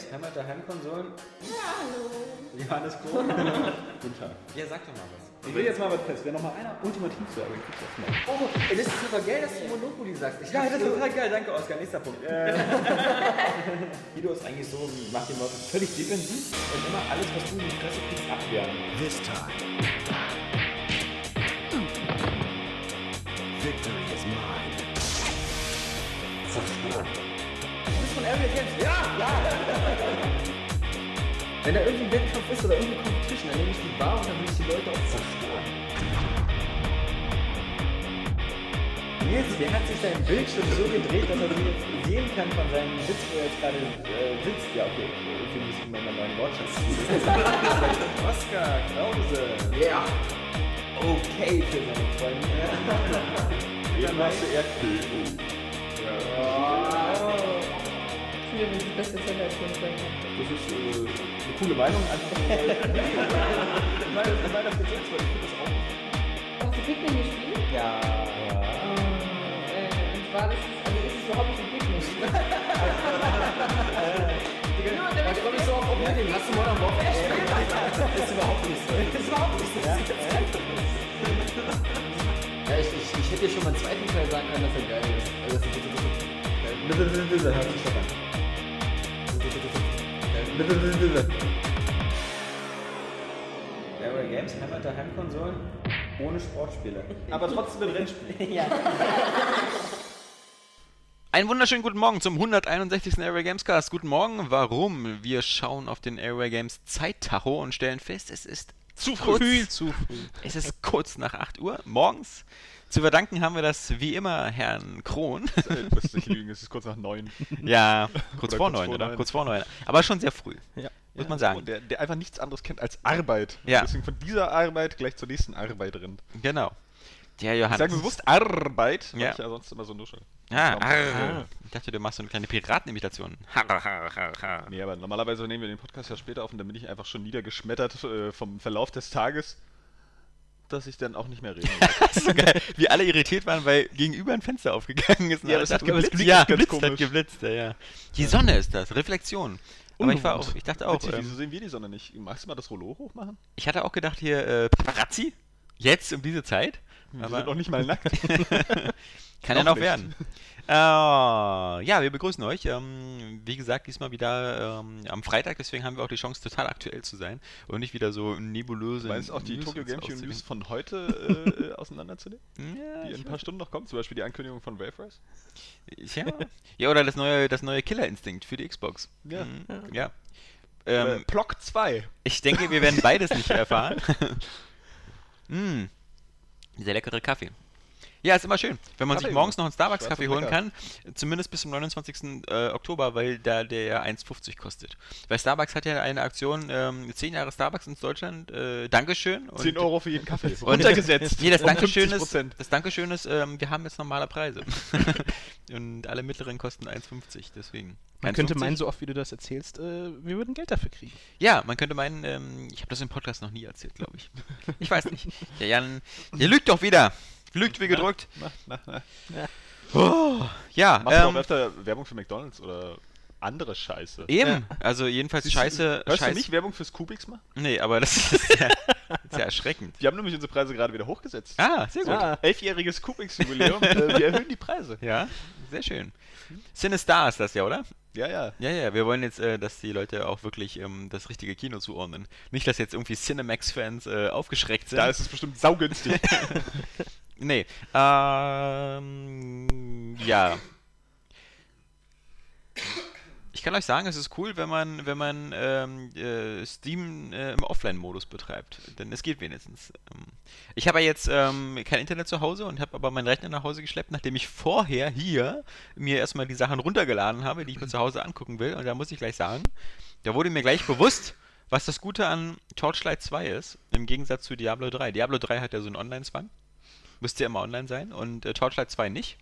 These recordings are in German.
Games, Heimat der Heimkonsolen. Ja, hallo. Johannes Krohn. Guten Tag. ja, sag doch mal was. Ich will jetzt mal was fest. Wer noch mal einer ultimativ sagt, dann kriegst du das mal. Oh, ey, das ist super geil, dass du Monopoly sagst. Ich ja, das ist total geil. Danke, Oskar. Nächster Punkt. Guido ist eigentlich so, macht den Leuten völlig defensiv und immer alles, was du in die Fresse kriegst, abwehren. This time. Ja, ja. Wenn da irgendwie ein Wettkampf ist oder irgendeine Competition, dann nehme ich die Bar und dann will ich die Leute auch zerstören. Nils, der hat sich sein Bildschirm so gedreht, dass er sich jetzt sehen kann von seinem Sitz, wo er jetzt gerade äh, sitzt. Ja, okay, irgendwie muss ich mal meinen neuen Wortschatz Oskar Krause. Ja. Okay für seine Freunde. Dann machst du Erdbeben. Das beste als mein Freund. Das ist äh, eine coole Meinung. Einfach weil, weil, weil das jetzt ist, weil ich finde das auch. Hast du Pikmin gespielt? Ja. Äh, und zwar, das ist, also ist es überhaupt nicht ein Pikmin. Nur damit Da komme ich so auf Oblivion. Hast du Modern Warfare gespielt? Das ist überhaupt nicht so. Das ist überhaupt nicht so. Ja, ich, ich, ich hätte dir schon mal einen zweiten Teil sagen können, dass er geil ist. Also, das ist bitte, bitte. Bitte, bitte, bitte, hört sich doch an. Area Games, der Heimkonsolen, ohne Sportspiele. Aber trotzdem mit Rennspielen. ja. Einen wunderschönen guten Morgen zum 161. Airway Gamescast. Guten Morgen. Warum? Wir schauen auf den Airway Games Zeittacho und stellen fest, es ist zu früh. Zu früh. Es ist kurz nach 8 Uhr morgens. Zu verdanken haben wir das wie immer Herrn Krohn. Du musst nicht lügen, es ist kurz nach neun. ja, kurz Oder vor neun, oder? Kurz vor neun. Aber schon sehr früh. Ja. Muss man sagen. Der, der einfach nichts anderes kennt als Arbeit. Ja. Deswegen von dieser Arbeit gleich zur nächsten Arbeit rennt. Genau. Der Ich Johannes. sage bewusst Arbeit, weil Ja. ich ja sonst immer so nuschel. Ah, Warum? arr. Ich dachte, du machst so eine kleine Piratenimitation. Nee, aber normalerweise nehmen wir den Podcast ja später auf und dann bin ich einfach schon niedergeschmettert äh, vom Verlauf des Tages, dass ich dann auch nicht mehr reden. Das so geil, wie alle irritiert waren, weil gegenüber ein Fenster aufgegangen ist. und Ja, das hat geblitzt. geblitzt, Ja, geblitzt hat geblitzt, ja, ja. Die Sonne ist das, Reflexion. Aber ich war auch, ich dachte auch, Witzig, wieso ähm, sehen wir die Sonne nicht? Magst du mal das Rollo hochmachen? ich hatte auch gedacht hier, äh, Paparazzi, jetzt um diese Zeit. Wir Aber sind noch nicht mal nackt. kann ja noch noch nicht. werden. Äh, ja, wir begrüßen euch. Ähm, wie gesagt, diesmal wieder ähm, am Freitag, deswegen haben wir auch die Chance, total aktuell zu sein und nicht wieder so nebulöse. Meinst du auch die News Tokyo Game Show. News von heute äh, auseinanderzunehmen? Ja, Die in ein paar Stunden noch kommt, zum Beispiel die Ankündigung von Wave Race? Ja. ja, oder das neue, das neue Killer Instinct für die Xbox. Ja. Mhm. ja. Ähm, Ähm, Block 2. ich denke, wir werden beides nicht erfahren. mm. Sehr leckere Kaffee. Ja, ist immer schön, wenn man sich Kaffee. morgens noch einen Starbucks-Kaffee holen kann. Zumindest bis zum 29. Äh, Oktober, weil da der ja 1,50 kostet. Weil Starbucks hat ja eine Aktion, ähm, 10 Jahre Starbucks in Deutschland. Äh, Dankeschön. Und- 10 Euro für jeden Kaffee. Runtergesetzt. Nee, das Dankeschön, 50%. ist, das Dankeschön ist, ähm, wir haben jetzt normale Preise. und alle mittleren kosten 1,50, deswegen. Man könnte 1,50. meinen, so oft wie du das erzählst, äh, wir würden Geld dafür kriegen. Ja, man könnte meinen, ähm, ich habe das im Podcast noch nie erzählt, glaube ich. Ich weiß nicht. Der Jan, der lügt doch wieder. Lügt wie gedrückt. Na, na, na. Oh, ja, Machst du auch ähm, öfter Werbung für McDonalds oder andere Scheiße? eben. Also jedenfalls Siehst du- scheiße. Hörst scheiße. du nicht Werbung fürs Kubix machen? Nee, aber das ist ja, sehr erschreckend. Die haben nämlich unsere Preise gerade wieder hochgesetzt. Ah, sehr gut. Ah, elfjähriges Kubix-Jubiläum. äh, wir erhöhen die Preise. Ja, sehr schön. Cinestar ist das ja, oder? Ja, ja. Ja, ja, wir wollen jetzt, äh, dass die Leute auch wirklich ähm, das richtige Kino zuordnen. Nicht, dass jetzt irgendwie Cinemax-Fans äh, aufgeschreckt sind. Da ist es bestimmt saugünstig. Nee. Ähm, ja. Ich kann euch sagen, es ist cool, wenn man, wenn man ähm, äh, Steam äh, im Offline-Modus betreibt. Denn es geht wenigstens. Ähm, ich habe ja jetzt ähm, kein Internet zu Hause und habe aber meinen Rechner nach Hause geschleppt, nachdem ich vorher hier mir erstmal die Sachen runtergeladen habe, die ich mir zu Hause angucken will. Und da muss ich gleich sagen, da wurde mir gleich bewusst, was das Gute an Torchlight 2 ist, im Gegensatz zu Diablo 3. Diablo 3 hat ja so einen Online-Zwang müsste ja immer online sein und äh, Torchlight 2 nicht.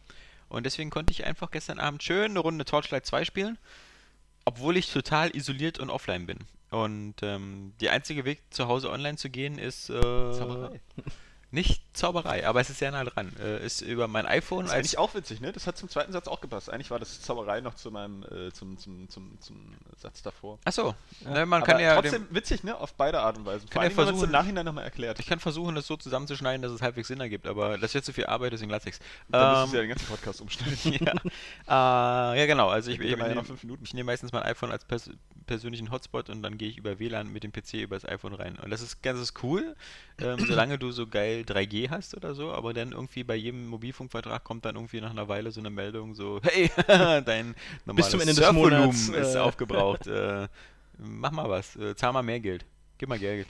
Und deswegen konnte ich einfach gestern Abend schön eine Runde Torchlight 2 spielen, obwohl ich total isoliert und offline bin. Und ähm, der einzige Weg zu Hause online zu gehen ist äh, Zauberei. Nicht Zauberei, aber es ist sehr nah dran. Äh, ist über mein iPhone Das ist als eigentlich auch witzig, ne? Das hat zum zweiten Satz auch gepasst. Eigentlich war das Zauberei noch zu meinem, äh, zum, zum, zum, zum Satz davor. Achso, ne, man Aber kann ja trotzdem dem, witzig, ne? Auf beide Art und Weise. Kann Vor ja allem, wenn man es im Nachhinein nochmal erklärt. ich kann versuchen, das so zusammenzuschneiden, dass es halbwegs Sinn ergibt, aber das wird zu viel Arbeit, deswegen lasse ich's. Dann müsstest Ähm, du ja den ganzen Podcast umschneiden. ja. Äh, ja, genau. Also ich, Ich ich, ja Minuten. ich nehme meistens mein iPhone als pers persönlichen Hotspot und dann gehe ich über WLAN mit dem PC über das iPhone rein. Und das ist ganz cool, ähm, solange du so geil 3G hast oder so, aber dann irgendwie bei jedem Mobilfunkvertrag kommt dann irgendwie nach einer Weile so eine Meldung so, hey, dein normales Surfvolumen ist äh, aufgebraucht. Äh, mach mal was, äh, zahl mal mehr Geld. Gib mal Geld.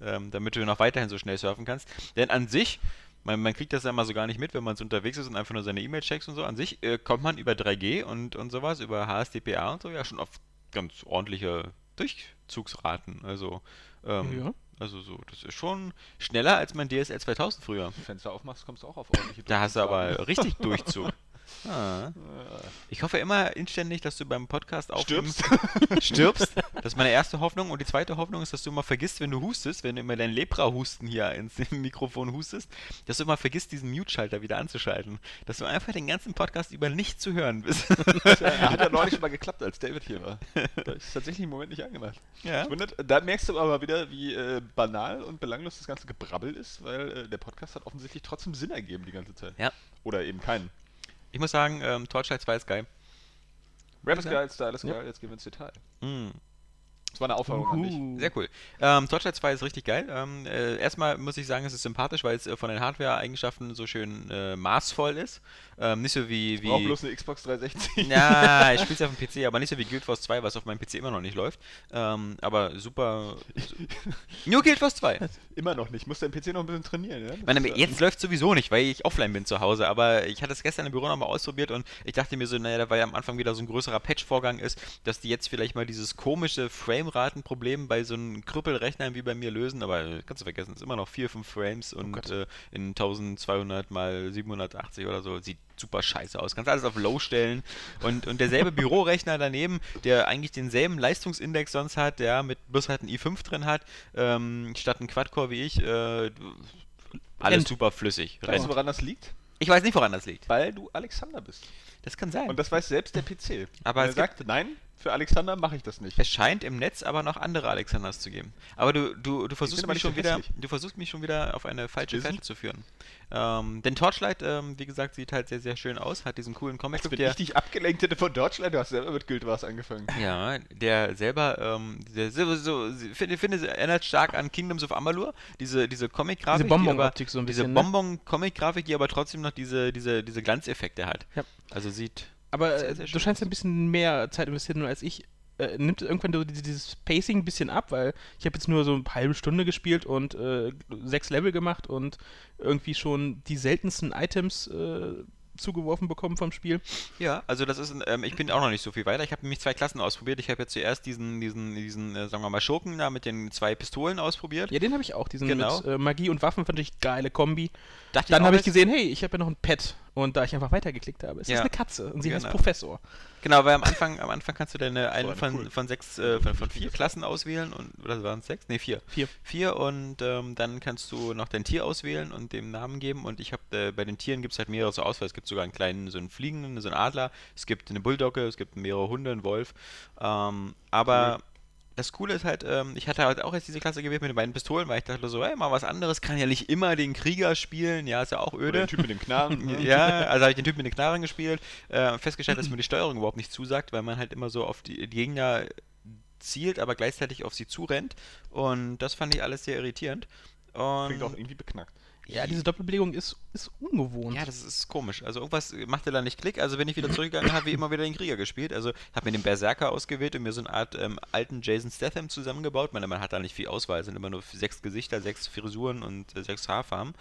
Ähm, damit du noch weiterhin so schnell surfen kannst. Denn an sich, man, man kriegt das ja immer so gar nicht mit, wenn man so unterwegs ist und einfach nur seine E-Mail checkt und so. An sich äh, kommt man über 3G und, und sowas, über HSDPA und so, ja schon auf ganz ordentliche Durchzugsraten. Also, ähm, Ja. Also so, das ist schon schneller als mein DSL 2000 früher. Wenn du Fenster aufmachst, kommst du auch auf ordentliche Da hast du aber richtig Durchzug. Ah. Ich hoffe immer inständig, dass du beim Podcast aufnimmst, stirbst. Das ist meine erste Hoffnung. Und die zweite Hoffnung ist, dass du immer vergisst, wenn du hustest, wenn du immer deinen Lepra-Husten hier ins Mikrofon hustest, dass du immer vergisst, diesen Mute-Schalter wieder anzuschalten. Dass du einfach den ganzen Podcast über nicht zu hören bist. Ja, hat ja neulich schon mal geklappt, als David hier war. Da ist tatsächlich im Moment nicht angemacht. ja. Wundert, da merkst du aber wieder, wie äh, banal und belanglos das ganze Gebrabbel ist, weil äh, der Podcast hat offensichtlich trotzdem Sinn ergeben die ganze Zeit. Ja. Oder eben keinen. Ich muss sagen, ähm, Torchlight 2 ist geil. Rap ist geil, Style ist geil, jetzt gehen wir ins Detail. Mm. Das war eine Aufforderung an dich. Sehr cool. Ähm, Torchlight 2 ist richtig geil. Ähm, äh, erstmal muss ich sagen, es ist sympathisch, weil es äh, von den Hardware-Eigenschaften so schön äh, maßvoll ist. Ähm, nicht so wie. Wie bloß eine Xbox 360. ja, ich spiele es auf dem PC, aber nicht so wie Guild Wars 2, was auf meinem PC immer noch nicht läuft. Ähm, aber super. New Guild Wars 2. Immer noch nicht. Ich muss deinen PC noch ein bisschen trainieren, ja? Meine, ist, äh, jetzt läuft sowieso nicht, weil ich offline bin zu Hause, aber ich hatte es gestern im Büro nochmal ausprobiert und ich dachte mir so, naja, da weil ja am Anfang wieder so ein größerer Patch-Vorgang ist, dass die jetzt vielleicht mal dieses komische Frameratenproblem bei so einem Krüppelrechnern wie bei mir lösen, aber äh, kannst du vergessen, es ist immer noch 4, 5 Frames und Gott. äh, in 1200 mal 780 oder so sieht super scheiße aus. Kannst alles auf Low stellen und, und derselbe Bürorechner daneben, der eigentlich denselben Leistungsindex sonst hat, der mit bloß halt ein i5 drin hat, ähm, statt ein Quad-Core wie ich, äh, alles Rennt. super flüssig. Weißt du, woran das liegt? Ich weiß nicht, woran das liegt. Weil du Alexander bist. Das kann sein. Und das weiß selbst der PC. Aber er sagt, nein, für Alexander mache ich das nicht. es scheint im Netz aber noch andere Alexanders zu geben. Aber du, du, du versuchst mich so schon wieder, du versuchst mich schon wieder auf eine falsche? Fährte zu führen. Ähm, denn Torchlight, ähm, wie gesagt, sieht halt sehr, sehr schön aus, hat diesen coolen Comic, Wenn der, ich dich abgelenkt hätte von Deutschland, du hast selber mit Guild Wars angefangen. ja, der selber, ähm, der so, so, finde, finde, es erinnert stark an Kingdoms of Amalur, diese, diese Comic-Grafik, Diese Bonbon-Optik so ein diese bisschen, ne? Bonbon-Comic-Grafik, die aber trotzdem noch diese, diese, diese Glanzeffekte hat. Ja. Also sieht Aber Sehr, äh, sehr du scheinst ein bisschen mehr Zeit investieren als ich. Äh, nimmt irgendwann so dieses- Pacing ein bisschen ab, weil ich habe jetzt nur so eine halbe Stunde gespielt und äh, sechs Level gemacht und irgendwie schon die seltensten Items äh, zugeworfen bekommen vom Spiel. Ja, also das ist, ähm, ich bin auch noch nicht so viel weiter. Ich habe nämlich zwei Klassen ausprobiert. Ich habe jetzt zuerst diesen, diesen, diesen, äh, sagen wir mal, Schurken da mit den zwei Pistolen ausprobiert. Ja, den habe ich auch. Diesen Genau. mit äh, Magie und Waffen fand ich geile Kombi. Dachte Dann habe ich gesehen, hey, ich habe ja noch ein Pet. Und da ich einfach weitergeklickt habe, es Ja. ist eine Katze und sie heißt Genau. Professor. Genau, weil am Anfang, am Anfang kannst du deine eine von, cool. von sechs, äh, von, von vier Klassen auswählen und oder waren es sechs? Ne, vier. Vier. Vier und ähm, dann kannst du noch dein Tier auswählen und dem Namen geben. Und ich habe äh, bei den Tieren gibt es halt mehrere zur Auswahl. Es gibt sogar einen kleinen, so einen Fliegenden, so einen Adler. Es gibt eine Bulldogge, es gibt mehrere Hunde, einen Wolf. Ähm, aber das Coole ist halt, ähm, ich hatte halt auch jetzt diese Klasse gewählt mit den beiden Pistolen, weil ich dachte so, hey, mal was anderes, kann ja nicht immer den Krieger spielen, ja, ist ja auch Oder öde. der Typ mit dem Knarren. ne? Ja, also habe ich den Typ mit den Knarren gespielt, äh, festgestellt, dass mir die Steuerung überhaupt nicht zusagt, weil man halt immer so auf die, die Gegner zielt, aber gleichzeitig auf sie zurennt. Und das fand ich alles sehr irritierend. Und Klingt auch irgendwie beknackt. Ja, diese Doppelbelegung ist, ist ungewohnt. ja, das ist komisch. Also irgendwas machte da nicht Klick. Also bin ich wieder zurückgegangen, habe wie immer wieder den Krieger gespielt. Also habe mir den Berserker ausgewählt und mir so eine Art ähm, alten Jason Statham zusammengebaut. Ich meine, man hat da nicht viel Auswahl. Es sind immer nur sechs Gesichter, sechs Frisuren und äh, sechs Haarfarben.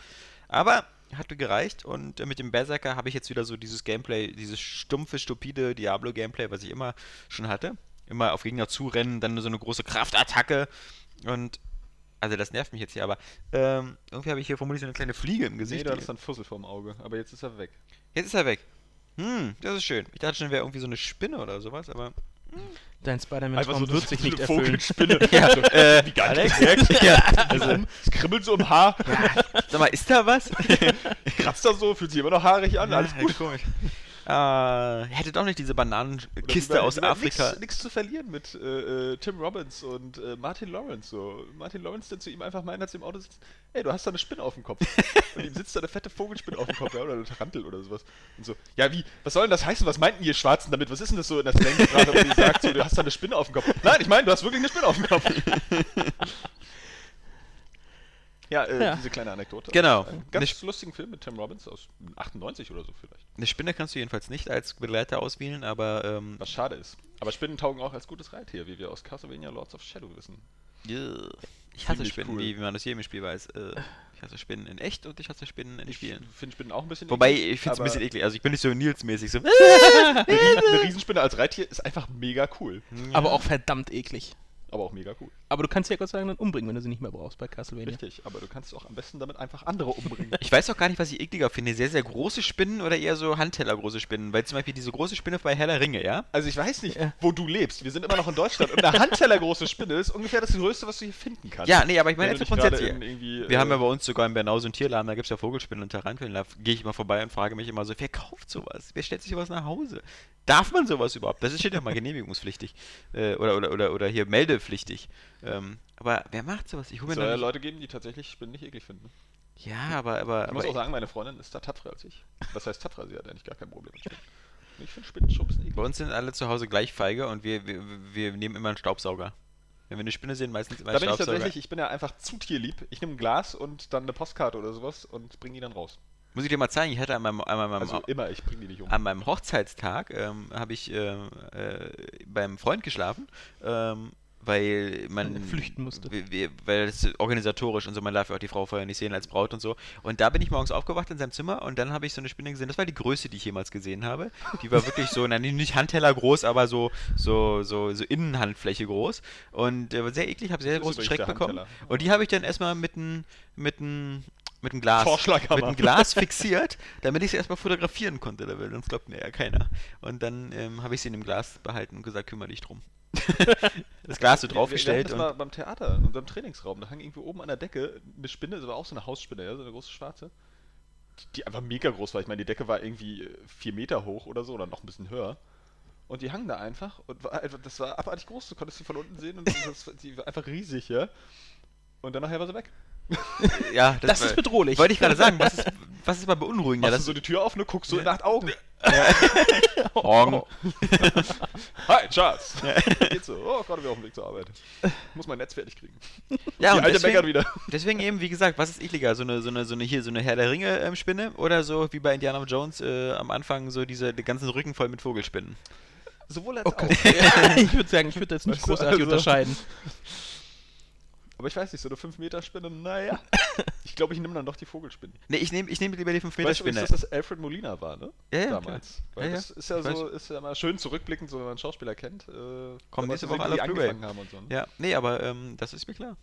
Aber hat mir gereicht und äh, mit dem Berserker habe ich jetzt wieder so dieses Gameplay, dieses stumpfe, stupide Diablo-Gameplay, was ich immer schon hatte. Immer auf Gegner zurennen, dann so eine große Kraftattacke und also das nervt mich jetzt hier, aber ähm, irgendwie habe ich hier vermutlich so eine kleine Fliege im Nee, Gesicht. da die- ist dann Fussel vorm Auge. Aber jetzt ist er weg. Jetzt ist er weg. Hm, das ist schön. Ich dachte schon, wäre irgendwie so eine Spinne oder sowas, aber. Dein Spider-Man-Traum wird sich nicht eine erfüllen. Vogelspinne. Ja, äh, Die gar Alex? nicht ja, Also, es kribbelt so im Haar. das Sag mal, ist da was? Kratzt da so, fühlt sich immer noch haarig an, alles Ja, gut. komisch. Äh, hätte doch nicht diese Bananenkiste aus Afrika. Nichts zu verlieren mit äh, äh, Tim Robbins und äh, Martin Lawrence. So. Martin Lawrence dann zu ihm einfach meint, als sie im Auto sitzt, ey, du hast da eine Spinne auf dem Kopf. und ihm sitzt da eine fette Vogelspinne auf dem Kopf, ja, oder eine Tarantel oder sowas. Und so, ja, wie, was soll denn das heißen? Was meinten ihr Schwarzen damit? Was ist denn das so in der Slang-Sprache, wenn ihr sagt, so, du hast da eine Spinne auf dem Kopf? Nein, ich meine, du hast wirklich eine Spinne auf dem Kopf. ja, äh, Ja. diese kleine Anekdote. Genau. Ein Eine ganz lustigen Film mit Tim Robbins aus 98 oder so vielleicht. Eine Spinne kannst du jedenfalls nicht als Begleiter auswählen, aber ähm, Was schade ist. Aber Spinnen taugen auch als gutes Reittier, wie wir aus Castlevania Lords of Shadow wissen. yeah. ich hasse Ziemlich Spinnen, cool. wie, wie man aus jedem Spiel weiß. Äh, ich hasse Spinnen in echt und ich hasse Spinnen in Ich Spielen. finde Spinnen auch ein bisschen Wobei, eklig, ich finde es ein bisschen eklig. Also ich bin nicht so Nils-mäßig. So. Eine, eine Riesenspinne als Reittier ist einfach mega cool. Aber auch verdammt eklig. Aber auch mega cool. Aber du kannst sie ja Gott sei Dank dann umbringen, wenn du sie nicht mehr brauchst bei Castlevania. Richtig, aber du kannst auch am besten damit einfach andere umbringen. Ich weiß auch gar nicht, was ich ekliger finde. Sehr, sehr große Spinnen oder eher so Handteller große Spinnen. Weil zum Beispiel diese große Spinne bei Herr der Ringe, ja? Also ich weiß nicht, Ja. wo du lebst. Wir sind immer noch in Deutschland und eine Handteller große Spinne ist ungefähr das Größte, was du hier finden kannst. Ja, nee, aber ich meine gerade grundsätzlich. Wir haben ja äh, bei uns sogar in Bernau so einen Tierladen, da gibt es ja Vogelspinnen und Taranteln. Da gehe ich mal vorbei und frage mich immer so, wer kauft sowas? Wer stellt sich sowas nach Hause? Darf man sowas überhaupt? Das steht ja mal genehmigungspflichtig. Äh, oder, oder, oder, oder hier meldepflichtig. Ähm, aber wer macht sowas? Ich hole mir soll ja. Leute geben, die tatsächlich Spinnen nicht eklig finden. Ja, aber... aber, Ich muss aber auch sagen, meine Freundin ist da tapferer als ich. Das heißt tapferer, sie hat eigentlich gar kein Problem mit Spinnen. Ich finde Spinnen schon ein bisschen eklig. bei uns sind alle zu Hause gleich feige und wir, wir, wir nehmen immer einen Staubsauger. Wenn wir eine Spinne sehen, meistens immer Da einen bin ich tatsächlich, ich bin ja einfach zu tierlieb. Ich nehme ein Glas und dann eine Postkarte oder sowas und bringe die dann raus. Muss ich dir mal zeigen, ich hatte an meinem, an meinem, Also immer, ich bringe die nicht um. an meinem Hochzeitstag ähm, habe ich äh, äh, beim Freund geschlafen, ähm, weil man Flüchten musste. Weil es organisatorisch und so, man darf ja auch die Frau vorher nicht sehen als Braut und so. Und da bin ich morgens aufgewacht in seinem Zimmer und dann habe ich so eine Spinne gesehen. Das war die größte, die ich jemals gesehen habe. Die war wirklich so, nein, nicht Handteller groß, aber so, so, so, so Innenhandfläche groß. Und äh, war sehr eklig, habe sehr großen Schreck bekommen. Und die habe ich dann erstmal mit einem mit einem mit einem Glas, mit einem Glas fixiert, damit ich sie erstmal fotografieren konnte, da will, sonst glaubt mir ja keiner. Und dann ähm, habe ich sie in dem Glas behalten und gesagt, kümmere dich drum. das Glas so draufgestellt Wir, wir das und mal beim Theater, in unserem Trainingsraum. Da hang irgendwie oben an der Decke eine Spinne, das war auch so eine Hausspinne, ja, so eine große schwarze. Die, einfach mega groß war. Ich meine, die Decke war irgendwie äh, vier Meter hoch oder so, oder noch ein bisschen höher. Und die hang da einfach und war einfach, das war abartig groß, du konntest sie von unten sehen und das, die war einfach riesig, ja. Und dann nachher war sie weg. Ja, Das ist bedrohlich. Wollte ich gerade sagen, was ist, was ist mal beunruhigend? Ja, Machst das du so die Tür auf, ne, guckst so in acht Augen. Morgen. Hi, Charles. Geht so. Oh, gerade wieder auf dem Weg zur Arbeit. Muss mein Netz fertig kriegen. Ja, die und alte deswegen, wieder. deswegen eben, wie gesagt, was ist ekliger? So eine, so eine, so eine hier, so eine Herr der Ringe ähm, Spinne oder so wie bei Indiana Jones äh, am Anfang so diese die ganzen Rücken voll mit Vogelspinnen? Sowohl als Oh auch. Ich würde sagen, ich würde jetzt nicht Weißt großartig also- unterscheiden. Aber ich weiß nicht, so eine 5-Meter-Spinne, naja. Ich glaube, ich nehme dann doch die Vogelspinne. Ne, ich nehme ich nehm lieber die 5 Meter Weißt du dass das Alfred Molina war, ne? Ja, ja, Damals. klar. Weil Ja, ja. das ist ja Ich weiß. so, ist ja mal schön zurückblickend, so wenn man einen Schauspieler kennt. Äh, Kommen nächste Woche alle auf Blu-ray. haben und so. ne? Ja, nee, aber ähm, das ist mir klar.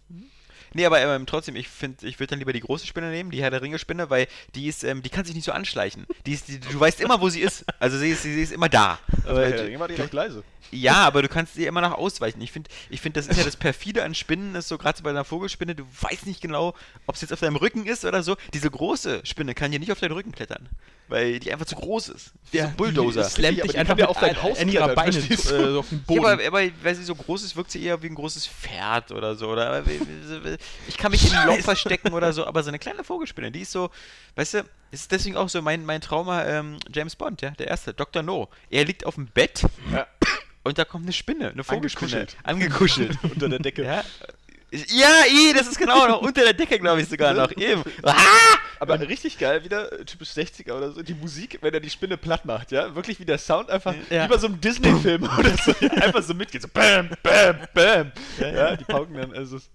Nee, aber ähm, trotzdem, ich finde, ich würde dann lieber die große Spinne nehmen, die Herr der Ringe Spinne, weil die ist, ähm, die kann sich nicht so anschleichen. Die ist, die, du weißt immer, wo sie ist. Also sie ist, sie ist immer da. Also Herr der Ringe war die recht leise. Ja, aber du kannst dir immer noch ausweichen. Ich finde, ich find, das ist ja das perfide an Spinnen, ist so gerade so bei einer Vogelspinne, du weißt nicht genau, ob es jetzt auf deinem Rücken ist oder so. Diese große Spinne kann ja nicht auf deinen Rücken klettern, weil die einfach zu groß ist. Wie so ein Bulldozer. Die slammt dich einfach ja mit auf dein ein- Haus an ihrer Beine du? äh, auf den Ja, Boden. aber, aber weil sie so groß ist, wirkt sie eher wie ein großes Pferd oder so. Oder ich kann mich in einem Loch verstecken oder so, aber so eine kleine Vogelspinne, die ist so, weißt du, ist deswegen auch so mein, mein Trauma, ähm, James Bond, ja, der erste, Dr. No. Er liegt auf dem Bett Ja. und da kommt eine Spinne, eine Vogelspinne. Angekuschelt. Angekuschelt. Unter der Decke. ja. Ja, i, das ist genau noch unter der Decke, glaube ich sogar noch. Eben. Ah! Aber richtig geil, wieder äh, typisch 60er oder so, die Musik, wenn er die Spinne platt macht, ja, wirklich wie der Sound einfach, Ja. wie bei so einem Disney-Film oder so, ja, einfach so mitgeht, so bam, bam, bam. Ja, die pauken dann, also es ist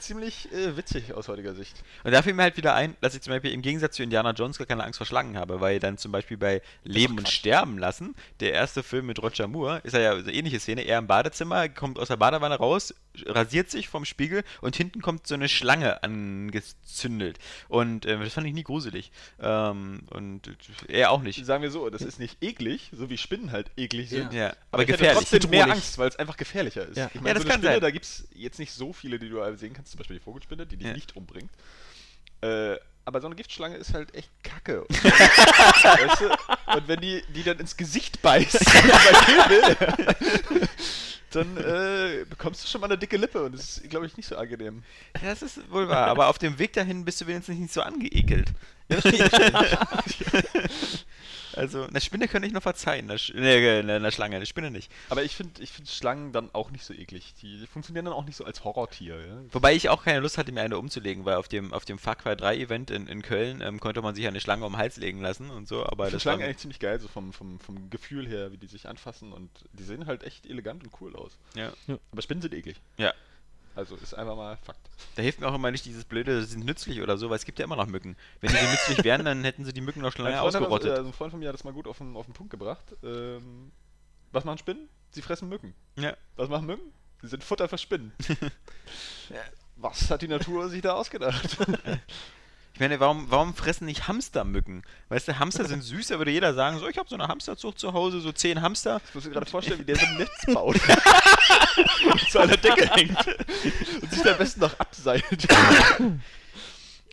ziemlich äh, witzig aus heutiger Sicht. Und da fiel mir halt wieder ein, dass ich zum Beispiel im Gegensatz zu Indiana Jones gar keine Angst vor Schlangen habe, weil dann zum Beispiel bei Leben und Sterben lassen, der erste Film mit Roger Moore, ist er ja so ähnliche Szene, er im Badezimmer, kommt aus der Badewanne raus, rasiert sich vom Spiegel und hinten kommt so eine Schlange angezündelt. Und äh, das fand ich nie gruselig. Ähm, und er auch nicht. Sagen wir so, das ist nicht eklig, so wie Spinnen halt eklig sind. Ja, aber, Aber ich hätte gefährlich. trotzdem mehr. Angst, weil es einfach gefährlicher ist. Ja. Ich meine, Ja, das so eine kann Spinne, sein. da gibt es jetzt nicht so viele, die du sehen kannst, zum Beispiel die Vogelspinne, die dich Ja. nicht umbringt. Äh, aber so eine Giftschlange ist halt echt kacke. Und, weißt du? Und wenn die, die dann ins Gesicht beißt, bei Kill dann äh, bekommst du schon mal eine dicke Lippe und das ist, glaube ich, nicht so angenehm. Ja, das ist wohl wahr. Aber auf dem Weg dahin bist du wenigstens nicht so angeekelt. also, eine Spinne könnte ich noch verzeihen. Eine, Sch nee, eine, eine Schlange, eine Spinne nicht. Aber ich finde ich find Schlangen dann auch nicht so eklig. Die funktionieren dann auch nicht so als Horrortier. Ja? Wobei ich auch keine Lust hatte, mir eine umzulegen, weil auf dem, auf dem Far Cry 3 Event in, in Köln ähm, konnte man sich eine Schlange um den Hals legen lassen und so. Aber Ich das Schlangen war, eigentlich ziemlich geil, so vom, vom, vom Gefühl her, wie die sich anfassen und die sehen halt echt elegant und cool aus. ja. Aber Spinnen sind eklig. ja. Also ist einfach mal Fakt. Da hilft mir auch immer nicht dieses blöde, sie sind nützlich oder so, weil es gibt ja immer noch Mücken. Wenn die so nützlich wären, dann hätten sie die Mücken noch schon lange hat das, ausgerottet. äh, also ein Freund von mir hat das mal gut auf den, auf den Punkt gebracht. Ähm, was machen Spinnen? Sie fressen Mücken. Ja. Was machen Mücken? Sie sind Futter für Spinnen. ja, was hat die Natur sich da ausgedacht? Meine, warum, warum fressen nicht Hamster Mücken? Weißt du, Hamster sind süß, da würde jeder sagen, so, ich habe so eine Hamsterzucht zu Hause, so zehn Hamster. Ich muss mir gerade vorstellen, wie der so ein Netz baut. und zu einer Decke hängt. Und sich am besten noch abseilt.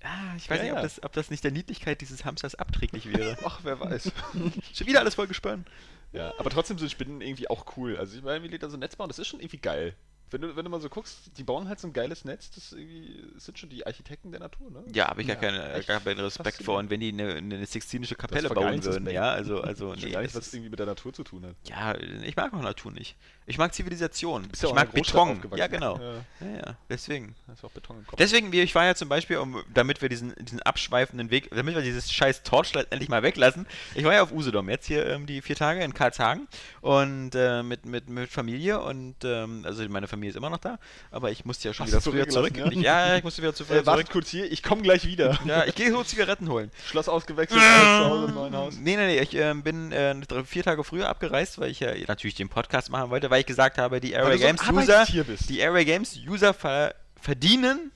Ah, ich weiß Ja, nicht, ob das, ob das nicht der Niedlichkeit dieses Hamsters abträglich wäre. Ach, wer weiß. Schon wieder alles voll gespannt. Ja, aber trotzdem sind Spinnen irgendwie auch cool. Also ich meine, wie die da so ein Netz bauen, das ist schon irgendwie geil. Wenn du, wenn du mal so guckst, die bauen halt so ein geiles Netz, das, ist irgendwie, das sind schon die Architekten der Natur, ne? Ja, habe ich Ja, gar, keine, echt gar keinen Respekt vor. Und wenn die eine, eine sextinische Kapelle bauen würden, ja, also, also nee, gar nicht, das was irgendwie mit der Natur zu tun hat. ja, ich mag auch Natur nicht. Ich mag Zivilisation. bist ja ich mag Beton. Ja, genau. Ja. Ja, ja, deswegen. Da ist auch Beton im Kopf. Deswegen, wie- ich war ja zum Beispiel, um, damit wir diesen, diesen abschweifenden Weg, damit wir dieses scheiß Torchlight endlich mal weglassen. Ich war ja auf Usedom jetzt hier ähm, die vier Tage in Karlshagen und äh, mit, mit, mit Familie und ähm, also meine Familie ist immer noch da, aber ich musste ja schon Hast wieder früher zurück. zurückgelassen, Ich, ja, ich musste wieder zu früh äh, zurück. kurz hier, ich komme gleich wieder. Ja, ich gehe so Zigaretten holen. Schloss ausgewechselt, zu Hause im neuen Haus. Nee, nee, nee, ich ähm, bin äh, drei- vier Tage früher abgereist, weil ich ja natürlich den Podcast machen wollte, weil ich gesagt habe, die Airway du so Games User, die Airway Games User ver verdienen.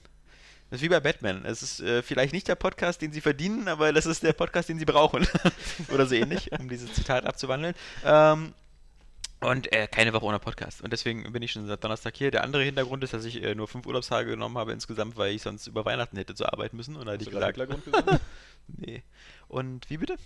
Das ist wie bei Batman. Es ist äh, vielleicht nicht der Podcast, den sie verdienen, aber das ist der Podcast, den sie brauchen. Oder so ähnlich, um dieses Zitat abzuwandeln. Ähm, und äh, keine Woche ohne Podcast. Und deswegen bin ich schon seit Donnerstag hier. Der andere Hintergrund ist, dass ich äh, nur fünf Urlaubstage genommen habe insgesamt, weil ich sonst über Weihnachten hätte zu arbeiten müssen. Und da Hast ich gesagt, gesagt? nee. Und wie bitte?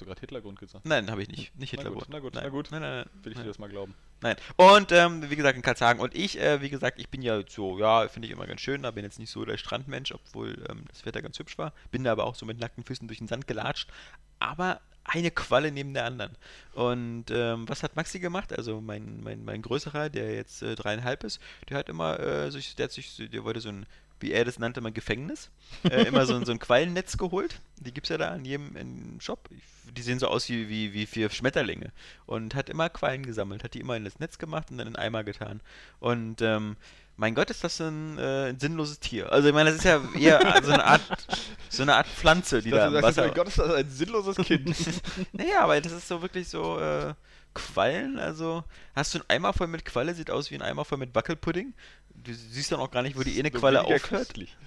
Du gerade Hitlergrund gesagt? Nein, habe ich nicht. Nicht Na Hitler. gut, na gut, nein. na gut. Nein, nein. Will ich nein. dir das mal glauben. Nein. Und ähm, wie gesagt, in Karlshagen. Und ich, äh, wie gesagt, ich bin ja so, ja, finde ich immer ganz schön, aber bin jetzt nicht so der Strandmensch, obwohl ähm, das Wetter ganz hübsch war. Bin da aber auch so mit nackten Füßen durch den Sand gelatscht. Aber eine Qualle neben der anderen. Und ähm, was hat Maxi gemacht? Also mein, mein, mein größerer, der jetzt äh, dreieinhalb ist, der hat immer äh, sich, der hat sich, der wollte so ein, wie er das nannte, mal Gefängnis, äh, immer so, ein- so ein Quallennetz geholt. Die gibt es ja da in jedem in Shop. Die sehen so aus wie, wie, wie vier Schmetterlinge. Und hat immer Quallen gesammelt, hat die immer in das Netz gemacht und dann in den Eimer getan. Und ähm, mein Gott, ist das ein, äh, ein sinnloses Tier. Also ich meine, das ist ja eher so eine Art, so eine Art Pflanze, die dachte, da im Wasser... mein Gott, ist das ein sinnloses Kind. Naja, aber das ist so wirklich so äh, Quallen. Also hast du einen Eimer voll mit Qualle, sieht aus wie ein Eimer voll mit Wackelpudding. Du siehst dann auch gar nicht, wo die eine Qualle aufhört. köstlich.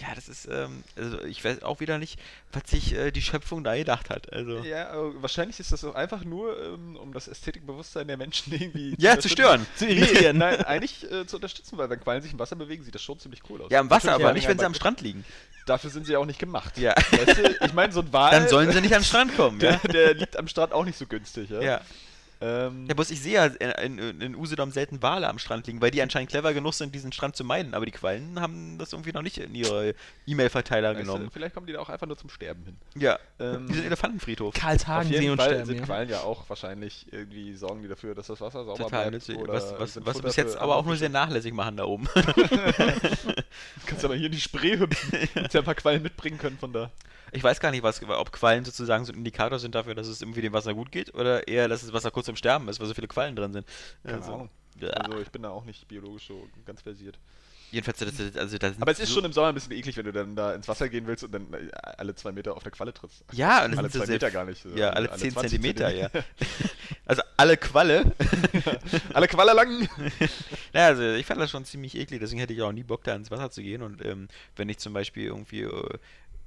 Ja, das ist, ähm, also ich weiß auch wieder nicht, was sich äh, die Schöpfung da gedacht hat. Also. Ja, aber wahrscheinlich ist das auch einfach nur, ähm, um das Ästhetikbewusstsein der Menschen irgendwie Ja, zu stören. Zu Nee, irritieren. nein, eigentlich äh, zu unterstützen, weil wenn Quallen sich im Wasser bewegen, sieht das schon ziemlich cool aus. Ja, im Wasser, Natürlich aber nicht, wenn sie am Strand liegen. Dafür sind sie ja auch nicht gemacht. Ja. Weißt du, ich meine, so ein Wal, Dann sollen sie nicht den Strand kommen, der, ja. der liegt am Strand auch nicht so günstig. Ja. Ja. Ähm, Ja, bloß ich sehe ja in, in, in Usedom selten Wale am Strand liegen, weil die anscheinend clever genug sind, diesen Strand zu meiden. Aber die Quallen haben das irgendwie noch nicht in ihre E-Mail-Verteiler weißt du, genommen. vielleicht kommen die da auch einfach nur zum Sterben hin. Ja, Ähm, die sind Elefantenfriedhof. Karlshagen sehen und sterben. sind ja. Quallen ja auch wahrscheinlich irgendwie sorgen die dafür, dass das Wasser sauber Total bleibt. nützlich. oder Was, was, was bis jetzt aber auch nur sehr nachlässig machen da oben. Kannst aber hier in die Spree hüpfen. Hättest ja ein paar Quallen mitbringen können von da. Ich weiß gar nicht, was, ob Quallen sozusagen so ein Indikator sind dafür, dass es irgendwie dem Wasser gut geht oder eher, dass das Wasser kurz im Sterben ist, weil so viele Quallen drin sind. Keine Also, Ahnung. ja. Also ich bin da auch nicht biologisch so ganz versiert. Jedenfalls, das, das- also da sind Aber es ist so, schon im Sommer ein bisschen eklig, wenn du dann da ins Wasser gehen willst und dann äh, alle zwei Meter auf der Qualle trittst. Ja, und das alle zwei Meter gar nicht. Ja, alle, alle 10 20 Zentimeter, ja. Zentimeter. Also alle Qualle. alle Qualle lang. naja, also ich fand das schon ziemlich eklig, deswegen hätte ich auch nie Bock, da ins Wasser zu gehen. Und ähm, wenn ich zum Beispiel irgendwie, äh,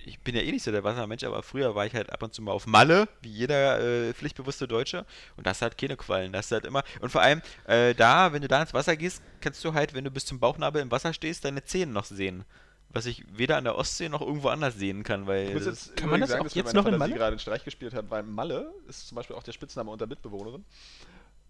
ich bin ja eh nicht so der Wassermensch, aber früher war ich halt ab und zu mal auf Malle, wie jeder äh, pflichtbewusste Deutsche. Und das hat keine Quallen. Das halt immer. Und vor allem, äh, da, wenn du da ins Wasser gehst, kannst du halt, wenn du bis zum Bauchnabel im Wasser stehst, deine Zähne noch sehen. was ich weder an der Ostsee noch irgendwo anders sehen kann, weil jetzt Kann man das auch dass mir jetzt meine noch in Fantasie Malle? gerade einen Streich gespielt hat, weil Malle ist zum Beispiel auch der Spitzname unter Mitbewohnerin.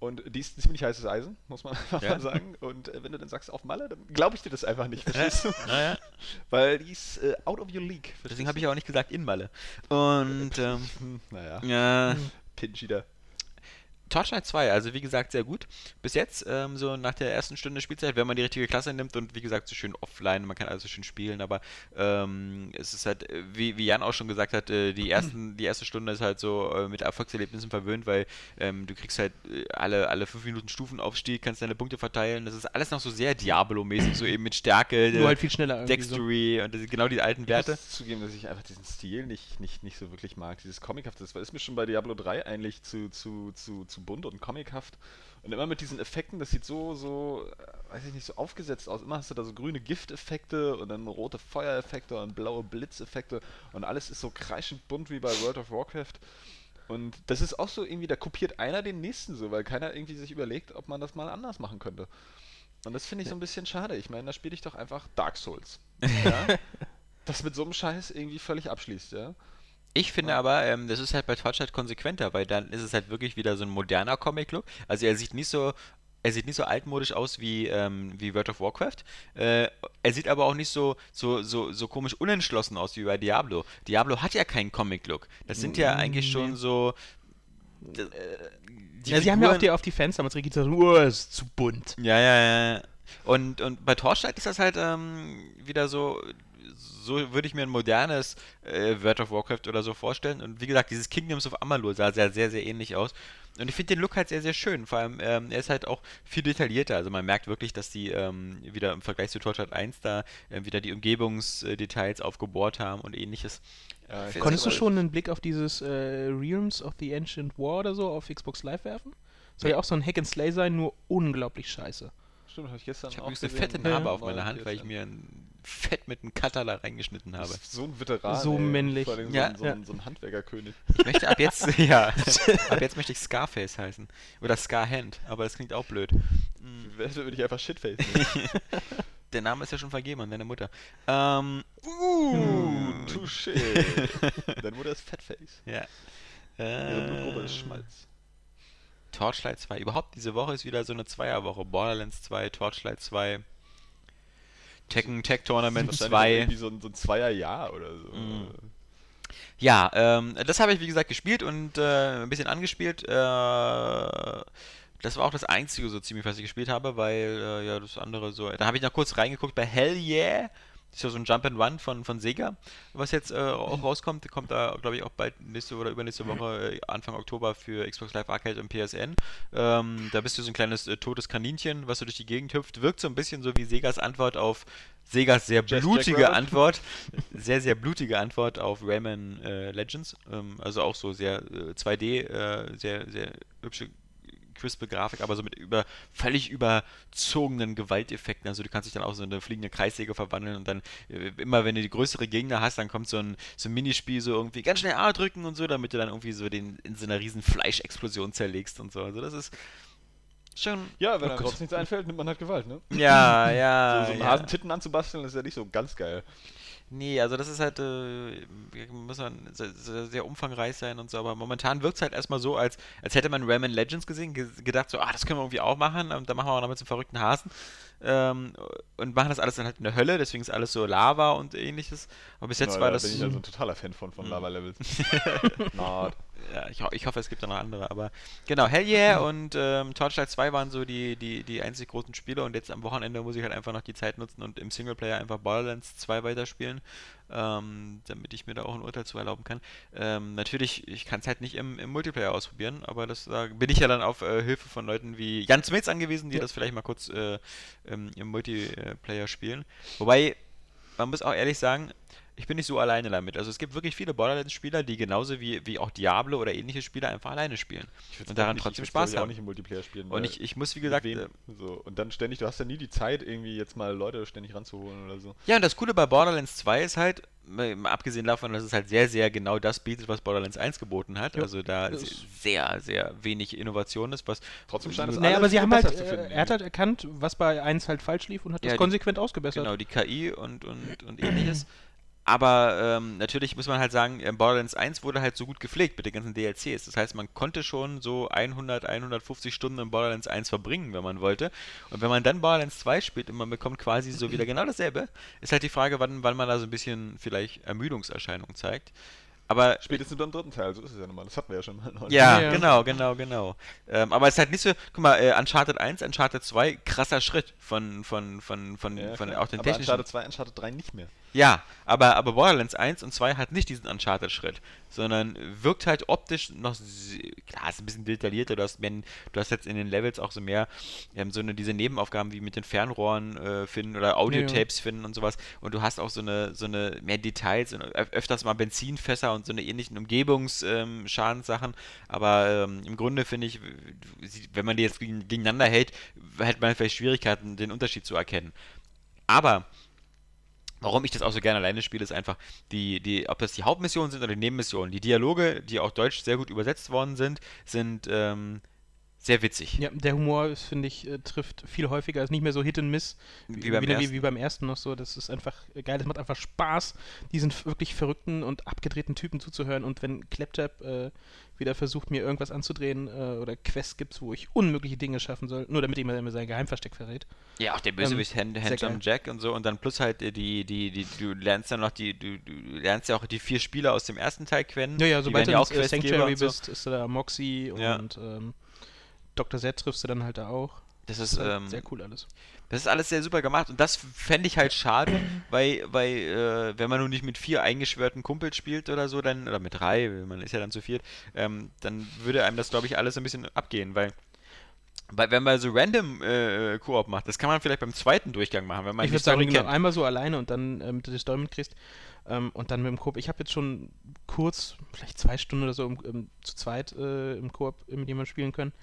Und die ist ein ziemlich heißes Eisen, muss man einfach Ja. mal sagen. Und äh, wenn du dann sagst auf Malle, dann glaube ich dir das einfach nicht, verstehst du? naja, Weil die ist äh, out of your league. deswegen habe ich auch nicht gesagt in Malle. Und ähm, Hm, naja, ja, Pinch wieder. Torchlight 2, also wie gesagt, sehr gut. Bis jetzt, ähm, so nach der ersten Stunde Spielzeit, wenn man die richtige Klasse nimmt und wie gesagt, so schön offline, man kann also schön spielen, aber ähm, es ist halt, äh, wie, wie Jan auch schon gesagt hat, äh, die, ersten, die erste Stunde ist halt so äh, mit Erfolgserlebnissen verwöhnt, weil ähm, du kriegst halt äh, alle, alle fünf Minuten Stufenaufstieg, kannst deine Punkte verteilen. Das ist alles noch so sehr Diablo-mäßig, so eben mit Stärke, Nur äh, halt viel schneller irgendwie so. Dextery und das, genau die alten Ich Werte. muss zugeben, dass ich einfach diesen Stil nicht, nicht, nicht so wirklich mag. Dieses Comichafte, das ist mir schon bei Diablo 3 eigentlich zu, zu, zu, zu bunt und comichaft. Und immer mit diesen Effekten, das sieht so, so, äh, weiß ich nicht, so aufgesetzt aus. Immer hast du da so grüne Gifteffekte und dann rote Feuereffekte und blaue Blitzeffekte und alles ist so kreischend bunt wie bei World of Warcraft. Und das ist auch so irgendwie, da kopiert einer den nächsten so, weil keiner irgendwie sich überlegt, ob man das mal anders machen könnte. Und das finde ich so ein bisschen schade. Ich meine, da spiele ich doch einfach Dark Souls. Ja? das mit so einem Scheiß irgendwie völlig abschließt, ja. Ich finde aber, ähm, das ist halt bei Torchlight konsequenter, weil dann ist es halt wirklich wieder so ein moderner Comic-Look. Also er sieht nicht so, er sieht nicht so altmodisch aus wie, ähm, wie World of Warcraft. Äh, er sieht aber auch nicht so, so, so, so komisch unentschlossen aus wie bei Diablo. Diablo hat ja keinen Comic-Look. Das sind ja eigentlich schon so. äh, die Ja, sie haben ja auf die, auf die Fans damals reagiert, gesagt, oh, ist zu bunt. Ja, ja, ja. Und, und bei Torchlight ist das halt ähm, wieder so, so würde ich mir ein modernes äh, World of Warcraft oder so vorstellen. Und wie gesagt, dieses Kingdoms of Amalur sah sehr, sehr, sehr ähnlich aus. Und ich finde den Look halt sehr, sehr schön. Vor allem, ähm, er ist halt auch viel detaillierter. Also man merkt wirklich, dass die ähm, wieder im Vergleich zu Torchlight 1 da äh, wieder die Umgebungsdetails aufgebohrt haben und ähnliches. ich Konntest du schon einen Blick auf dieses äh, Realms of the Ancient War oder so auf Xbox Live werfen? Soll ja auch so ein Hack and Slay sein, nur unglaublich scheiße. Stimmt, habe ich gestern Ich auch habe übrigens eine gesehen. fette Narbe Ja. auf meiner Hand, weil ich mir ein Fett mit einem Cutter da reingeschnitten habe. so ein Veteran. So ey. männlich. Vor allem so, Ja. ein, so, ein, so ein Handwerkerkönig. Ich möchte ab jetzt, ja, ab jetzt möchte ich Scarface heißen. Oder Scarhand, aber das klingt auch blöd. Wer würde ich einfach Shitface nennen? Der Name ist ja schon vergeben an deine Mutter. Ähm, uh, touché. Deine Mutter ist Fatface. ja. Ihre Blutgruppe ist Äh, Schmalz. Torchlight 2. Überhaupt diese Woche ist wieder so eine Zweierwoche. Borderlands 2, Torchlight 2, Tekken Tech Tournament Wahrscheinlich auch 2. Irgendwie so ein, so ein Zweierjahr oder so. Mhm. Ja, ähm, das habe ich wie gesagt gespielt und äh, ein bisschen angespielt. Äh, das war auch das einzige so ziemlich, was ich gespielt habe, weil äh, ja das andere so. Da habe ich noch kurz reingeguckt bei Hell Yeah. Das ist ja so ein Jump and Run von, von Sega, was jetzt äh, auch rauskommt. Kommt da, glaube ich, auch bald nächste oder übernächste Woche, äh, Anfang Oktober für Xbox Live Arcade und PSN. Ähm, da bist du so ein kleines äh, totes Kaninchen, was so durch die Gegend hüpft. Wirkt so ein bisschen so wie Segas Antwort auf Segas sehr blutige? Antwort. Sehr, sehr blutige Antwort auf Rayman äh, Legends. Ähm, also auch so sehr äh, 2D, äh, sehr, sehr hübsche crispe Grafik, aber so mit über, völlig überzogenen Gewalteffekten. Also du kannst dich dann auch so in eine fliegende Kreissäge verwandeln und dann äh, immer, wenn du die größere Gegner hast, dann kommt so ein, so ein Minispiel, so irgendwie ganz schnell A drücken und so, damit du dann irgendwie so den in so einer riesen Fleischexplosion zerlegst und so. Also das ist schon... Ja, wenn Oh einem sonst nichts einfällt, nimmt man halt Gewalt, ne? Ja, ja. so so einen ja. Hasentitten anzubasteln, ist ja nicht so ganz geil. Nee, also das ist halt, äh, muss man sehr, sehr, umfangreich sein und so, aber momentan wirkt es halt erstmal so, als, als hätte man Rayman Legends gesehen, ge gedacht so, ah, das können wir irgendwie auch machen, und dann machen wir auch noch mit so einem verrückten Hasen ähm, und machen das alles dann halt in der Hölle, deswegen ist alles so Lava und ähnliches, aber bis jetzt Na, war da das... bin ich ja so ein totaler Fan von, von Mhm. Lava-Levels. Na, ja, ich, ho ich hoffe, es gibt da noch andere, aber genau, Hell Yeah und ähm, Torchlight 2 waren so die, die, die einzig großen Spiele und jetzt am Wochenende muss ich halt einfach noch die Zeit nutzen und im Singleplayer einfach Borderlands 2 weiterspielen, ähm, damit ich mir da auch ein Urteil zu erlauben kann. Ähm, natürlich, ich kann es halt nicht im, im Multiplayer ausprobieren, aber das da bin ich ja dann auf äh, Hilfe von Leuten wie Jan Smits angewiesen, die Ja. das vielleicht mal kurz äh, ähm, im Multiplayer spielen. Wobei, man muss auch ehrlich sagen, ich bin nicht so alleine damit. Also es gibt wirklich viele Borderlands-Spieler, die genauso wie, wie auch Diablo oder ähnliche Spieler einfach alleine spielen. Ich Und daran nicht- trotzdem ich Spaß glaub ich, auch haben. nicht im Multiplayer spielen. Und ich, ich muss, wie gesagt, wem? äh, so. Und dann ständig, du hast ja nie die Zeit, irgendwie jetzt mal Leute ständig ranzuholen oder so. Ja, und das Coole bei Borderlands 2 ist halt, abgesehen davon, dass es halt sehr, sehr genau das bietet, was Borderlands 1 geboten hat. Ja. Also da sehr, sehr wenig Innovation ist, was Trotzdem scheint es Naja, aber sie haben halt, finden. er hat halt erkannt, was bei 1 halt falsch lief und hat Ja, das die- konsequent ausgebessert. genau die KI und, und, und ähnliches. Aber ähm, natürlich muss man halt sagen, äh, Borderlands 1 wurde halt so gut gepflegt mit den ganzen DLCs. Das heißt, man konnte schon so 100, 150 Stunden in Borderlands 1 verbringen, wenn man wollte. Und wenn man dann Borderlands 2 spielt und man bekommt quasi so wieder genau dasselbe, ist halt die Frage, wann, wann man da so ein bisschen vielleicht Ermüdungserscheinungen zeigt. Aber Spätestens beim dritten Teil, so ist es ja normal. Das hatten wir ja schon mal. neulich. ja, Ja. genau, genau, genau. Ähm, aber es ist halt nicht so, guck mal, äh, Uncharted 1, Uncharted 2, krasser Schritt von, von, von, von, Ja, von auch den aber technischen. Uncharted 2, Uncharted 3 nicht mehr. Ja, aber, aber Borderlands 1 und 2 hat nicht diesen Uncharted-Schritt, sondern wirkt halt optisch noch, klar, ist ein bisschen detaillierter, du hast, mehr, du hast jetzt in den Levels auch so mehr, ähm, so eine, diese Nebenaufgaben wie mit den Fernrohren äh, finden oder Audiotapes finden und sowas und du hast auch so eine, so eine, mehr Details und öf öfters mal Benzinfässer und so eine ähnlichen Umgebungsschadenssachen, aber ähm, im Grunde finde ich, wenn man die jetzt gegen- gegeneinander hält, hätte man vielleicht Schwierigkeiten, den Unterschied zu erkennen. Aber Warum ich das auch so gerne alleine spiele, ist einfach, die, die, ob das die Hauptmissionen sind oder die Nebenmissionen. Die Dialoge, die auch deutsch sehr gut übersetzt worden sind, sind ähm, sehr witzig. Ja, der Humor, ist, finde ich, äh, trifft viel häufiger. Ist nicht mehr so Hit and Miss Wie beim wie, ersten. wie beim ersten noch so. Das ist einfach geil. Das macht einfach Spaß, diesen wirklich verrückten und abgedrehten Typen zuzuhören. Und wenn Claptrap äh, wieder versucht, mir irgendwas anzudrehen äh, oder Quests gibt, wo ich unmögliche Dinge schaffen soll, nur damit ihm mir sein Geheimversteck verrät. Ja, auch der Bösewicht Ähm, Hand, sehr Handsome. Jack und so und dann plus halt äh, die, die, die, du lernst dann noch die, du, du lernst ja auch die vier Spieler aus dem ersten Teil kennen. Ja, ja, sobald du ja auch äh, Sanctuary so. bist, ist da Moxie Ja. und ähm, Dr. Z triffst du dann halt da auch. Das Das ist, ist halt ähm, sehr cool alles. Das ist alles sehr super gemacht und das fände ich halt schade, weil, weil äh, wenn man nun nicht mit vier eingeschwörten Kumpels spielt oder so, dann, oder mit drei, man ist ja dann zu viert, ähm, dann würde einem das, glaube ich, alles ein bisschen abgehen, weil, weil wenn man so random äh, Koop macht, das kann man vielleicht beim zweiten Durchgang machen, wenn man ich würde sagen, genau, einmal so alleine und dann ähm, du die Story mitkriegst ähm, und dann mit dem Koop. Ich habe jetzt schon kurz, vielleicht zwei Stunden oder so im, im, zu zweit äh, im Koop mit jemandem spielen können.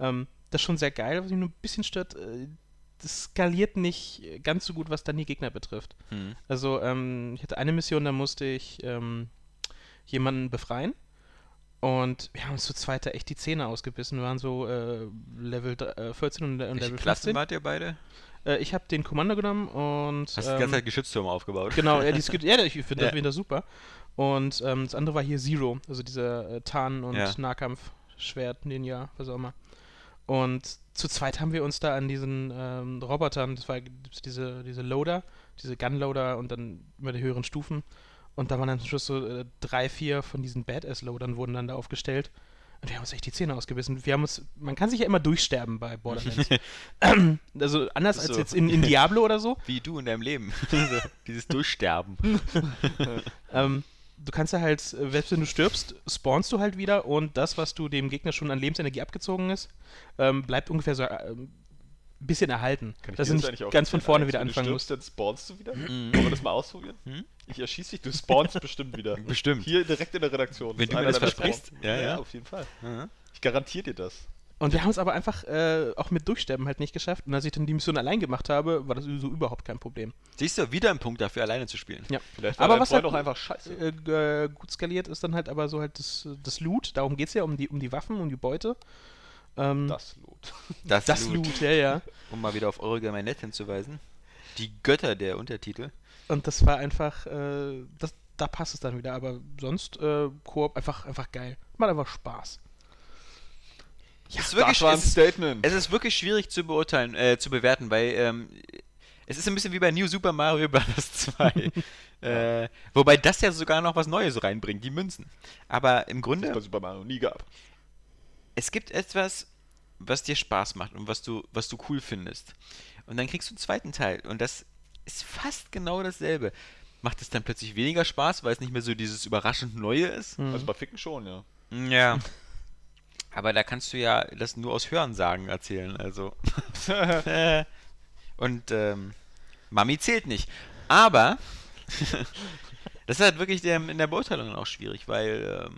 Ähm, das ist schon sehr geil, was mich nur ein bisschen stört. Äh, das skaliert nicht ganz so gut, was dann die Gegner betrifft. Hm. Also ähm, ich hatte eine Mission, da musste ich ähm, jemanden befreien. Und wir haben uns zu zweit da echt die Zähne ausgebissen. Wir waren so äh, Level dr- äh, 14 und, und Welche Level Klassen 15. wart ihr beide? Äh, ich habe den Kommando genommen und. Hast die ähm, ganze Zeit Geschütztürme aufgebaut. Genau, ja, die Sk- ja ich finde Ja. das wieder super. Und ähm, das andere war hier Zero, also dieser äh, Tarn- und Ja. Nahkampf-Schwert, Ninja, was auch immer. Und zu zweit haben wir uns da an diesen ähm, Robotern, das war diese, diese Loader, diese Gunloader und dann immer die höheren Stufen. Und da waren dann zum Schluss so äh, drei, vier von diesen Badass-Loadern wurden dann da aufgestellt. Und wir haben uns echt die Zähne ausgebissen. Wir haben uns, man kann sich ja immer durchsterben bei Borderlands. also anders als So. jetzt in, in Diablo oder so. Wie du in deinem Leben. dieses Durchsterben. Ähm, du kannst ja halt, äh, selbst wenn du stirbst, spawnst du halt wieder und das, was du dem Gegner schon an Lebensenergie abgezogen ist, ähm, bleibt ungefähr so äh, ein bisschen erhalten. Kann ich Dass du das nicht ganz von vorne Alex, wieder wenn anfangen du musst. dann spawnst du wieder. Mhm. Wollen wir das mal ausprobieren? Hm? Ich erschieße dich, du spawnst bestimmt wieder. Bestimmt. Hier direkt in der Redaktion. Wenn du mir das versprichst. Spawns. Ja, ja. auf jeden Fall. Mhm. Ich garantiere dir das. Und wir haben es aber einfach äh, auch mit Durchsterben halt nicht geschafft. Und als ich dann die Mission allein gemacht habe, war das so überhaupt kein Problem. Siehst du, wieder ein Punkt dafür, alleine zu spielen. Ja. Vielleicht war Aber was Freund halt- auch einfach scheiße. Äh, äh, gut skaliert ist dann halt aber so halt das, das Loot. Darum geht es ja um die, um die Waffen, um die Beute. Ähm, Das Lot. Das, das Loot. Loot, ja, ja. Um mal wieder auf Eurogamer.net hinzuweisen. Die Götter der Untertitel. Und das war einfach, äh, das, da passt es dann wieder. Aber sonst, äh, Koop einfach, einfach geil. Macht einfach Spaß. Ja, es ist Das wirklich, war ein es, ist- Statement. es ist wirklich schwierig zu beurteilen, äh, zu bewerten, weil ähm, es ist ein bisschen wie bei New Super Mario Bros. 2. äh, wobei das ja sogar noch was Neues reinbringt, die Münzen. Aber im das Grunde, es bei Super Mario nie gab. es gibt etwas, was dir Spaß macht und was du, was du cool findest. Und dann kriegst du einen zweiten Teil und das ist fast genau dasselbe. Macht es dann plötzlich weniger Spaß, weil es nicht mehr so dieses überraschend Neue ist? Mhm. Also bei Ficken schon, ja. Ja. Aber da kannst du ja das nur aus Hörensagen erzählen, also. Und ähm, Mami zählt nicht. Aber Das ist halt wirklich der, in der Beurteilung auch schwierig, weil ähm,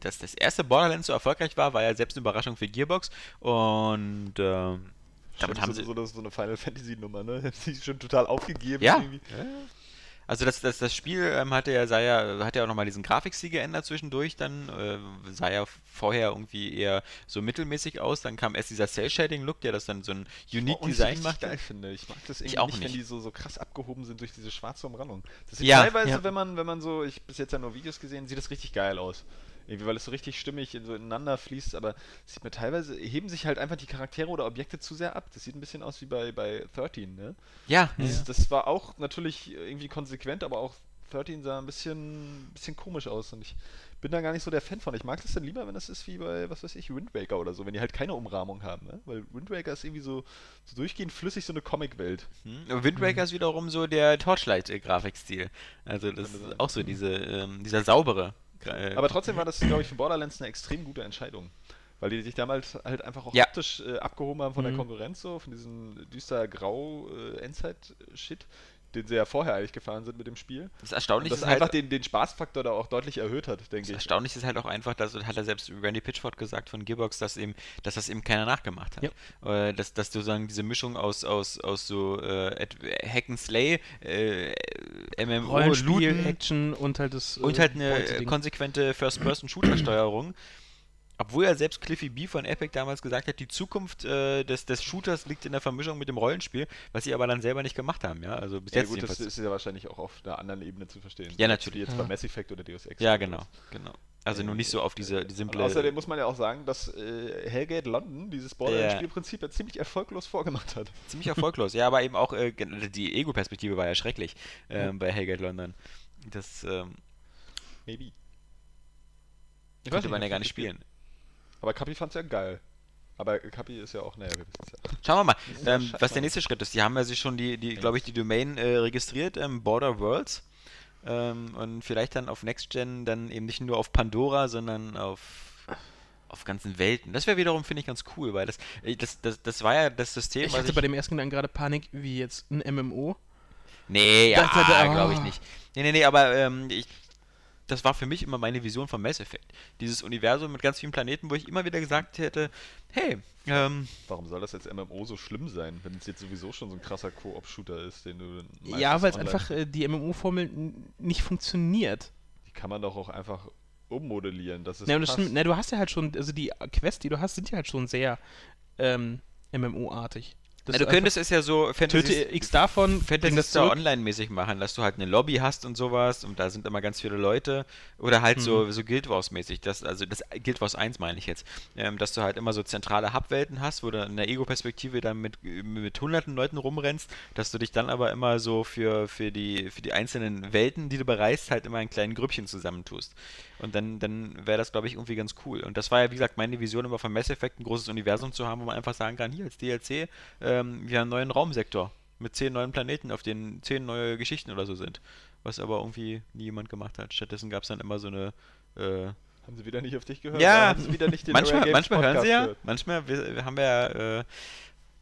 dass das erste Borderlands so erfolgreich war, war ja selbst eine Überraschung für Gearbox und ähm, damit haben so, sie. so, so eine Final Fantasy Nummer, ne? Haben sie schon total aufgegeben. Ja. irgendwie. Also das, das, das Spiel ähm, hatte ja, sah ja, hat ja auch nochmal diesen Grafikstil geändert zwischendurch dann, äh, sah ja vorher irgendwie eher so mittelmäßig aus, dann kam erst dieser Cell-Shading-Look, der das dann so ein Unique Oh, Design macht. geil finde. Ich mag das irgendwie Ich auch nicht, wenn nicht. die so, so krass abgehoben sind durch diese schwarze Umrandung. Das sieht Ja, teilweise, ja. wenn man, wenn man so, ich bis jetzt ja nur Videos gesehen, sieht das richtig geil aus. Irgendwie, weil es so richtig stimmig in- so ineinander fließt, aber es sieht mir teilweise, heben sich halt einfach die Charaktere oder Objekte zu sehr ab. Das sieht ein bisschen aus wie bei, bei 13, ne? Ja, Das, das war auch natürlich irgendwie konsequent, aber auch 13 sah ein bisschen, bisschen komisch aus und ich bin da gar nicht so der Fan von. Ich mag das dann lieber, wenn das ist wie bei, was weiß ich, Wind Waker oder so, wenn die halt keine Umrahmung haben, ne? Weil Wind Waker ist irgendwie so, so durchgehend flüssig so eine Comicwelt. Hm, Wind Waker ist wiederum so der Torchlight-Grafikstil. Also das ist auch so diese, ähm, dieser saubere. Äh, Aber trotzdem war das, glaube ich, für Borderlands eine extrem gute Entscheidung. Weil die sich damals halt einfach auch Ja. optisch äh, abgehoben haben von der Mhm. Konkurrenz, so, von diesem düster grau äh, Endzeit-Shit, den sie ja vorher eigentlich gefahren sind mit dem Spiel. das Erstaunliche das ist halt, einfach den, den Spaßfaktor da auch deutlich erhöht hat, denke das ich. Erstaunliche ist halt auch einfach, dass hat er selbst Randy Pitchford gesagt von Gearbox, dass eben, dass das eben keiner nachgemacht hat. Äh, dass, dass du sagen, diese Mischung aus, aus, aus so äh, Hack and Slay, äh, MMO, Rollenspiel, Looten Action und halt das. und halt eine äh, Beuteding. konsequente First-Person-Shooter-Steuerung. Obwohl ja selbst Cliffy B von Epic damals gesagt hat, die Zukunft äh, des, des Shooters liegt in der Vermischung mit dem Rollenspiel, was sie aber dann selber nicht gemacht haben, ja. Also bis Ja, jetzt gut, das jedenfalls. ist ja wahrscheinlich auch auf einer anderen Ebene zu verstehen. Ja, natürlich. Wie jetzt Ja. bei Mass Effect oder Deus Ex. ja, genau, genau. Also nur nicht so auf diese die Und simple. außerdem muss man ja auch sagen, dass äh, Hellgate London dieses Borderlands-Spielprinzip ja ziemlich erfolglos vorgemacht hat. ziemlich erfolglos. ja, aber eben auch äh, gen- die Ego-Perspektive war ja schrecklich ähm, bei Hellgate London. Das ähm, Maybe. Ich konnte man ja gar ich nicht spielen. Aber Kapi fand's ja geil. Aber Kapi ist ja auch, naja, wir wissen's ja. Schauen wir mal, ähm, was der nächste Schritt ist. Die haben ja sich schon die, die glaube ich, die Domain äh, registriert, ähm, Border Worlds. Ähm, und vielleicht dann auf Next Gen dann eben nicht nur auf Pandora, sondern auf, auf ganzen Welten. Das wäre wiederum, finde ich, ganz cool, weil das, äh, das, das, das war ja das System, Ich hatte bei dem ersten Gedanken gerade Panik, wie jetzt ein MMO. Nee, ja, ah. glaube ich nicht. Nee, nee, nee, aber ähm, ich, das war für mich immer meine Vision von Mass Effect. Dieses Universum mit ganz vielen Planeten, wo ich immer wieder gesagt hätte, hey, ähm, Warum soll das jetzt MMO so schlimm sein, wenn es jetzt sowieso schon so ein krasser Koop-Shooter ist, den du Ja, weil es einfach äh, die MMO-Formel n- nicht funktioniert. Die kann man doch auch einfach ummodellieren, dass es und das stimmt, ne, du hast ja halt schon, also die Quests, die du hast, sind ja halt schon sehr ähm, MMO-artig. Na, du könntest es ja so Töte X davon, Fantasy Star. Online-mäßig machen, dass du halt eine Lobby hast und sowas und da sind immer ganz viele Leute oder halt so, Mhm. so Guild Wars-mäßig, das, also das Guild Wars 1 meine ich jetzt, ähm, dass du halt immer so zentrale Hubwelten hast, wo du in der Ego-Perspektive dann mit, mit hunderten Leuten rumrennst, dass du dich dann aber immer so für, für, die, für die einzelnen Welten, die du bereist, halt immer in kleinen Grüppchen zusammentust. Und dann, dann wäre das, glaube ich, irgendwie ganz cool. Und das war ja, wie gesagt, meine Vision immer von Mass Effect, ein großes Universum zu haben, wo man einfach sagen kann, hier als DLC, ähm, wir haben einen neuen Raumsektor mit zehn neuen Planeten, auf denen zehn neue Geschichten oder so sind. Was aber irgendwie nie jemand gemacht hat. Stattdessen gab es dann immer so eine. Äh, Haben sie wieder nicht auf dich gehört? Ja, haben sie wieder nicht den manchmal, manchmal hören sie ja, gehört? manchmal wir, wir haben wir ja. Äh,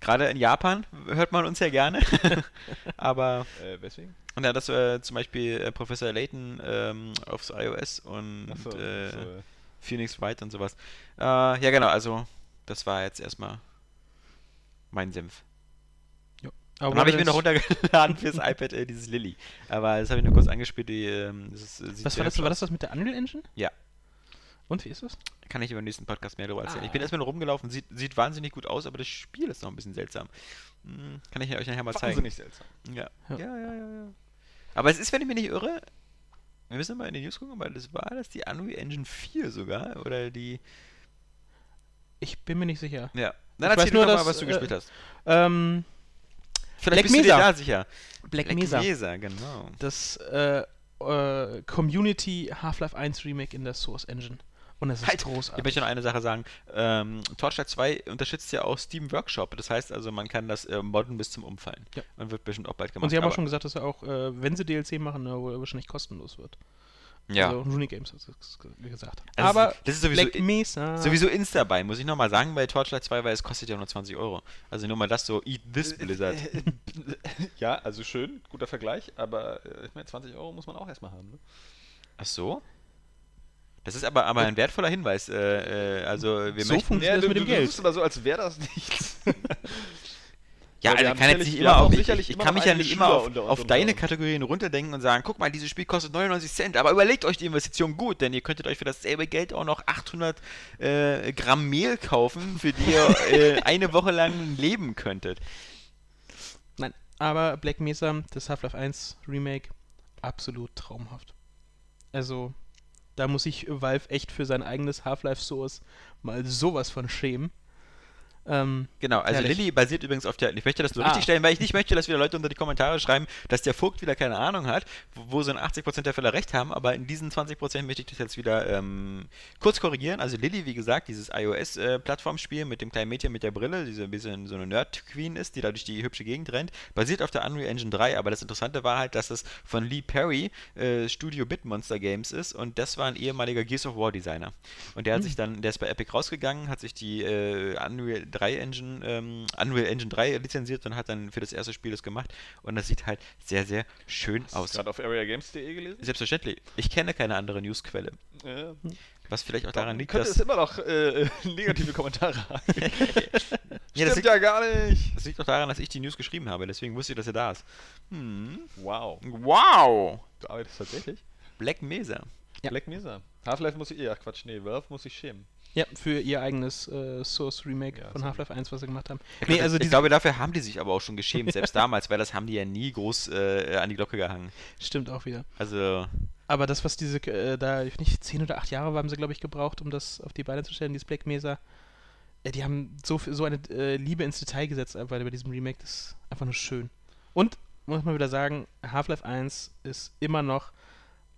Gerade in Japan hört man uns ja gerne. aber Äh, weswegen? und ja, das äh, zum Beispiel äh, Professor Layton ähm, aufs iOS und Achso, äh, so, äh, Phoenix Wright und sowas. Äh, ja, genau, also das war jetzt erstmal mein Senf. Aber Dann habe ich mir das- noch runtergeladen fürs iPad äh, dieses Lilly. Aber das habe ich nur kurz angespielt. Die, ähm, das ist, äh, sieht Was war das? War das das mit der Unreal Engine? Ja. Und wie ist das? Kann ich über den nächsten Podcast mehr darüber erzählen. Ah. Ich bin erstmal nur rumgelaufen, sieht, sieht wahnsinnig gut aus, aber das Spiel ist noch ein bisschen seltsam. Hm, kann ich euch nachher mal zeigen. Wahnsinnig seltsam. Ja. Ja. Ja. ja, ja, ja, Aber es ist, wenn ich mich nicht irre, wir müssen mal in die News gucken, aber das war das die Unreal Engine 4 sogar, oder die... Ich bin mir nicht sicher. Ja. Dann Ich erzähl nur, doch mal, dass, was du äh, gespielt hast. Ähm, Vielleicht Black bist du dir Mesa. da sicher. Black, Mesa. Mesa, genau. Das äh, äh, Community Half-Life 1 Remake in der Source Engine. Und es ist Halt, Ich großartig. möchte noch eine Sache sagen. Ähm, Torchlight 2 unterstützt ja auch Steam Workshop. Das heißt also, man kann das äh, modden bis zum Umfallen. Ja. Und wird bestimmt auch bald gemacht. Und sie haben auch schon gesagt, dass er auch, äh, wenn sie DLC machen, äh, wohl wahrscheinlich kostenlos wird. Ja. Also Rooney Games hat es gesagt. Also Aber das ist sowieso, Black Mesa. sowieso Insta-Buy, muss ich nochmal sagen, bei Torchlight 2, weil es kostet ja nur 20 Euro. Also nur mal das so, eat this Blizzard. Ja, also schön, guter Vergleich, aber äh, ich meine, 20 Euro muss man auch erstmal haben. Ne? Ach so? Das ist aber, aber ein wertvoller Hinweis. Äh, äh, also wir So möchten... funktioniert das mit dem Geld. tust immer so, als wäre das nichts. Ja, Aber also ich kann jetzt nicht immer auf, auch ich, sicherlich ich immer kann mich ja nicht immer auf, unter auf deine. Kategorien runterdenken und sagen, guck mal, dieses Spiel kostet 99 Cent, aber überlegt euch die Investition gut, denn ihr könntet euch für dasselbe Geld auch noch 800 äh, Gramm Mehl kaufen, für die ihr äh, eine Woche lang leben könntet. Nein, aber Black Mesa, das Half-Life 1 Remake, absolut traumhaft. Also, da muss sich Valve echt für sein eigenes Half-Life Source mal sowas von schämen. Ähm, Genau, also Herrlich. Lilly basiert übrigens auf der, ich möchte das nur Ah. richtig stellen, weil ich nicht möchte, dass wieder Leute unter die Kommentare schreiben, dass der Vogt wieder keine Ahnung hat, wo, wo so in 80% der Fälle recht haben, aber in diesen 20% möchte ich das jetzt wieder ähm, kurz korrigieren. Also Lilly, wie gesagt, dieses iOS-Plattformspiel mit dem kleinen Mädchen mit der Brille, die so ein bisschen so eine Nerd-Queen ist, die dadurch die hübsche Gegend rennt, basiert auf der Unreal Engine 3, aber das Interessante war halt, dass es von Lee Perry äh, Studio Bitmonster Games ist und das war ein ehemaliger Gears of War Designer. Und der hat sich dann, der ist bei Epic rausgegangen, hat sich die äh, Unreal 3 Engine, ähm, Unreal Engine 3 lizenziert und hat dann für das erste Spiel das gemacht und das sieht halt sehr, sehr schön aus. Gerade auf areagames.de gelesen? Selbstverständlich. Ich kenne keine andere Newsquelle. Ja. Was vielleicht auch daran liegt, könnte dass. es immer noch äh, negative Kommentare haben. Ja, Stimmt liegt, ja gar nicht. das liegt auch daran, dass ich die News geschrieben habe, deswegen wusste ich, dass er da ist. Hm. Wow. Wow! Du arbeitest tatsächlich? Black Mesa. Ja. Black Mesa. Half-Life muss ich, ja Quatsch, nee, Valve muss ich schämen. Ja, für ihr eigenes äh, Source Remake Ja, von. Half-Life 1, was sie gemacht haben. Ich, Nee, glaube, also ich glaube, dafür haben die sich aber auch schon geschämt, selbst damals, weil das haben die ja nie groß äh, an die Glocke gehangen. Stimmt auch wieder. Also, Aber das, was diese, äh, da, ich weiß nicht, 10 oder 8 Jahre haben sie, glaube ich, gebraucht, um das auf die Beine zu stellen, dieses Black Mesa. Äh, die haben so, viel- so eine äh, Liebe ins Detail gesetzt, einfach bei diesem Remake. Das ist einfach nur schön. Und, muss man wieder sagen, Half-Life 1 ist immer noch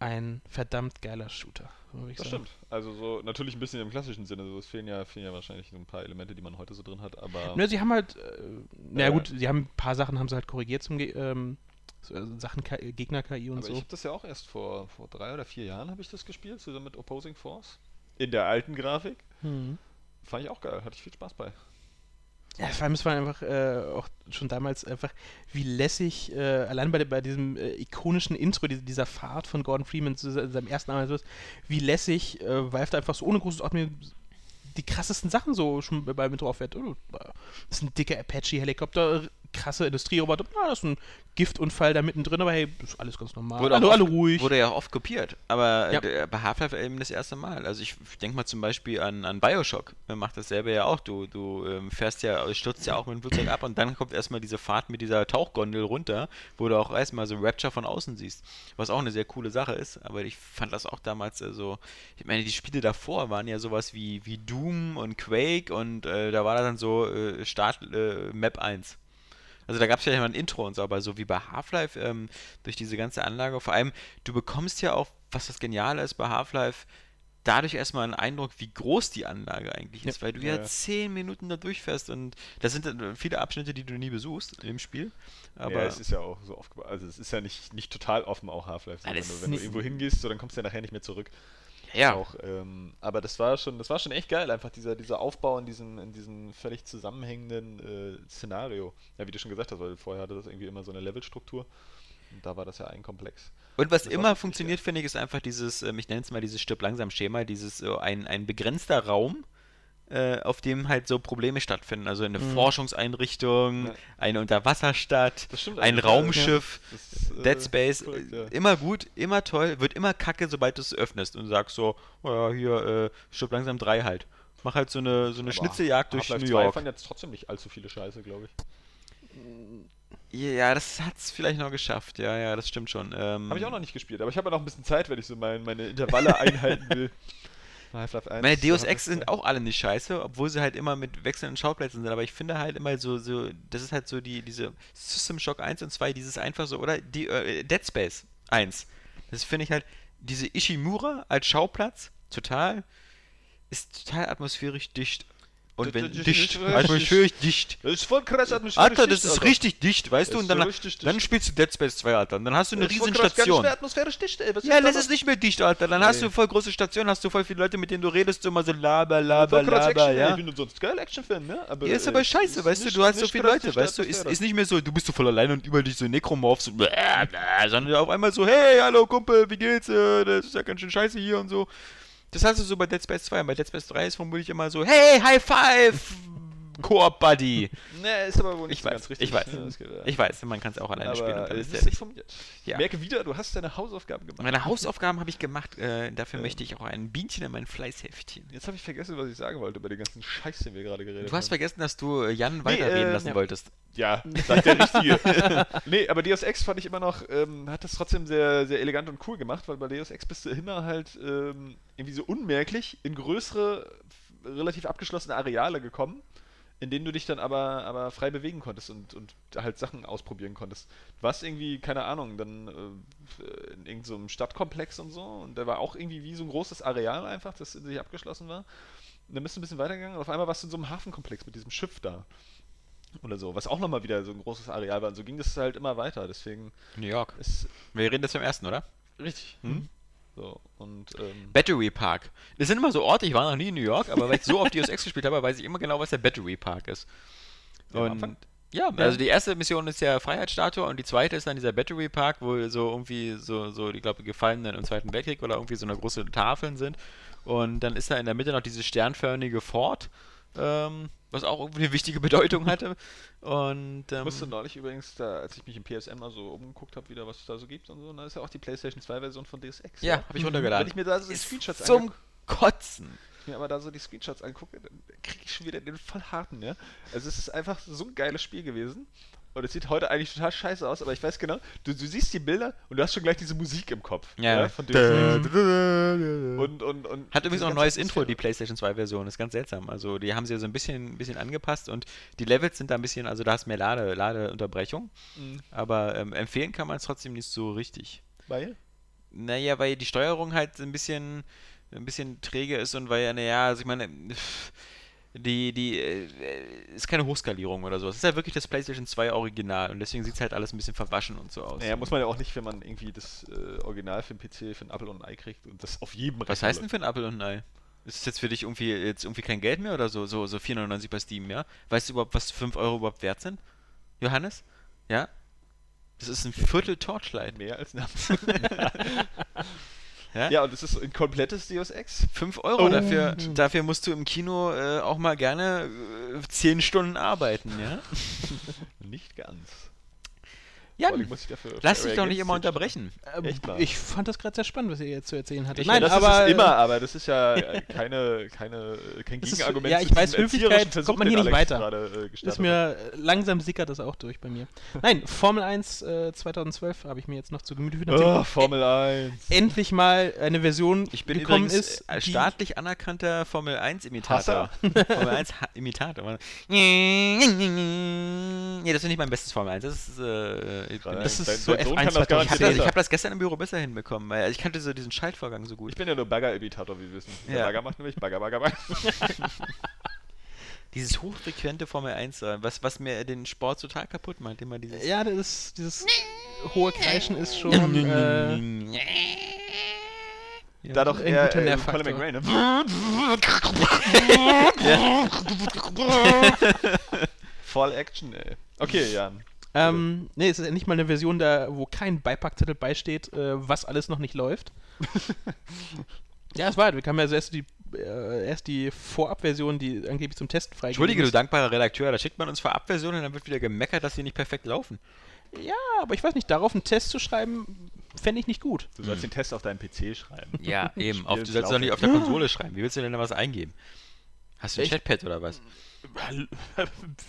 ein verdammt geiler Shooter. Das sagen. stimmt. Also so natürlich ein bisschen im klassischen Sinne. So, es fehlen ja, fehlen ja wahrscheinlich so ein paar Elemente, die man heute so drin hat, aber. Nö, sie haben halt, äh, na Ja. gut, sie haben ein paar Sachen haben sie halt korrigiert zum ähm, so, äh, Sachen K- Gegner-KI und aber so. ich habe das ja auch erst vor, vor drei oder vier Jahren habe ich das gespielt, zusammen mit Opposing Force. In der alten Grafik. Mhm. Fand ich auch geil, hatte ich viel Spaß bei. Ja, vor allem, es war einfach äh, auch schon damals einfach, wie lässig, äh, allein bei, bei diesem äh, ikonischen Intro, die, dieser Fahrt von Gordon Freeman zu se- seinem ersten Arbeit, wie lässig äh, Valve einfach so ohne großes Ordnung die krassesten Sachen so schon bei mit drauf fährt. Oh, das ist ein dicker Apache-Helikopter, krasse Industrieroboter, ah, das ist ein Giftunfall da mittendrin, aber hey, das ist alles ganz normal. Wurde, alle, alle ruhig. wurde ja auch oft kopiert, aber Ja. äh, bei Half-Life eben das erste Mal. Also ich denke mal zum Beispiel an, an Bioshock, man macht dasselbe ja auch. Du, du ähm, fährst ja, stürzt ja auch mit dem Flugzeug ab und dann kommt erstmal diese Fahrt mit dieser Tauchgondel runter, wo du auch erstmal so Rapture von außen siehst, was auch eine sehr coole Sache ist, aber ich fand das auch damals äh, so, ich meine, die Spiele davor waren ja sowas wie, wie Doom und Quake und äh, da war da dann so äh, Start äh, Map 1. Also da gab es ja immer ein Intro und so, aber so wie bei Half-Life, ähm, durch diese ganze Anlage, vor allem, du bekommst ja auch, was das Geniale ist bei Half-Life, dadurch erstmal einen Eindruck, wie groß die Anlage eigentlich ist, weil du ja, Ja, ja. zehn Minuten da durchfährst und das sind dann viele Abschnitte, die du nie besuchst im Spiel. Aber ja, es ist ja auch so aufgebaut. Also es ist ja nicht, nicht total offen auch Half-Life. Wenn du, irgendwo hingehst, so, dann kommst du ja nachher nicht mehr zurück. Ja, Auch, ähm, aber das war schon, das war schon echt geil, einfach dieser, dieser Aufbau in diesem, in diesem völlig zusammenhängenden äh, Szenario. Ja, wie du schon gesagt hast, weil vorher hatte das irgendwie immer so eine Levelstruktur. Und da war das ja ein Komplex. Und was Das immer funktioniert, finde ich, ist einfach dieses, ähm, ich nenne es mal dieses Stirb langsam Schema, dieses so ein, ein begrenzter Raum, äh, auf dem halt so Probleme stattfinden. Also eine Mhm. Forschungseinrichtung, Ja. eine Unterwasserstadt, ein. Raumschiff, äh, Dead Space, korrekt, ja. äh, immer gut, immer toll, wird immer kacke, sobald du es öffnest und sagst so, oh ja, hier, äh, Stirb langsam 3 halt. Mach halt so eine, so eine Aber Schnitzeljagd durch New 2 York. fand jetzt trotzdem nicht allzu viele Scheiße, glaube ich. Ja, das hat's vielleicht noch geschafft, ja, ja, das stimmt schon. Ähm, Habe ich auch noch nicht gespielt, aber ich habe ja noch ein bisschen Zeit, wenn ich so mein, meine Intervalle einhalten will. Half-Life 1. Meine Deus Ex 2. sind auch alle nicht scheiße, obwohl sie halt immer mit wechselnden Schauplätzen sind. Aber ich finde halt immer so, so das ist halt so die, diese System Shock 1 und 2, dieses einfach so, oder die äh, Dead Space 1. Das finde ich halt, diese Ishimura als Schauplatz, total, ist total atmosphärisch dicht. Und wenn dicht, atmosphärisch dicht. Das ist voll krass atmosphärisch. Alter, das ist richtig dicht, weißt du? Und dann, dann spielst du Dead Space 2, Alter. Und dann hast du eine riesen Station. atmosphärisch dicht, ey. Ja, das da ist nicht mehr dicht, Alter. Dann hast du voll große Stationen, hast du voll viele Leute, mit denen du redest, immer so laber, laber, laber, ja. Ich bin sonst geil Action-Fan, ne? Aber, Ja, ist äh, aber scheiße, weißt du, du hast so viele Leute, weißt du, ist, nicht mehr so, du bist so voll allein und über dich so Necromorphs, bläh, sondern auf einmal so, hey, hallo Kumpel, wie geht's, äh, das ist ja ganz schön scheiße hier und so. Das hast du so bei Dead Space 2, bei Dead Space 3 ist vermutlich immer so, hey, High Five, Koop Buddy. Ne, ist aber wohl nicht Ich so weiß, ganz richtig. ich weiß, ja. ich weiß, man kann es auch alleine aber spielen. Äh, ist nicht. Ja. Ich merke wieder, du hast deine Hausaufgaben gemacht. Meine Hausaufgaben habe ich gemacht, äh, dafür Ja. möchte ich auch ein Bienchen in mein Fleißheftchen. Jetzt habe ich vergessen, was ich sagen wollte bei den ganzen Scheiß, den wir gerade geredet Du hast haben. vergessen, dass du äh, Jan weiterreden äh, lassen ja. wolltest. Ja, sagt der Richtige. nee, aber Deus Ex fand ich immer noch, ähm, hat das trotzdem sehr, sehr elegant und cool gemacht, weil bei Deus Ex bist du immer halt ähm, irgendwie so unmerklich in größere, relativ abgeschlossene Areale gekommen, in denen du dich dann aber, aber frei bewegen konntest und, und halt Sachen ausprobieren konntest. Du warst irgendwie, keine Ahnung, dann äh, in irgendeinem so einem Stadtkomplex und so und da war auch irgendwie wie so ein großes Areal einfach, das in sich abgeschlossen war. Und dann bist du ein bisschen weitergegangen und auf einmal warst du in so einem Hafenkomplex mit diesem Schiff da oder so, was auch nochmal wieder so ein großes Areal war. Und so ging das halt immer weiter. Deswegen New York. ist Wir reden jetzt vom ersten, oder? richtig. Hm? So, und ähm, Battery Park. Das sind immer so Orte, ich war noch nie in New York, aber weil ich so oft Deus Ex gespielt habe, weiß ich immer genau, was der Battery Park ist. Und Ja. also die erste Mission ist ja Freiheitsstatue und die zweite ist dann dieser Battery Park, wo so irgendwie so, so ich glaube, Gefallenen im Zweiten Weltkrieg oder irgendwie so eine große Tafeln sind. Und dann ist da in der Mitte noch dieses sternförmige Fort, ähm, was auch irgendwie eine wichtige Bedeutung hatte. Und ich ähm, musste neulich übrigens, da, als ich mich im PSN mal so umgeguckt habe, wieder, was es da so gibt und so, und da ist ja auch die PlayStation 2-Version von Deus Ex. ja, habe ich runtergeladen. Wenn ich mir da so die Screenshots zum Kotzen. mir aber da so die Screenshots angucke, dann kriege ich schon wieder den voll harten, ja. Also es ist einfach so ein geiles Spiel gewesen. Und es sieht heute eigentlich total scheiße aus, aber ich weiß genau, du, du siehst die Bilder und du hast schon gleich diese Musik im Kopf. Ja. Von Deus Ex. Und, und, und Hat übrigens auch ein neues Intro, die PlayStation 2 Version. ist ganz seltsam. Also die haben sie ja so ein bisschen, ein bisschen angepasst und die Levels sind da ein bisschen, also da hast mehr Lade, Ladeunterbrechung. Mhm. Aber ähm, empfehlen kann man es trotzdem nicht so richtig. Weil? Naja, weil die Steuerung halt ein bisschen, ein bisschen träge ist und weil ja, naja, also ich meine, die, die, äh, ist keine Hochskalierung oder so. Es ist halt wirklich das PlayStation 2 Original und deswegen sieht es halt alles ein bisschen verwaschen und so aus. Naja, muss man ja auch nicht, wenn man irgendwie das äh, Original für den PC für ein Apple und ein Ei kriegt und das auf jedem Was Rechner heißt denn für ein Apfel und ein Ei? Ist es jetzt für dich irgendwie jetzt irgendwie kein Geld mehr oder so? So, so 4,99 bei Steam, ja? Weißt du überhaupt, was 5 Euro überhaupt wert sind? Johannes? Ja? Das ist ein Viertel Torchlight. Mehr als ein Ja? Ja, und das ist ein komplettes Deus Ex. 5 Euro Oh. dafür, dafür musst du im Kino äh, auch mal gerne äh, 10 Stunden arbeiten, ja? Nicht ganz. Jan, Vor allem muss ich dafür lass dich doch nicht immer unterbrechen. Ähm, ich fand das gerade sehr spannend, was ihr jetzt zu erzählen hattet. Ich- Nein, das aber ist es immer, äh, aber das ist ja äh, keine, keine, kein Das ist- Gegenargument. ja, ich weiß, Höflichkeit Versuch, kommt man hier nicht Alex weiter. Gerade, äh, ist mir äh, langsam sickert das auch durch bei mir. Nein, Formel 1 äh, 2012 habe ich mir jetzt noch zu Gemüte geführt, Oh, Formel 1. endlich mal eine Version Ich bin gekommen übrigens ist, äh, die- staatlich anerkannter Formel 1 Imitator. Formel 1 Ha- Imitator. Nee, das ist nicht mein bestes Formel 1. Das ist, äh, ich, bin, Das ist dein- so dein Sohn F1 kann das ich garantiert habe das, ich besser. hab das gestern im Büro besser hinbekommen, weil ich kannte so diesen Schaltvorgang so gut. Ich bin ja nur Bagger-Imitator, wie wir wissen. Der Ja. Bagger macht nämlich Bagger, Bagger, Bagger. Dieses hochfrequente Formel 1, äh, was, was mir den Sport total kaputt macht, immer dieses. Ja, das ist, dieses hohe Kreischen ist schon äh, Ja. Da doch Ein eher guter äh. Colin McRae, ne? Voll Action, ey. Okay, Jan. Ähm, nee, es ist endlich mal eine Version da, wo kein Beipackzettel beisteht, äh, was alles noch nicht läuft. ja, es war halt, wir haben ja erst die, äh, erst die Vorabversion, die angeblich zum Testen freigegeben Entschuldige, du ist. dankbarer Redakteur, da schickt man uns Vorabversionen und dann wird wieder gemeckert, dass sie nicht perfekt laufen. Ja, aber ich weiß nicht, darauf einen Test zu schreiben, fände ich nicht gut. Du sollst den Test auf deinem PC schreiben. Ja, eben. Auf, du sollst doch nicht auf der Konsole schreiben. Wie willst du denn da was eingeben? Hast du ein? Chatpad oder was?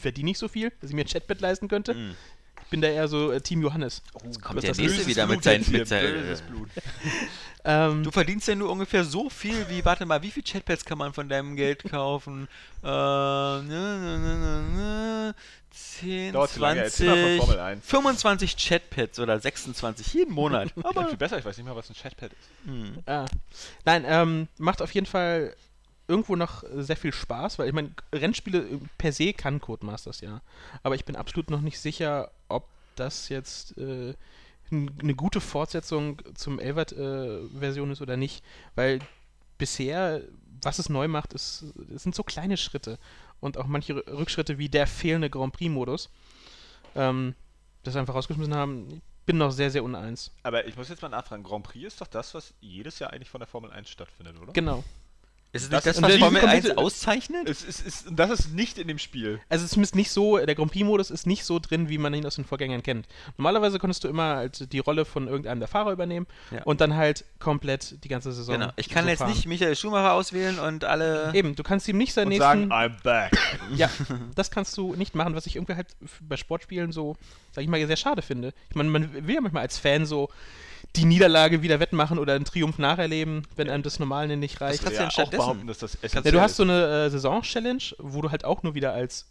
Verdiene nicht so viel, dass ich mir ein Chatbett leisten könnte. Hm. Ich bin da eher so äh, Team Johannes. Kommt Was der das nächste wieder mit Blut seinen. jetzt hier, Mit seinen böses Blut. Ähm, du verdienst ja nur ungefähr so viel wie, warte mal, wie viel Chatpads kann man von deinem Geld kaufen? äh, ne, ne, ne, ne, ne, 10, Dauert zu lange, erzähl mal von 20, Formel 1. 25 Chatpads oder 26 jeden Monat. Aber viel besser, ich weiß nicht mal, was ein Chatpad ist. Hm. Ah. Nein, ähm, macht auf jeden Fall irgendwo noch äh, sehr viel Spaß, weil ich meine, Rennspiele äh, per se kann Codemasters ja. Aber ich bin absolut noch nicht sicher, ob das jetzt äh, eine gute Fortsetzung zum Elvert-Version ist oder nicht. Weil bisher, was es neu macht, ist, es sind so kleine Schritte. Und auch manche Rü- Rückschritte wie der fehlende Grand Prix-Modus, ähm, das einfach rausgeschmissen haben. Ich bin noch sehr, sehr uneins. Aber ich muss jetzt mal nachfragen, Grand Prix ist doch das, was jedes Jahr eigentlich von der Formel 1 stattfindet, oder? Genau. Ist es Das- nicht das, was Formel die 1 komplette- auszeichnet? Es ist, ist, das ist nicht in dem Spiel. Also es ist nicht so, der Grand Prix-Modus ist nicht so drin, wie man ihn aus den Vorgängern kennt. Normalerweise konntest du immer halt die Rolle von irgendeinem der Fahrer übernehmen Ja. und dann halt komplett die ganze Saison. Genau. Ich kann so jetzt fahren. nicht Michael Schumacher auswählen und alle. Eben, du kannst ihm nicht Und nächsten. sagen, I'm back. ja, das kannst du nicht machen, was ich irgendwie halt bei Sportspielen so, sag ich mal, sehr schade finde. Ich meine, man will ja manchmal als Fan so die Niederlage wieder wettmachen oder einen Triumph nacherleben, wenn einem das Normale nicht reicht. kannst du ja auch behaupten, dass das Ja, du hast so eine äh, Saison-Challenge, wo du halt auch nur wieder als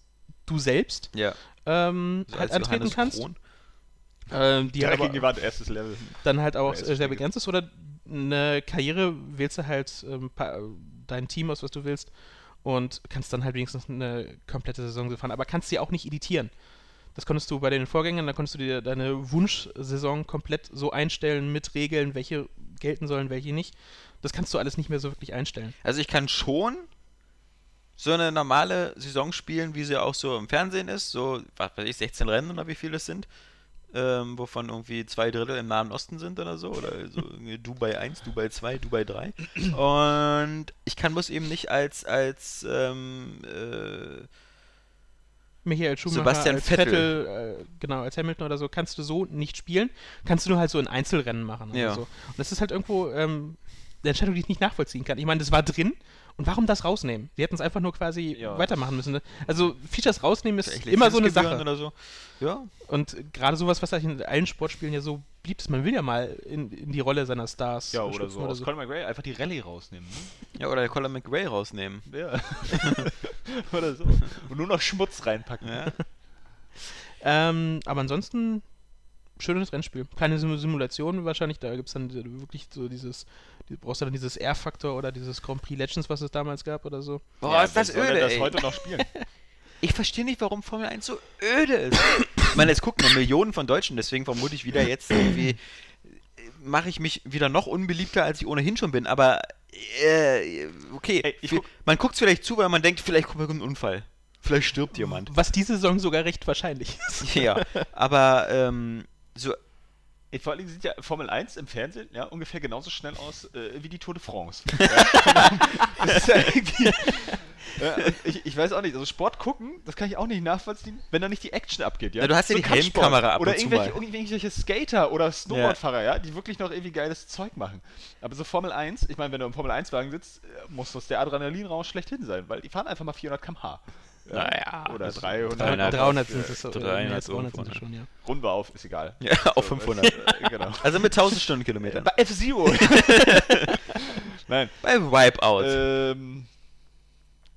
du selbst Ja. ähm, So halt als antreten Johannes kannst. Kron. Ähm, die Direkt aber gegen die Wand, erstes Level. dann halt auch äh, sehr begrenzt ist. Oder eine Karriere wählst du halt ähm, dein Team aus, was du willst. Und kannst dann halt wenigstens eine komplette Saison so fahren. Aber kannst sie auch nicht editieren. Das konntest du bei den Vorgängern, da konntest du dir deine Wunschsaison komplett so einstellen mit Regeln, welche gelten sollen, welche nicht. Das kannst du alles nicht mehr so wirklich einstellen. Also ich kann schon so eine normale Saison spielen, wie sie auch so im Fernsehen ist. So, was weiß ich, 16 Rennen oder wie viele es sind. Ähm, wovon irgendwie zwei Drittel im Nahen Osten sind oder so. Oder so Dubai 1, Dubai 2, Dubai 3. Und ich kann muss eben nicht als, als ähm, äh, Michael Schumacher Sebastian als Vettel. äh, genau, als Hamilton oder so, kannst du so nicht spielen. Kannst du nur halt so in Einzelrennen machen oder Ja. so. Und das ist halt irgendwo ähm, eine Entscheidung, die ich nicht nachvollziehen kann. Ich meine, das war drin. Und warum das rausnehmen? Sie hätten es einfach nur quasi Ja. weitermachen müssen. ne? Also Features rausnehmen ist immer so eine Sache. Oder so. Ja, Und gerade sowas, was eigentlich in allen Sportspielen ja so beliebt ist, man will ja mal in, in die Rolle seiner Stars Ja, oder so. Aus Colin McRae einfach die Rallye rausnehmen. ja oder Colin McRae rausnehmen. Ne? Ja. oder so. Und nur noch Schmutz reinpacken. Ja. Ähm, aber ansonsten schönes Rennspiel. Keine Sim Simulation wahrscheinlich, da gibt es dann wirklich so dieses, du brauchst du dann dieses R-Faktor oder dieses Grand Prix Legends, was es damals gab oder so. Boah, Ja, ist das öde, das ey. heute noch spielen? Ich verstehe nicht, warum Formel 1 so öde ist. ich meine, es gucken nur Millionen von Deutschen, deswegen vermute ich wieder jetzt irgendwie mache ich mich wieder noch unbeliebter, als ich ohnehin schon bin. Aber äh, okay, Ey, ich vi- guck- man guckt vielleicht zu, weil man denkt, vielleicht kommt irgendein Unfall. Vielleicht stirbt jemand. Was diese Saison sogar recht wahrscheinlich ist. ja, aber ähm, so Ey, Vor allem sieht ja Formel 1 im Fernsehen ja ungefähr genauso schnell aus äh, wie die Tour de France. ja, das ist ja irgendwie. Ja, ich, ich weiß auch nicht, also Sport gucken, das kann ich auch nicht nachvollziehen, wenn da nicht die Action abgeht, ja. Na, du hast ja die Kampfsport. Helmkamera ab Oder und zu irgendwelche, irgendwelche Skater oder Snowboardfahrer, ja, die wirklich noch irgendwie geiles Zeug machen. Aber so Formel 1, ich meine, wenn du im Formel 1-Wagen sitzt, äh, muss das der Adrenalinraum schlechthin sein, weil die fahren einfach mal 400 km/h. Ja, Naja, Oder also 300. 300, 300 sind es so. 300 mehr als 300 sind irgendwo, es schon, ja. Runden wir auf, ist egal. ja, auf 500. Äh, genau. Also mit 1000 Stundenkilometern. Bei F-Zero. Nein. Bei Wipeout. Ähm.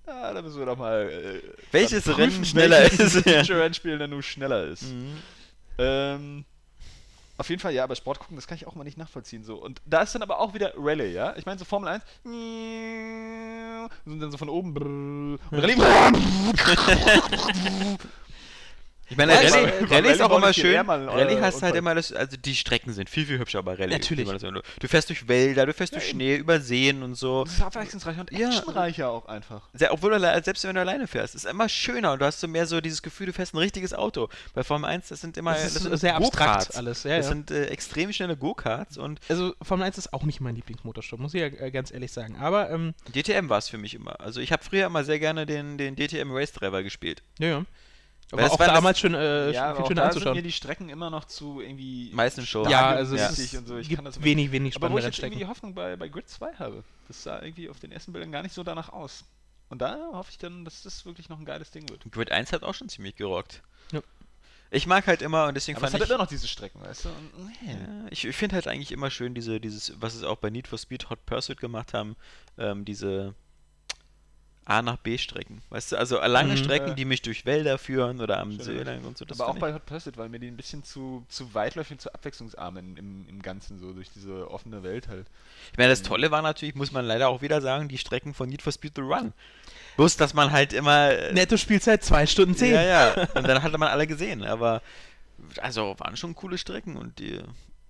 Ja, da müssen wir doch mal. Äh, Welches dann Rennen prüfen, schneller welches ist. Mhm. Feature-Rennspiel denn nun schneller ist. Ähm. Auf jeden Fall, ja, aber Sport gucken, das kann ich auch mal nicht nachvollziehen. So. Und da ist dann aber auch wieder Rallye, ja? Ich meine, so Formel 1. Sind dann so von oben. Und Rallye. Ich meine, Ja, Rallye, Rallye beim ist auch Rallye immer schön. Äh, Rallye hast halt Unfall. immer das, also die Strecken sind viel, viel hübscher bei Rallye. Natürlich. das Du fährst durch Wälder, du fährst durch Schnee, über Seen und so. Das ist abwechslungsreicher und Ja. actionreicher auch einfach. Obwohl du, selbst wenn du alleine fährst, ist immer schöner und du hast so mehr so dieses Gefühl, du fährst ein richtiges Auto. Bei Formel 1, das sind immer Das ist sind sehr abstrakt alles, ja, das ja. sind äh, extrem schnelle Go-Karts und Also Formel 1 ist auch nicht mein Lieblingsmotorsport, muss ich ja äh, ganz ehrlich sagen. Aber, ähm, DTM war es für mich immer. Also ich habe früher immer sehr gerne den, den DTM Race Driver gespielt. ja, ja. Aber das auch war das- damals schon äh, ja, aber viel schöner da sind mir anzuschauen. die Strecken immer noch zu irgendwie. Meistens schon. Ja, also es ist, und so. Ich gibt kann wenig, wenig Aber wo spannende ich jetzt irgendwie die. Hoffnung bei, bei Grid 2 habe, das sah irgendwie auf den ersten Bildern gar nicht so danach aus. Und da hoffe ich dann, dass das wirklich noch ein geiles Ding wird. Grid 1 hat auch schon ziemlich gerockt. Ja. Ich mag halt immer und deswegen Aber es fand hat ich. immer noch diese Strecken, weißt du? Und, nee. Ja, ich ich finde halt eigentlich immer schön, diese, dieses, was es auch bei Need for Speed Hot Pursuit gemacht haben, ähm, diese A nach B Strecken. Weißt du, also lange Mhm. Strecken, Ja. die mich durch Wälder führen oder am Schön, See lang und so. Das aber auch bei Hot Pursuit, weil mir die ein bisschen zu, zu weitläufig und zu abwechslungsarm im, im, Ganzen, so durch diese offene Welt halt. Ich meine, das Tolle war natürlich, muss man leider auch wieder sagen, die Strecken von Need for Speed The Run. Bloß, dass man halt immer. äh, Netto Spielzeit 2 Stunden 10. Ja, ja. Und dann hatte man alle gesehen. Aber also waren schon coole Strecken und die,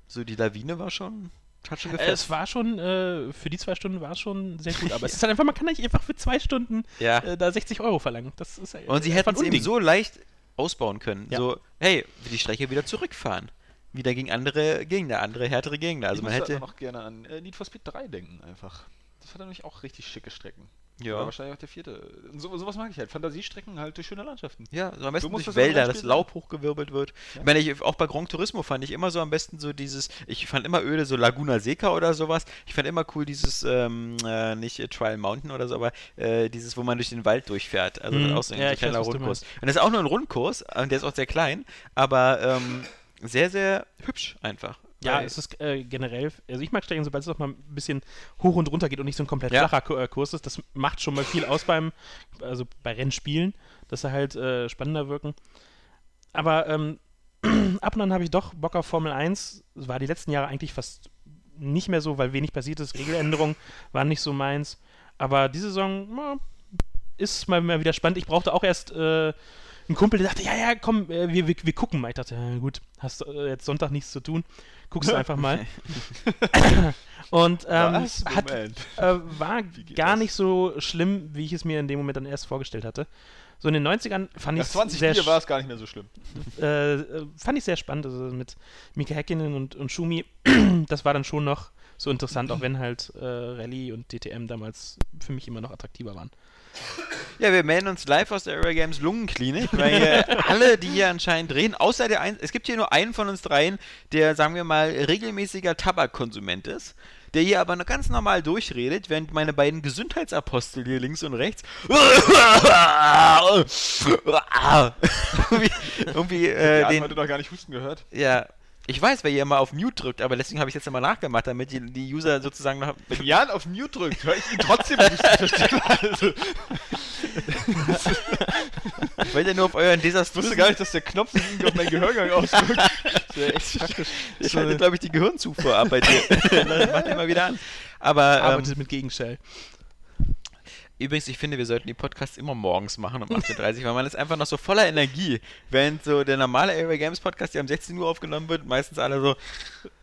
so die Lawine war schon. Hat schon Äh, gefällt. Es war schon, äh, für die zwei Stunden war es schon sehr gut, aber es ist halt einfach, man kann nicht einfach für zwei Stunden Ja. äh, da 60 Euro verlangen. Das ist halt Und sie einfach hätten es eben so leicht ausbauen können. Ja. So, hey, die Strecke wieder zurückfahren. Wieder gegen andere Gegner, andere härtere Gegner. Also ich man hätte. noch gerne an äh, Need for Speed 3 denken, einfach. Das hat nämlich auch richtig schicke Strecken. Ja. War wahrscheinlich auch der vierte. Und so, sowas mag ich halt. Fantasiestrecken halt durch schöne Landschaften. Ja, so am besten durch das Wälder, dass? Laub hochgewirbelt wird. Ich meine, ich, auch bei Gran Turismo fand ich immer so am besten so dieses, ich fand immer öde, so Laguna Seca oder sowas. Ich fand immer cool dieses, ähm, äh, nicht äh, Trial Mountain oder so, aber äh, dieses, wo man durch den Wald durchfährt. Also Mhm. auch so ein Ja, kleiner weiß, Rundkurs. Und das ist auch nur ein Rundkurs, und der ist auch sehr klein, aber ähm, sehr, sehr hübsch einfach. Ja, es ist äh, generell, also ich mag Strecken, sobald es auch mal ein bisschen hoch und runter geht und nicht so ein komplett Ja. flacher äh, Kurs ist. Das macht schon mal viel aus beim, also bei Rennspielen, dass sie halt äh, spannender wirken. Aber ähm, ab und an habe ich doch Bock auf Formel 1. Es war die letzten Jahre eigentlich fast nicht mehr so, weil wenig passiert ist. Regeländerungen waren nicht so meins. Aber diese Saison na, ist mal, mal wieder spannend. Ich brauchte auch erst äh, einen Kumpel, der dachte, ja, ja, komm, äh, wir, wir, wir gucken mal. Ich dachte, ja, gut, hast äh, jetzt Sonntag nichts zu tun. Guckst du einfach mal. Und ähm, Was? hat, äh, war gar das? nicht so schlimm, wie ich es mir in dem Moment dann erst vorgestellt hatte. So in den 90ern fand ich Nach 20 sehr, Bier war es gar nicht mehr so schlimm. äh, äh, fand ich sehr spannend, also mit Mika Häkkinen und, und Schumi. das war dann schon noch so interessant, auch wenn halt äh, Rallye und DTM damals für mich immer noch attraktiver waren. Ja, wir melden uns live aus der Area Games Lungenklinik, weil alle, die hier anscheinend reden, außer der ein, es gibt hier nur einen von uns dreien, der, sagen wir mal, regelmäßiger Tabakkonsument ist, der hier aber noch ganz normal durchredet, während meine beiden Gesundheitsapostel hier links und rechts irgendwie, irgendwie äh, haben den, heute noch gar nicht husten gehört. ja, ich weiß, weil ihr immer auf Mute drückt, aber deswegen habe ich es jetzt immer nachgemacht, damit die, die User sozusagen noch Wenn Jan auf Mute drückt, höre ich ihn trotzdem nicht verstehen. Also, wollte ja nur auf euren ich wusste desaströsen... gar nicht, dass der Knopf sich irgendwie auf meinen Gehörgang ausdrückt. Das wäre echt praktisch. Ich halte, glaube ich, die Gehirnzufuhr ab bei dir. macht immer wieder an. Aber ähm, Arbeitet mit Gegenstell. Übrigens, ich finde, wir sollten die Podcasts immer morgens machen um 18.30 Uhr, weil man ist einfach noch so voller Energie. Während so der normale Area Games Podcast, der um 16 Uhr aufgenommen wird, meistens alle so,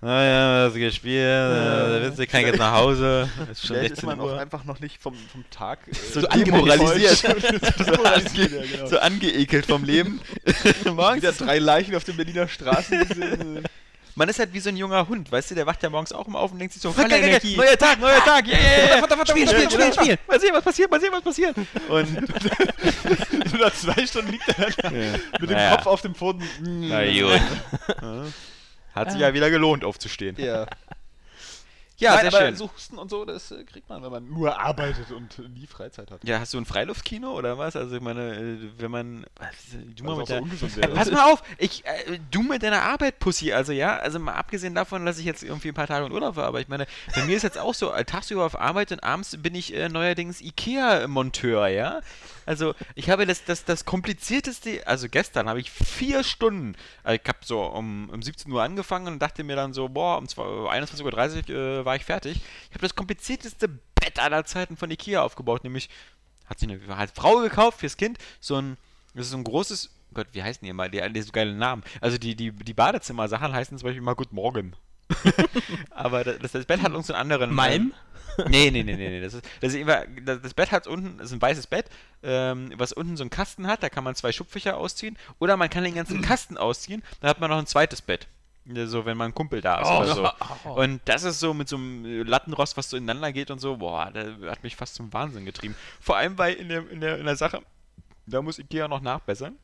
naja, was gespielt, äh, willst du, kann ich jetzt nach Hause, es ist schon Vielleicht ist 16 man auch Uhr. einfach noch nicht vom, vom Tag äh, So so, demoralisiert, genau. So angeekelt vom Leben. morgens Wieder drei Leichen auf den Berliner Straßen gesehen. Man ist halt wie so ein junger Hund, weißt du, der wacht ja morgens auch immer auf und denkt sich so, Voller Energie. neuer Tag, neuer Tag, yeah, yeah, yeah. Spiel, Spiel, Spiel, Spiel. Mal sehen, was passiert, mal sehen, was passiert. Und nach zwei Stunden liegt er dann mit dem Naja. Kopf auf dem Boden. Na gut. Hat sich ja wieder gelohnt, aufzustehen. Ja, Ja, Nein, sehr aber schön. so Husten und so, das äh, kriegt man, wenn man nur arbeitet und äh, nie Freizeit hat. Ja, hast du ein Freiluftkino oder was? Also ich meine, äh, wenn man... Was, du mal Was mit so der, ungesund Äh. Pass mal auf, ich, äh, du mit deiner Arbeit, Pussy, also ja, also mal abgesehen davon, dass ich jetzt irgendwie ein paar Tage in Urlaub war, aber ich meine, bei mir ist jetzt auch so, äh, tagsüber auf Arbeit und abends bin ich äh, neuerdings Ikea-Monteur, ja? Also ich habe das, das, das komplizierteste, also gestern habe ich vier Stunden, äh, ich habe so um, um 17 Uhr angefangen und dachte mir dann so, boah, um zwei- 21.30 Uhr äh, war ich fertig. Ich habe das komplizierteste Bett aller Zeiten von Ikea aufgebaut, nämlich hat sich eine hat Frau gekauft fürs Kind, so ein, das ist so ein großes, Gott, wie heißen die immer, die, die so geilen Namen. Also die, die, die Badezimmersachen heißen zum Beispiel mal Good Morgen. Aber das, das Bett hat uns einen anderen. Malm? Nee, nee, nee, nee, nee. Das, ist, das, ist immer, das, das Bett hat unten, das ist ein weißes Bett, ähm, was unten so einen Kasten hat, da kann man zwei Schubfächer ausziehen. Oder man kann den ganzen Kasten ausziehen, dann hat man noch ein zweites Bett. So, wenn man ein Kumpel da ist Oh. oder so. Oh. Und das ist so mit so einem äh, Lattenrost, was so ineinander geht und so, boah, der hat mich fast zum Wahnsinn getrieben. Vor allem, weil in der, in der, in der Sache, da muss Ikea noch nachbessern.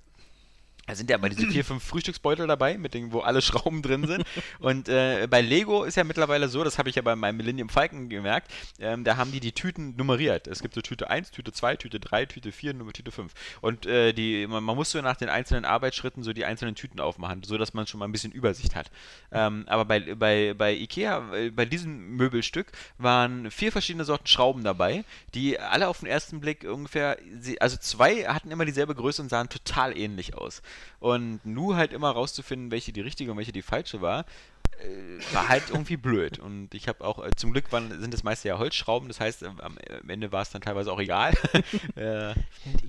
Da sind ja immer diese vier, fünf Frühstücksbeutel dabei, mit denen, wo alle Schrauben drin sind. Und äh, bei Lego ist ja mittlerweile so, das habe ich ja bei meinem Millennium Falcon gemerkt, ähm, da haben die die Tüten nummeriert. Es gibt so Tüte 1, Tüte 2, Tüte 3, Tüte 4, Nummer Tüte 5. Und äh, die, man, man muss so nach den einzelnen Arbeitsschritten so die einzelnen Tüten aufmachen, so dass man schon mal ein bisschen Übersicht hat. Ähm, aber bei, bei, bei Ikea, äh, bei diesem Möbelstück, waren vier verschiedene Sorten Schrauben dabei, die alle auf den ersten Blick ungefähr, also zwei hatten immer dieselbe Größe und sahen total ähnlich aus. Und nur halt immer rauszufinden, welche die richtige und welche die falsche war, äh, war halt irgendwie blöd. Und ich habe auch, äh, zum Glück waren, sind das meiste ja Holzschrauben, das heißt, am, Ende war es dann teilweise auch egal. äh,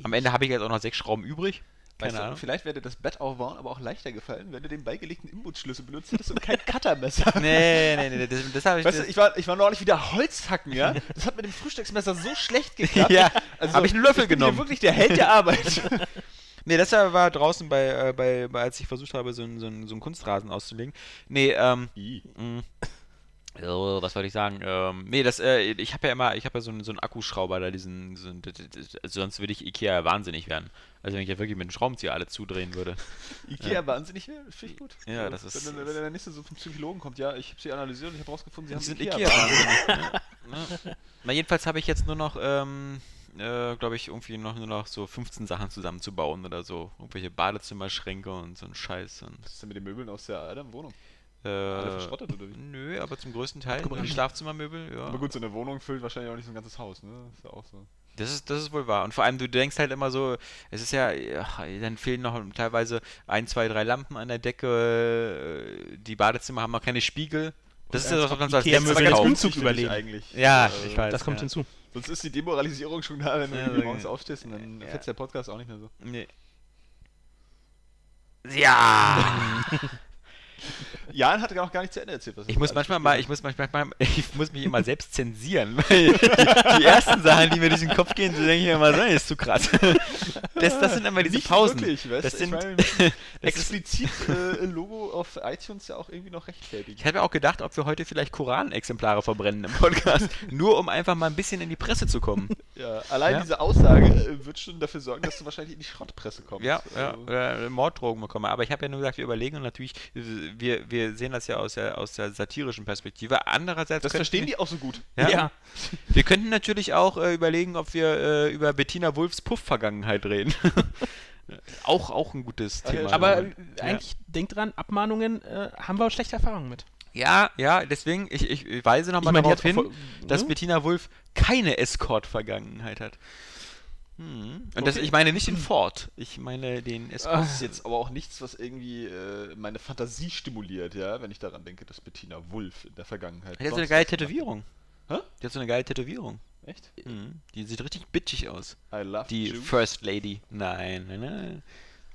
am Ende habe ich jetzt auch noch sechs Schrauben übrig. Keine Weißt du, Ahnung. vielleicht wäre dir das Bett aufbauen aber auch leichter gefallen, wenn du den beigelegten Inbootschlüssel benutzt hättest und kein Cuttermesser. Nee, nee, nee, das, das habe ich. Weißt du, ich war, ich war neulich wieder Holzhacken, ja? Das hat mit dem Frühstücksmesser so schlecht geklappt. Ja, also, hab ich einen Löffel ich bin genommen. Hier wirklich der Held der Arbeit. Nee, das war draußen bei, äh, bei, bei als ich versucht habe, so einen so einen- so einen Kunstrasen auszulegen. Nee, ähm. So, was wollte ich sagen? Ähm, nee, das, äh, ich habe ja immer, ich habe ja so einen, so einen Akkuschrauber da, diesen, so, einen- also sonst würde ich Ikea wahnsinnig werden. Also wenn ich ja wirklich mit dem Schraubenzieher alle zudrehen würde. Ikea wahnsinnig wäre, finde ich gut. Ja, das ist- Wenn, wenn, wenn der nächste so vom Psychologen kommt, ja, ich habe sie analysiert und ich habe rausgefunden, sie haben Sie sind Ikea. Ikea wahnsinnig. ja, ja. Na, jedenfalls habe ich jetzt nur noch, ähm, äh, glaube ich, irgendwie noch nur noch so 15 Sachen zusammenzubauen oder so. Irgendwelche Badezimmerschränke und so ein Scheiß. Und, Was ist denn mit den Möbeln aus der alten Wohnung? Alle äh, verschrottet oder wie? Nö, aber zum größten Teil. Guck mal, Die Schlafzimmermöbel, ja. Aber gut, so eine Wohnung füllt wahrscheinlich auch nicht so ein ganzes Haus, ne? Ist ja auch so. Das ist, das ist wohl wahr. Und vor allem, du denkst halt immer so, es ist ja, ach, dann fehlen noch teilweise ein, zwei, drei Lampen an der Decke. äh, Die Badezimmer haben noch keine Spiegel. Das ist ja das, was man so als letztes Möbel kauft. Umzug überlegen. eigentlich. Ja, Äh, ich weiß. Das kommt ja. hinzu. Sonst ist die Demoralisierung schon da, wenn du Ja, morgens aufstehst und dann Ja. fetzt der Podcast auch nicht mehr so. Nee. Ja! Jan hat auch gar nicht zu Ende erzählt. Er Ich muss manchmal mal, ich muss manchmal, ich muss mich immer selbst zensieren, weil die, die ersten Sachen, die mir durch den Kopf gehen, so denke ich mir immer, nee, ist zu krass. Das, das sind immer diese Nicht Pausen. Wirklich, weißt das sind, ich meine, das ist, explizit äh, Logo auf iTunes ja auch irgendwie noch rechtfertigen. ich hatte mir auch gedacht, ob wir heute vielleicht Koranexemplare verbrennen im Podcast, nur um einfach mal ein bisschen in die Presse zu kommen. Ja, allein Ja. diese Aussage äh, wird schon dafür sorgen, dass du wahrscheinlich in die Schrottpresse kommst. Ja, ja, Also, oder Morddrogen bekommen. Aber ich habe ja nur gesagt, wir überlegen und natürlich, wir, wir sehen das ja aus der, aus der satirischen Perspektive. Andererseits Das verstehen wir, die auch so gut. Ja. Ja. Wir könnten natürlich auch äh, überlegen, ob wir äh, über Bettina Wulfs Puff-Vergangenheit reden. auch, auch ein gutes Ah, Thema. Aber Ja. eigentlich, denkt dran, Abmahnungen äh, haben wir schlechte Erfahrungen mit. Ja, ja, deswegen, ich, ich, ich weise nochmal meine, die darauf hat auch hin, voll- dass ne? Bettina Wulff keine Escort-Vergangenheit hat. Hm. Und das, Okay. ich meine nicht den Ford, ich meine den Escort. Das ist jetzt aber auch nichts, was irgendwie äh, meine Fantasie stimuliert, ja, wenn ich daran denke, dass Bettina Wulff in der Vergangenheit. Die hat so eine geile Tätowierung. Hä? Die hat so eine geile Tätowierung. Echt? Mhm. Die sieht richtig bitchig aus. I love Die Jews. First Lady. Nein, nein, nein.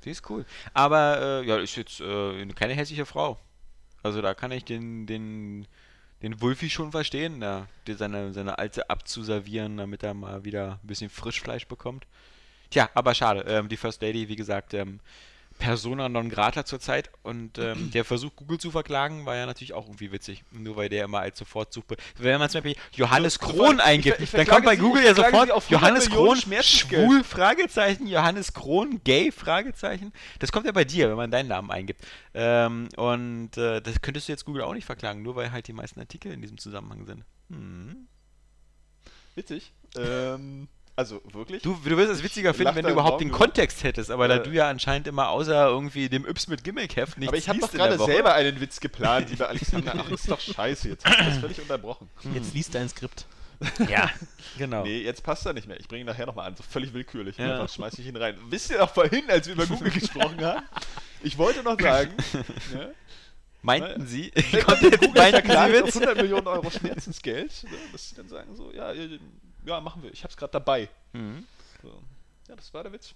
Die ist cool. Aber, äh, ja, ist jetzt äh, keine hässliche Frau. Also da kann ich den, den, den Wulfi schon verstehen, da, seine, seine alte abzuservieren, damit er mal wieder ein bisschen Frischfleisch bekommt. Tja, aber schade. Ähm, die First Lady, wie gesagt, ähm, Persona non grata zurzeit und ähm, der Versuch, Google zu verklagen, war ja natürlich auch irgendwie witzig. Nur weil der immer als Sofortsuche. Wenn man zum Beispiel Johannes So, Kron ich- eingibt, ich dann verklage kommt bei Google ich ja sofort Sie auf 100 Johannes Kron schwul, Fragezeichen, Johannes Kron, gay, Fragezeichen. Das kommt ja bei dir, wenn man deinen Namen eingibt. Ähm, und äh, das könntest du jetzt Google auch nicht verklagen, nur weil halt die meisten Artikel in diesem Zusammenhang sind. Hm. Witzig. Ähm, also wirklich? Du, du wirst es witziger finden, wenn da du überhaupt den. Kontext hättest, aber da Äh. du ja anscheinend immer außer irgendwie dem Yps mit Gimmick-Heft nichts aber ich habe doch gerade selber einen Witz geplant, lieber Alexander. Ach, ist doch scheiße. Jetzt hast du das völlig unterbrochen. Jetzt liest dein Skript. Ja, genau. Nee, jetzt passt er nicht mehr. Ich bringe ihn nachher nochmal an. So völlig willkürlich. Ja. Einfach schmeiß ich ihn rein. Wisst ihr noch vorhin, als wir über Google gesprochen haben? Ich wollte noch sagen, ne, Meinten Sie? wenn Kommt jetzt Google verklagt Sie auf Witz? 100 Millionen Euro Schmerzensgeld, ne, dass sie dann sagen so, ja, äh, ja, machen wir. Ich hab's gerade dabei. Mhm. So. Ja, das war der Witz.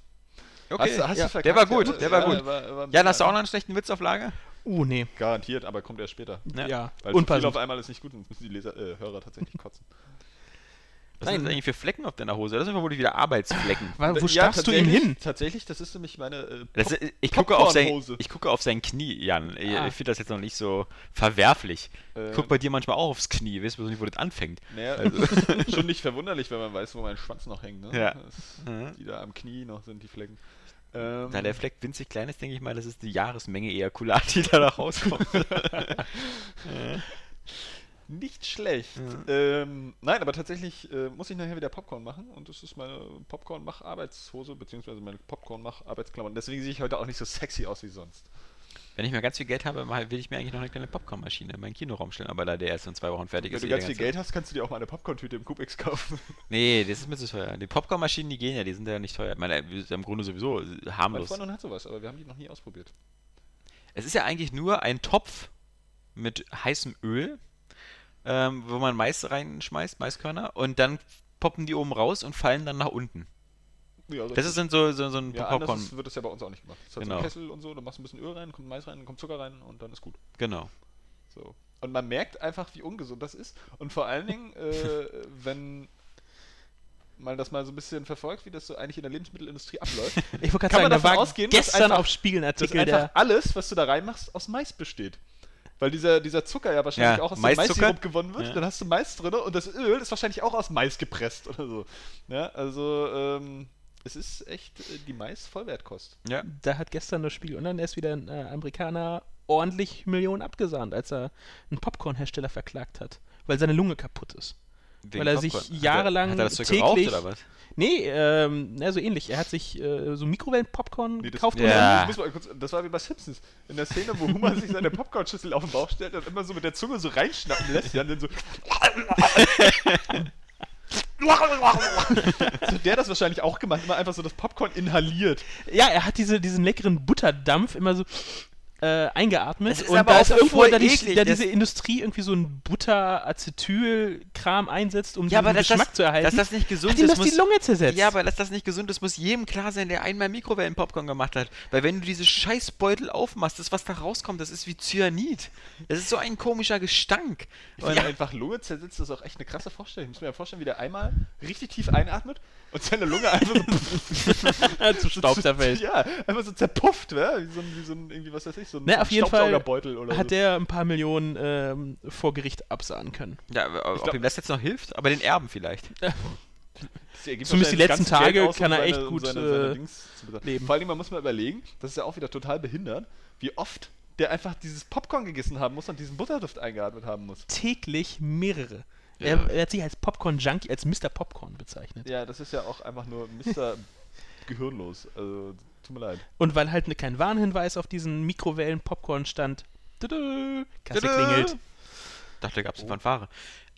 Okay, Hast hast ja, der war ja, gut, der war Ja, gut. war- war ein Jan, hast du auch noch einen schlechten Witz auf Lager? Uh, nee. Garantiert, aber kommt erst später. Ja. Ja, Weil zu viel unpassend. auf einmal ist nicht gut, sonst müssen die Leser, äh, Hörer tatsächlich kotzen. Was sind das eigentlich für Flecken auf deiner Hose? Das sind vermutlich wieder Arbeitsflecken. Wo Ja, starrst du ihm hin? Tatsächlich, das ist nämlich meine äh, Das, Pop- ich, gucke auf sein, ich gucke auf sein Knie, Jan. Ich, Ah. ich finde das jetzt noch nicht so verwerflich. Äh, Ich gucke bei dir manchmal auch aufs Knie. Weißt du nicht, wo das anfängt? Naja, also, schon nicht verwunderlich, wenn man weiß, wo mein Schwanz noch hängt. Ne? Ja. Das, Mhm. Die da am Knie noch sind, die Flecken. Ähm, Da der Fleck winzig klein ist, denke ich mal, das ist die Jahresmenge Ejakulat, die da, da rauskommt. Nicht schlecht. Ähm, nein, aber tatsächlich äh, muss ich nachher wieder Popcorn machen und das ist meine Popcorn-Mach-Arbeitshose, beziehungsweise meine Popcorn-Mach-Arbeitsklamotten. Deswegen sehe ich heute auch nicht so sexy aus wie sonst. Wenn ich mal ganz viel Geld habe, will ich mir eigentlich noch eine kleine Popcornmaschine in meinen Kinoraum stellen, aber da der erst in zwei Wochen fertig Wenn ist. du eh der ganz viel Geld hast, kannst du dir auch mal eine Popcorn-Tüte im Kubix kaufen. Nee, das ist mir zu teuer. Die Popcornmaschinen, die gehen ja, die sind ja nicht teuer. Ich meine, im Grunde sowieso äh, Meine harmlos. Freundin hat sowas, aber wir haben die noch nie ausprobiert. Es ist ja eigentlich nur ein Topf mit heißem Öl, ähm, wo man Mais reinschmeißt, Maiskörner, und dann poppen die oben raus und fallen dann nach unten. Ja, Das ist dann so, so, so ein ja, Popcorn. anders wird das ja bei uns auch nicht gemacht. Das ist halt so Genau. ein Kessel und so, da machst du ein bisschen Öl rein, kommt Mais rein, kommt Zucker rein und dann ist gut. Genau. So. Und man merkt einfach, wie ungesund das ist. Und vor allen Dingen, äh, wenn man das mal so ein bisschen verfolgt, wie das so eigentlich in der Lebensmittelindustrie abläuft, Ich wollte gerade Kann man sagen, da davon war ausgehen, dass gestern einfach- auf Spiegel ein dass einfach der alles, was du da reinmachst, aus Mais besteht. Weil dieser, dieser Zucker ja wahrscheinlich Ja, auch aus dem Maiszucker. Maissirup gewonnen wird. Ja. Dann hast du Mais drin und das Öl ist wahrscheinlich auch aus Mais gepresst oder so. Ja, also ähm, es ist echt äh, die Mais-Vollwertkost. Ja. da hat gestern das Spiegel und dann ist wieder ein äh, Amerikaner ordentlich Millionen abgesahnt, als er einen Popcornhersteller verklagt hat, weil seine Lunge kaputt ist. Weil er sich Popcorn. jahrelang hat er, hat er das täglich- geraucht oder was? Nee, ähm, na, so ähnlich. Er hat sich äh, so Mikrowellen-Popcorn Nee, das, gekauft. Ja. kurz, das war wie bei Simpsons. In der Szene, wo Homer sich seine Popcornschüssel auf den Bauch stellt und immer so mit der Zunge so reinschnappen lässt, ja, und dann so. so der hat das wahrscheinlich auch gemacht, immer einfach so das Popcorn inhaliert. Ja, er hat diese, diesen leckeren Butterdampf immer so äh, eingeatmet. Das ist und aber da auch ist irgendwo, da, die, eklig, da diese Industrie irgendwie so ein Butter-Acetyl-Kram einsetzt, um Ja, dass Geschmack das, zu erhalten. dass das nicht gesund hat ist, das muss, die Lunge zersetzt. Ja, aber dass das nicht gesund ist, muss jedem klar sein, der einmal Mikrowellen-Popcorn gemacht hat. Weil wenn du diese Scheißbeutel aufmachst, das, was da rauskommt, das ist wie Cyanid. Das ist so ein komischer Gestank. Ich finde einfach Lunge zersetzt, das ist auch echt eine krasse Vorstellung. Ich muss mir ja vorstellen, wie der einmal richtig tief einatmet und seine Lunge einfach so zu Staub zerfällt. Ja, einfach so zerpufft, ja? Wie so ein, wie so ein irgendwie, was weiß ich, so ein Ne, auf jeden Fall Staubsaugerbeutel oder hat so. er ein paar Millionen ähm, vor Gericht absahen können. Ja, aber ob glaub- ihm das jetzt noch hilft, aber den Erben vielleicht. Zumindest die letzten Tage aus, um kann er seine- echt um gut, seine, seine äh, Dings zu bezahlen. leben. Vor allem, man muss mal überlegen, das ist ja auch wieder total behindert, wie oft der einfach dieses Popcorn gegessen haben muss und diesen Butterduft eingeatmet haben muss. Täglich mehrere. Ja. Er, er hat sich als Popcorn-Junkie, als Mr. Popcorn bezeichnet. Ja, das ist ja auch einfach nur Mr. Gehirnlos. Also, tut mir leid. Und weil halt ne, kein Warnhinweis auf diesen Mikrowellen-Popcorn stand, Kasse klingelt. dachte, da gab es eine Fanfare.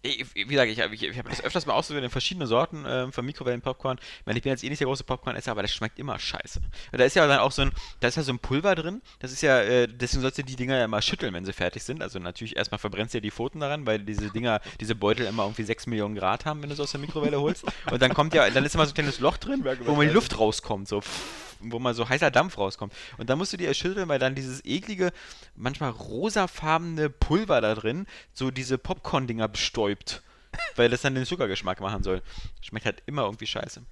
Ich, wie gesagt, ich habe ich, ich hab das öfters mal ausprobiert in verschiedenen Sorten ähm, von Mikrowellen-Popcorn. Ich meine, ich bin jetzt eh nicht der große Popcorn-Esser, aber das schmeckt immer scheiße. Da ist ja dann auch so ein, da ist ja so ein Pulver drin. Das ist ja, äh, deswegen sollst du die Dinger ja immer schütteln, wenn sie fertig sind. Also natürlich erstmal verbrennst du ja die Pfoten daran, weil diese Dinger, diese Beutel immer irgendwie 6 Millionen Grad haben, wenn du sie aus der Mikrowelle holst. Und dann kommt ja, dann ist immer so ein kleines Loch drin, wo mal die Luft rauskommt, so wo mal so heißer Dampf rauskommt. Und dann musst du die erschütteln, weil dann dieses eklige, manchmal rosafarbene Pulver da drin so diese Popcorn-Dinger bestäubt. weil das dann den Zuckergeschmack machen soll. Schmeckt halt immer irgendwie scheiße.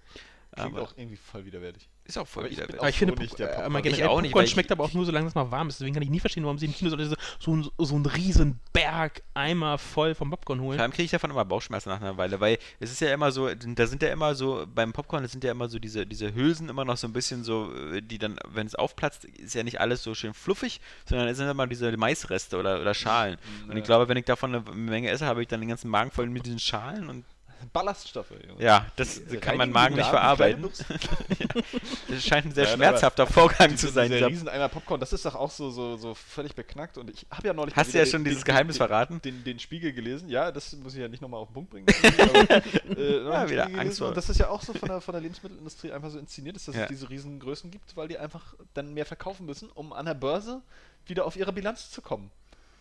Klingt Aber auch irgendwie voll widerwärtig. Ist auch voll aber ich. Aber ich finde, nicht der äh, Popcorn. aber Ich auch nicht, Popcorn weil ich- schmeckt aber auch nur, solange es noch warm ist. Deswegen kann ich nie verstehen, warum sie im Kino so, so, so einen riesen Berg Eimer voll vom Popcorn holen. Vor allem kriege ich davon immer Bauchschmerzen nach einer Weile, weil es ist ja immer so, da sind ja immer so, beim Popcorn, das sind ja immer so diese, diese Hülsen immer noch so ein bisschen so, äh, die dann, wenn es aufplatzt, ist ja nicht alles so schön fluffig, sondern es sind immer diese Maisreste oder, oder Schalen. Und ich glaube, wenn ich davon eine Menge esse, habe ich dann den ganzen Magen voll mit diesen Schalen und Ballaststoffe, ja, das Die kann mein Magen nicht verarbeiten. kleine Das scheint ein sehr Ja, schmerzhafter Vorgang Diese, zu sein. dieser dieser- riesen Eimer Popcorn, das ist doch auch so, so, so völlig beknackt. Und ich habe ja neulich. Hast du ja schon dieses Geheimnis verraten? Den, den Spiegel gelesen. Ja, das muss ich ja nicht nochmal auf den Punkt bringen. aber, äh, Ja, wieder Angst gelesen. Und das ist ja auch so von der, von der Lebensmittelindustrie einfach so inszeniert, ist, dass Ja. es diese riesen Größen gibt, weil die einfach dann mehr verkaufen müssen, um an der Börse wieder auf ihre Bilanz zu kommen.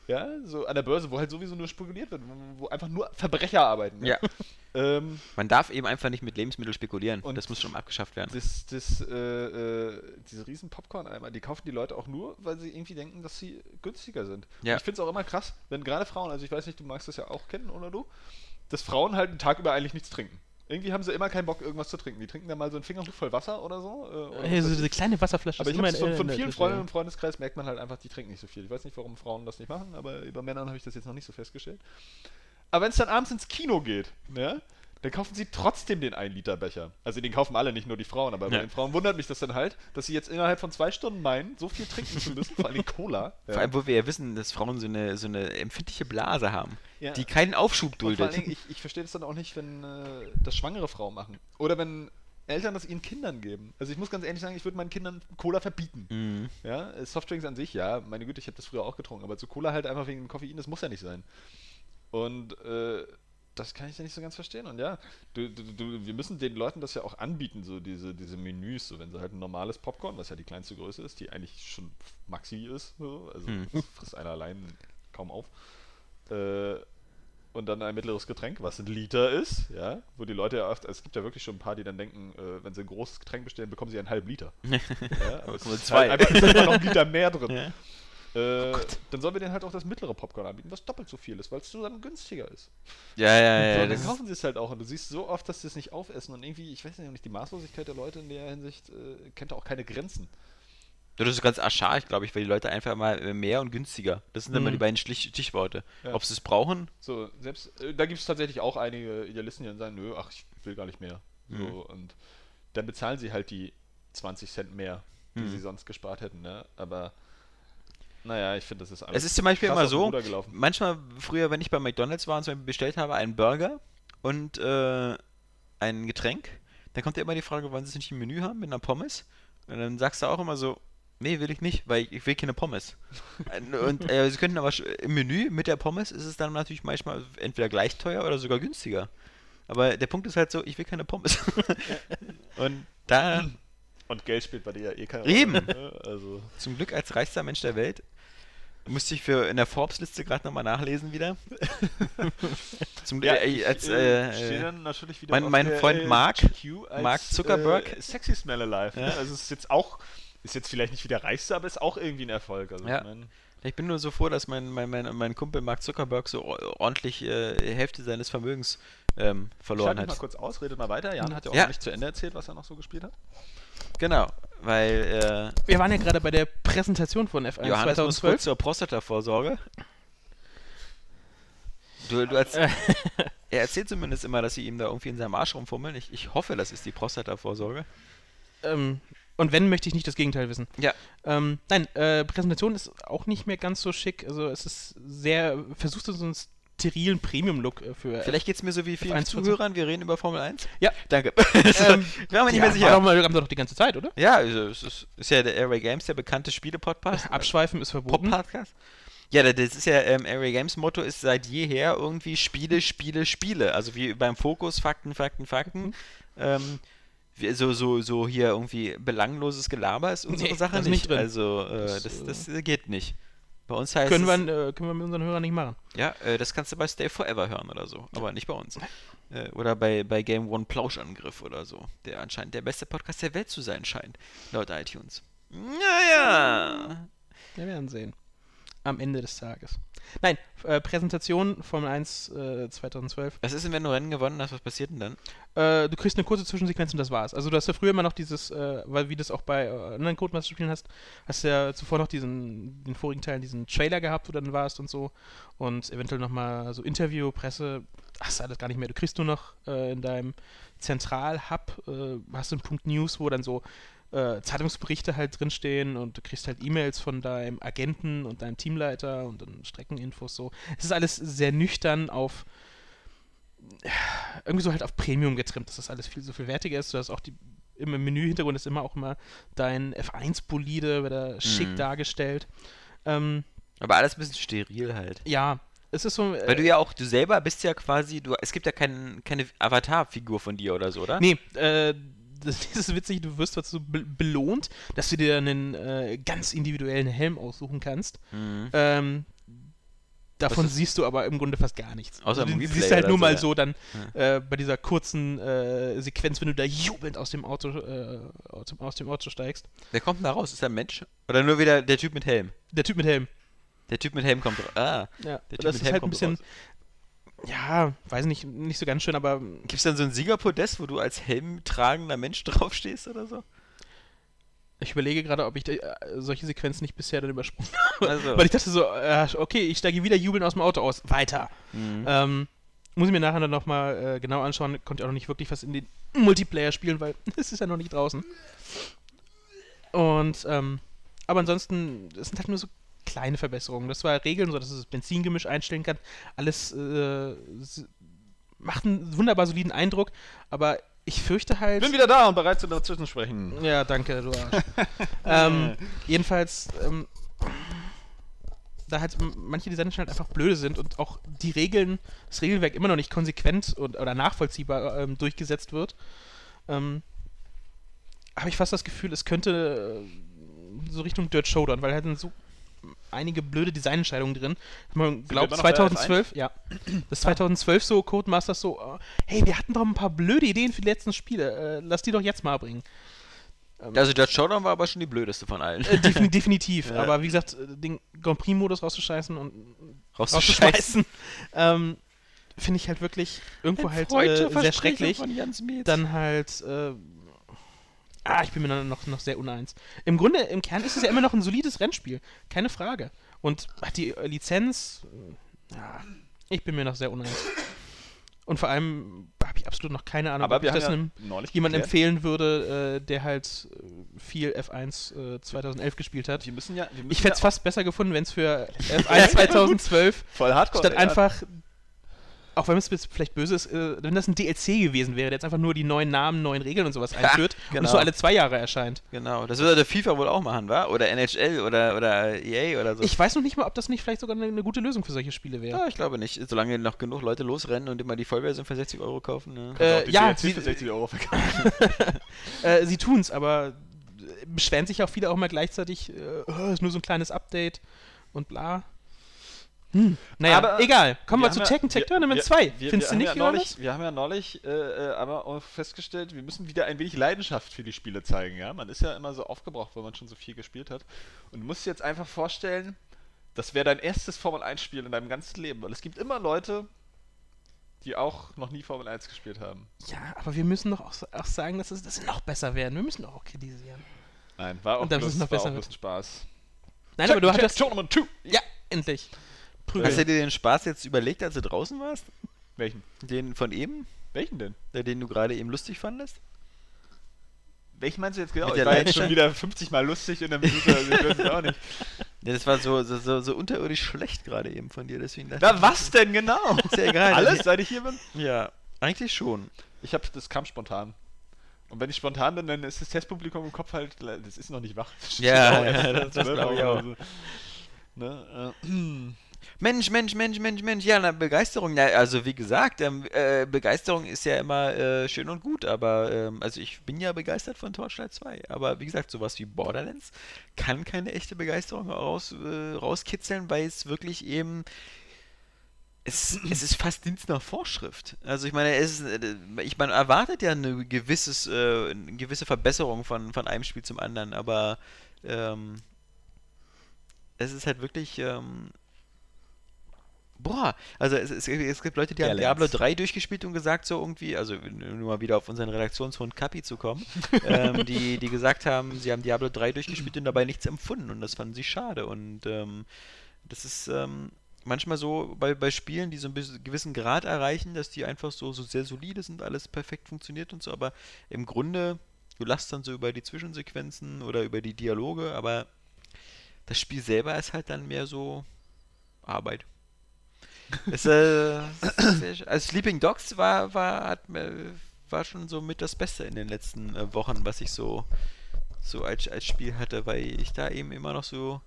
Ja, so an der Börse, wo halt sowieso nur spekuliert wird, wo- einfach nur Verbrecher arbeiten. Ja. Ähm, Man darf eben einfach nicht mit Lebensmitteln spekulieren. Und das muss schon abgeschafft werden. das, das, äh, äh, diese riesen Popcorn-Eimer, die kaufen die Leute auch nur, weil sie irgendwie denken, dass sie günstiger sind. Ja. Und ich finde es auch immer krass, wenn gerade Frauen, also ich weiß nicht, du magst das ja auch kennen, oder du, dass Frauen halt einen Tag über eigentlich nichts trinken. Irgendwie haben sie immer keinen Bock, irgendwas zu trinken. Die trinken dann mal so einen Fingerhut voll Wasser oder so. Äh, oder Hey, so diese kleine Wasserflasche aber ich immer habe von, von vielen. Freunden im Freundeskreis merkt man halt einfach, die trinken nicht so viel. Ich weiß nicht, warum Frauen das nicht machen, aber über Männern habe ich das jetzt noch nicht so festgestellt. Aber wenn es dann abends ins Kino geht, ne, dann kaufen sie trotzdem den 1-Liter-Becher. Also den kaufen alle, nicht nur die Frauen, aber bei Ja. den Frauen wundert mich das dann halt, dass sie jetzt innerhalb von zwei Stunden meinen, so viel trinken zu müssen, vor allem Cola. Vor allem, wo wir ja wissen, dass Frauen so eine, so eine empfindliche Blase haben, Ja. die keinen Aufschub Und vor duldet. Dingen, ich, ich verstehe das dann auch nicht, wenn äh, das schwangere Frauen machen. Oder wenn Eltern das ihren Kindern geben. Also ich muss ganz ehrlich sagen, ich würde meinen Kindern Cola verbieten. Mhm. Ja, äh, Softdrinks an sich, ja, meine Güte, ich habe das früher auch getrunken, aber zu Cola halt einfach wegen dem Koffein, das muss ja nicht sein. Und äh, das kann ich ja nicht so ganz verstehen. Und ja, du, du, du, wir müssen den Leuten das ja auch anbieten, so diese, diese Menüs, so wenn sie halt ein normales Popcorn, was ja die kleinste Größe ist, die eigentlich schon Maxi ist, so, also Hm. frisst einer allein kaum auf. Äh, und dann ein mittleres Getränk, was ein Liter ist, ja, wo die Leute ja oft, es gibt ja wirklich schon ein paar, die dann denken, äh, wenn sie ein großes Getränk bestellen, bekommen sie einen halben Liter. ja, aber es ist zwei. Halt einfach, ist einfach noch ein Liter mehr drin. Ja. Äh, dann sollen wir denen halt auch das mittlere Popcorn anbieten, was doppelt so viel ist, weil es so dann günstiger ist. Ja, ja, ja. so, ja dann kaufen sie es halt auch und du siehst so oft, dass sie es nicht aufessen und irgendwie, ich weiß nicht, die Maßlosigkeit der Leute in der Hinsicht äh, kennt auch keine Grenzen. das ist ganz archaisch, glaube ich, weil die Leute einfach mal äh, mehr und günstiger. Das sind immer Mhm. die beiden Stich Stichworte. Ja. Ob sie es brauchen, So, selbst, äh, da gibt es tatsächlich auch einige Idealisten, die dann sagen, nö, ach, ich will gar nicht mehr. Mhm. So, und dann bezahlen sie halt die 20 Cent mehr, die Mhm. sie sonst gespart hätten, ne? Aber naja, ich finde, das ist alles. Es ist zum Beispiel immer so, manchmal früher, wenn ich bei McDonalds war und zum Beispiel bestellt habe, einen Burger und äh, ein Getränk, dann kommt ja immer die Frage, wollen sie es nicht im Menü haben mit einer Pommes? Und dann sagst du auch immer so, nee, will ich nicht, weil ich, will keine Pommes. und äh, sie könnten aber im Menü mit der Pommes ist es dann natürlich manchmal entweder gleich teuer oder sogar günstiger. Aber der Punkt ist halt so, ich will keine Pommes. und da Und Geld spielt bei dir ja eh keine Eben. Rolle. ne? Also. zum Glück als reichster Mensch der Welt musste ich für in der Forbes-Liste gerade nochmal nachlesen wieder. zum Glück, äh, als, äh, äh, dann natürlich wieder mein- mein der, Freund Mark- Mark Zuckerberg. Äh, sexy Smell Alive. Ne? Ja. Also es ist jetzt auch, ist jetzt vielleicht nicht wie der reichste, aber ist auch irgendwie ein Erfolg. Also Ja. ich mein, ich bin nur so froh, dass mein, mein, mein, mein Kumpel Mark Zuckerberg so or- ordentlich äh, Hälfte seines Vermögens ähm, ich verloren halte mich mal hat. kurz aus, redet mal weiter. Jan hat ja auch Ja. noch nicht zu Ende erzählt, was er noch so gespielt hat. Genau, weil äh, Wir waren ja gerade bei der Präsentation von F1 Johannes muss 2012. kurz zur Prostata-Vorsorge. Du, du Äh. er erzählt zumindest immer, dass sie ihm da irgendwie in seinem Arsch rumfummeln. Ich, ich hoffe, das ist die Prostata-Vorsorge. Ähm, und wenn, möchte ich nicht das Gegenteil wissen. Ja. Ähm, nein, äh, Präsentation ist auch nicht mehr ganz so schick. Also es ist sehr, versuchst du so einen sterilen Premium-Look äh, für Vielleicht geht es mir so wie vielen F1 Zuhörern, wir reden über Formel 1. Ja. Danke. Ähm, wir haben nicht ja, mehr sicher. Mal, haben wir doch die ganze Zeit, oder? Ja, also, es ist, ist ja der Airway Games, der bekannte Spiele-Podcast. Abschweifen ist verboten. Pop-Podcast. Ja, da- das ist ja, ähm, Airway Games Motto ist seit jeher irgendwie Spiele, Spiele, Spiele. Also wie beim Fokus, Fakten, Fakten, Fakten. Mhm. Ähm, so, so, so hier irgendwie belangloses Gelaber ist unsere Nee, Sache nicht. nicht drin. Also äh, Das, das, das, äh, geht nicht. Bei uns heißt können, wir, äh, können wir mit unseren Hörern nicht machen. ja, äh, das kannst du bei Stay Forever hören oder so, aber nicht bei uns. Äh, oder bei, bei Game One Plauschangriff oder so, der anscheinend der beste Podcast der Welt zu sein scheint, laut iTunes. Naja. Wir werden sehen. Am Ende des Tages. Nein, äh, Präsentation Formel 1 äh, 2012. Was ist denn, wenn du Rennen gewonnen hast? Was passiert denn dann? Äh, du kriegst eine kurze Zwischensequenz und das war's. Also du hast ja früher immer noch dieses, äh, weil wie du das auch bei äh, anderen Codemaster-Spielen hast, hast du ja zuvor noch diesen, den vorigen Teilen diesen Trailer gehabt, wo du dann warst und so. Und eventuell nochmal so Interview, Presse, hast du alles gar nicht mehr. Du kriegst nur noch äh, in deinem Zentral-Hub, hast du einen Punkt News, wo dann so äh, Zeitungsberichte halt drinstehen und du kriegst halt E-Mails von deinem Agenten und deinem Teamleiter und dann Streckeninfos so. Es ist alles sehr nüchtern auf irgendwie so halt auf Premium getrimmt, dass das alles viel so viel wertiger ist. Du hast auch die im Menü-Hintergrund ist immer auch immer dein F1-Bolide, wird da schick Mhm. dargestellt. Ähm, Aber alles ein bisschen steril halt. ja, es ist so. Weil du ja auch, du selber bist ja quasi, du, es gibt ja kein, keine Avatar-Figur von dir oder so, oder? Nee, äh, das, das ist witzig, du wirst dazu be belohnt, dass du dir einen äh, ganz individuellen Helm aussuchen kannst. Mhm. Ähm, davon siehst du aber im Grunde fast gar nichts. Außer du siehst halt nur so, mal ja. so dann äh, bei dieser kurzen äh, Sequenz, wenn du da jubelnd aus dem Auto, äh, aus, dem, Auto steigst. Wer kommt denn da raus? Ist er ein Mensch? Oder nur wieder der Typ mit Helm? Der Typ mit Helm. Der Typ mit Helm kommt raus. Ah, Ja, der Typ das mit ist Helm halt ein kommt bisschen, raus. Ja, weiß nicht, nicht so ganz schön, aber Gibt es dann so ein Siegerpodest, wo du als helmtragender Mensch draufstehst oder so? ich überlege gerade, ob ich äh, solche Sequenzen nicht bisher dann übersprungen habe. Also. Weil ich dachte so, äh, okay, ich steige wieder jubelnd aus dem Auto aus. Weiter. Mhm. Ähm, muss ich mir nachher dann nochmal äh, genau anschauen. Konnte auch noch nicht wirklich was in den Multiplayer spielen, weil es ist ja noch nicht draußen. Und, ähm, aber ansonsten, es sind halt nur so kleine Verbesserungen. Das war Regeln, so dass es das Benzingemisch einstellen kann. Alles äh, macht einen wunderbar soliden Eindruck, aber ich fürchte halt. Bin wieder da und bereit zu dazwischen sprechen. Ja, danke, du Arsch. ähm, jedenfalls, ähm, da halt manche Designer halt einfach blöde sind und auch die Regeln, das Regelwerk immer noch nicht konsequent und, oder nachvollziehbar ähm, durchgesetzt wird, ähm, habe ich fast das Gefühl, es könnte äh, so Richtung Dirt Showdown, weil halt sind so einige blöde Designentscheidungen drin. Man glaubt immer noch bei 2012, ja, das 2012 so Codemasters so, äh, hey, wir hatten doch ein paar blöde Ideen für die letzten Spiele, äh, lass die doch jetzt mal bringen. Also der Showdown war aber schon die blödeste von allen. Äh, defini definitiv, Ja. aber wie gesagt, den Grand Prix-Modus rauszuscheißen und Rauszuschmeißen. ähm, finde ich halt wirklich irgendwo halt äh, sehr schrecklich. Dann halt, äh, ah, ich bin mir noch, noch, sehr uneins. Im Grunde, im Kern ist es ja immer noch ein solides Rennspiel, keine Frage. Und hat die Lizenz, äh, ja, ich bin mir noch sehr uneins. Und vor allem habe ich absolut noch keine Ahnung, Aber ob ich das einem ja neulich jemand empfehlen würde, äh, der halt äh, viel F1 äh, 2011 gespielt hat. Müssen ja, Ich hätte es ja fast besser gefunden, wenn es für F1 2012 auch voll hardcore. statt ja. einfach, auch wenn es jetzt vielleicht böse ist, äh, wenn das ein DLC gewesen wäre, der jetzt einfach nur die neuen Namen, neuen Regeln und sowas einführt und genau. es so alle zwei Jahre erscheint. Genau, das würde der FIFA wohl auch machen, wa? Oder NHL oder, oder EA oder so. Ich weiß noch nicht mal, ob das nicht vielleicht sogar eine, eine gute Lösung für solche Spiele wäre. ja, ich glaube nicht. Solange noch genug Leute losrennen und immer die Vollversion für 60 Euro kaufen. Ne? Äh, Auch die ja, DLC sie, für 60 Euro verkaufen. äh, sie tun's, aber äh, beschweren sich auch viele auch mal gleichzeitig, äh, oh, ist nur so ein kleines Update und bla. Hm. Naja, Aber egal. Kommen wir, haben zu Tekken Tech wir- Tournament wir- 2. wir- Findest wir du nicht, ja neulich? Wir haben ja neulich äh, äh, aber auch festgestellt, wir müssen wieder ein wenig Leidenschaft für die Spiele zeigen. Ja? Man ist ja immer so aufgebraucht, weil man schon so viel gespielt hat. Und du musst dir jetzt einfach vorstellen, das wäre dein erstes Formel-1-Spiel in deinem ganzen Leben. Weil es gibt immer Leute, die auch noch nie Formel 1 gespielt haben. Ja, aber wir müssen doch auch, auch sagen, dass, es, dass sie noch besser werden. Wir müssen doch auch kritisieren. Nein, war auch Und bloß, es noch war besser auch ein Spaß. Nein, aber du Check- hattest. Tournament 2! Ja, endlich. Prügel. Hast du dir den Spaß jetzt überlegt, als du draußen warst? Welchen? Den von eben? Welchen denn? Der, den du gerade eben lustig fandest? Welchen meinst du jetzt genau? Mit Ich der war jetzt schon wieder 50 Mal lustig in der Minute, also ich weiß es auch nicht. Ja, das war so, so, so, so unterirdisch schlecht gerade eben von dir, deswegen Na, was denn genau? Ist ja egal. Alles, seit ich hier bin? Ja, eigentlich schon. Ich hab, das kam spontan. Und wenn ich spontan bin, dann ist das Testpublikum im Kopf halt, das ist noch nicht wach. Das Ja, ja, das- das 12 glaub ich auch. oder so. Ne, äh, Mensch, Mensch, Mensch, Mensch, Mensch, ja, na, Begeisterung, na, also wie gesagt, ähm, äh, Begeisterung ist ja immer äh, schön und gut, aber ähm, also ich bin ja begeistert von Torchlight 2, aber wie gesagt, sowas wie Borderlands kann keine echte Begeisterung raus, äh, rauskitzeln, weil es wirklich eben es, es ist fast Dienst nach Vorschrift. Also ich meine, es ist, äh, ich man erwartet ja eine gewisses, äh, eine gewisse Verbesserung von, von einem Spiel zum anderen, aber ähm, es ist halt wirklich ähm, Boah, also es, es, es gibt Leute, die haben Balance. Diablo 3 durchgespielt und gesagt so irgendwie, also nur mal wieder auf unseren Redaktionshund Kapi zu kommen, ähm, die, die gesagt haben, sie haben Diablo 3 durchgespielt und dabei nichts empfunden und das fanden sie schade und ähm, das ist ähm, manchmal so bei, bei Spielen, die so einen gewissen Grad erreichen, dass die einfach so, so sehr solide sind, alles perfekt funktioniert und so, aber im Grunde, du lachst dann so über die Zwischensequenzen oder über die Dialoge, aber das Spiel selber ist halt dann mehr so Arbeit. Es, äh, also Sleeping Dogs war, war, hat, war schon so mit das Beste in den letzten äh, Wochen, was ich so, so als, als Spiel hatte, weil ich da eben immer noch so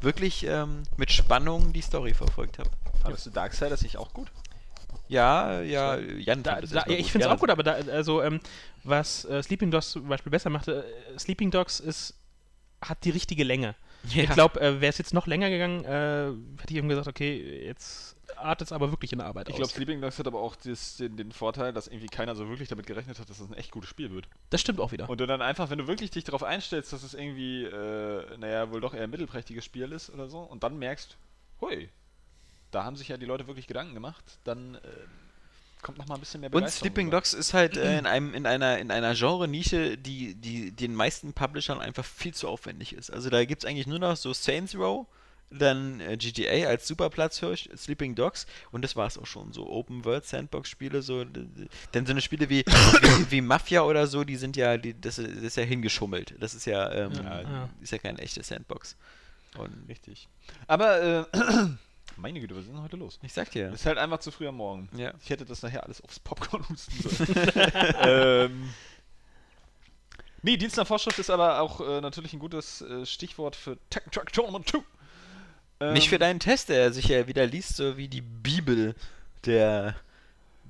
wirklich ähm, mit Spannung die Story verfolgt habe. fandest du Darksiders nicht auch gut? Ja, ja, Jan Da, da, ja, ich finde es auch gut, aber da, also, ähm, was äh, Sleeping Dogs zum Beispiel besser machte, äh, Sleeping Dogs ist, hat die richtige Länge. Ja. Ich glaube, äh, wäre es jetzt noch länger gegangen, äh, hätte ich eben gesagt, okay, jetzt artet es aber wirklich in der Arbeit Ich aus. glaube, Sleeping Dogs hat aber auch das, den, den Vorteil, dass irgendwie keiner so wirklich damit gerechnet hat, dass das ein echt gutes Spiel wird. das stimmt auch wieder. Und du dann einfach, wenn du wirklich dich darauf einstellst, dass es irgendwie, äh, naja, wohl doch eher ein mittelprächtiges Spiel ist oder so, und dann merkst, hui, da haben sich ja die Leute wirklich Gedanken gemacht, dann äh, kommt noch mal ein bisschen mehr Und Begeisterung Sleeping rüber. Dogs ist halt äh, in, einem, in einer, in einer Genre-Nische, die, die den meisten Publishern einfach viel zu aufwendig ist. Also da gibt es eigentlich nur noch so Saints Row, dann äh, GTA als Superplatzhirsch, Sleeping Dogs und das war es auch schon. So Open World Sandbox Spiele, so denn so eine Spiele wie, wie, wie Mafia oder so, die sind ja, die, das, ist- das ist ja hingeschummelt. Das ist ja, ähm, Ja, ja. ist ja keine echte Sandbox. Und Richtig. Aber, äh, meine Güte, was ist denn heute los? ich sag dir, Ist halt einfach zu früh am Morgen. ja. Ich hätte das nachher alles aufs Popcorn husten sollen. ähm, nee, Dienst nach Vorschrift ist aber auch äh, natürlich ein gutes äh, Stichwort für Tekken Truck Tournament 2. Ähm, Nicht für deinen Test, der sich ja wieder liest, so wie die Bibel der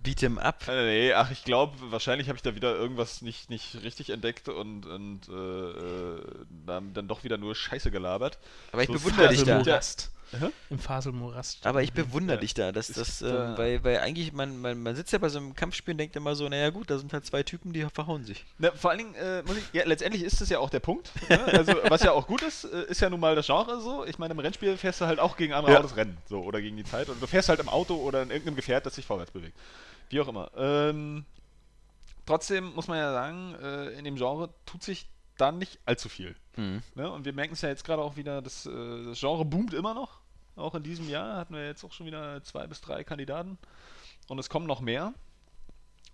Beat'em Up. Äh, nee, ach, ich glaube, wahrscheinlich habe ich da wieder irgendwas nicht, nicht richtig entdeckt und, und äh, äh, dann, dann doch wieder nur Scheiße gelabert. Aber ich so bewundere dich da. Faselmorast. Hä? Im Faselmorast. Aber ich bewundere dich da, dass Ist das, da- ähm, weil, weil eigentlich, man, man, man sitzt ja bei so einem Kampfspiel und denkt immer so, naja gut, da sind halt zwei Typen, die verhauen sich. Na, vor allen Dingen, äh, muss ich, ja, letztendlich ist das ja auch der Punkt. Ne? Also, was ja auch gut ist, äh, ist ja nun mal das Genre so. Ich meine, im Rennspiel fährst du halt auch gegen andere Ja. Autos Rennen, so, oder gegen die Zeit. Und du fährst halt im Auto oder in irgendeinem Gefährt, das sich vorwärts bewegt. Wie auch immer. Ähm, trotzdem muss man ja sagen, äh, in dem Genre tut sich da nicht allzu viel. Mhm. Ne? Und wir merken es ja jetzt gerade auch wieder, das, äh, das Genre boomt immer noch. Auch in diesem Jahr hatten wir jetzt auch schon wieder zwei bis drei Kandidaten. Und es kommen noch mehr.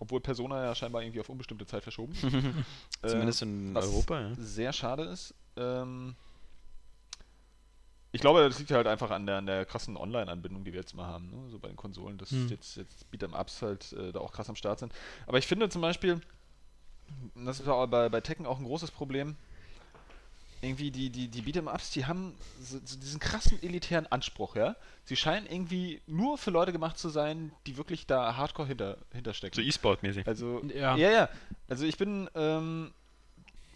Obwohl Persona ja scheinbar irgendwie auf unbestimmte Zeit verschoben. Zumindest Äh, in was Europa, ja. Sehr schade ist. Ähm, ich glaube, das liegt halt einfach an der, an der krassen Online-Anbindung, die wir jetzt mal haben. Ne? So bei den Konsolen, dass Hm. jetzt, jetzt Beat'em-Ups halt äh, da auch krass am Start sind. Aber ich finde zum Beispiel, und das ist auch bei, bei Tekken auch ein großes Problem, irgendwie die, die, die Beat'em-Ups, die haben so, so diesen krassen elitären Anspruch, ja. Sie scheinen irgendwie nur für Leute gemacht zu sein, die wirklich da hardcore hinter, hinterstecken. So E-Sport-mäßig. Also, Ja. ja, ja. Also ich bin ähm,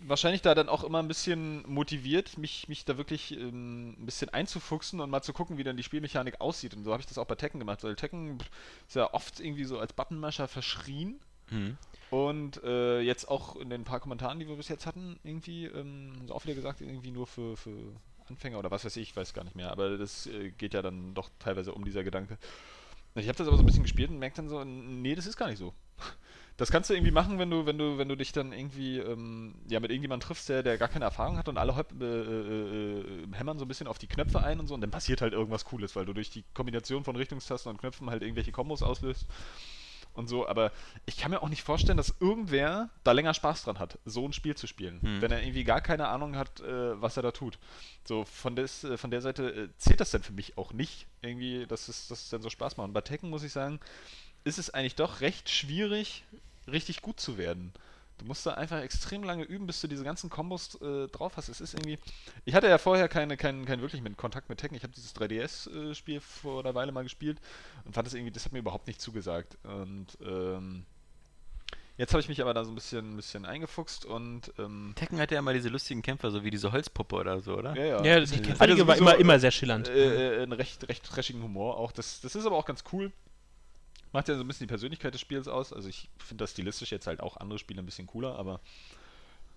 wahrscheinlich da dann auch immer ein bisschen motiviert, mich, mich da wirklich ähm, ein bisschen einzufuchsen und mal zu gucken, wie dann die Spielmechanik aussieht. Und so habe ich das auch bei Tekken gemacht, weil Tekken ist ja oft irgendwie so als Buttonmasher verschrien. Mhm. Und äh, jetzt auch in den paar Kommentaren, die wir bis jetzt hatten, irgendwie, ähm, sie auch wieder gesagt, irgendwie nur für, für Anfänger oder was weiß ich, ich weiß gar nicht mehr. Aber das äh, geht ja dann doch teilweise um dieser Gedanke. Ich habe das aber so ein bisschen gespielt und merke dann so, nee, das ist gar nicht so. Das kannst du irgendwie machen, wenn du, wenn du, wenn du dich dann irgendwie ähm, ja, mit irgendjemandem triffst, der, der gar keine Erfahrung hat und alle äh, äh, äh, hämmern so ein bisschen auf die Knöpfe ein und so und dann passiert halt irgendwas Cooles, weil du durch die Kombination von Richtungstasten und Knöpfen halt irgendwelche Kombos auslöst und so, aber ich kann mir auch nicht vorstellen, dass irgendwer da länger Spaß dran hat, so ein Spiel zu spielen, Hm. wenn er irgendwie gar keine Ahnung hat, äh, was er da tut. So, von, des, äh, von der Seite äh, zählt das dann für mich auch nicht, irgendwie, dass es, dass es dann so Spaß macht. Und bei Tekken muss ich sagen, ist es eigentlich doch recht schwierig, richtig gut zu werden. Du musst da einfach extrem lange üben, bis du diese ganzen Kombos äh, drauf hast. Es ist irgendwie. Ich hatte ja vorher keine, keinen, keinen wirklich mit Kontakt mit Tekken. Ich habe dieses 3DS-Spiel vor einer Weile mal gespielt und fand das irgendwie, das hat mir überhaupt nicht zugesagt. Und ähm, jetzt habe ich mich aber da so ein bisschen, ein bisschen eingefuchst und ähm, Tekken hat ja immer diese lustigen Kämpfer, so wie diese Holzpuppe oder so, oder? ja, ja. Ja, die Hat Kämpferige ja war immer, immer sehr schillernd. äh, äh, einen recht, recht trashigen Humor auch. Das, das ist aber auch ganz cool. Macht ja so ein bisschen die Persönlichkeit des Spiels aus. Also ich finde das stilistisch jetzt halt auch andere Spiele ein bisschen cooler, aber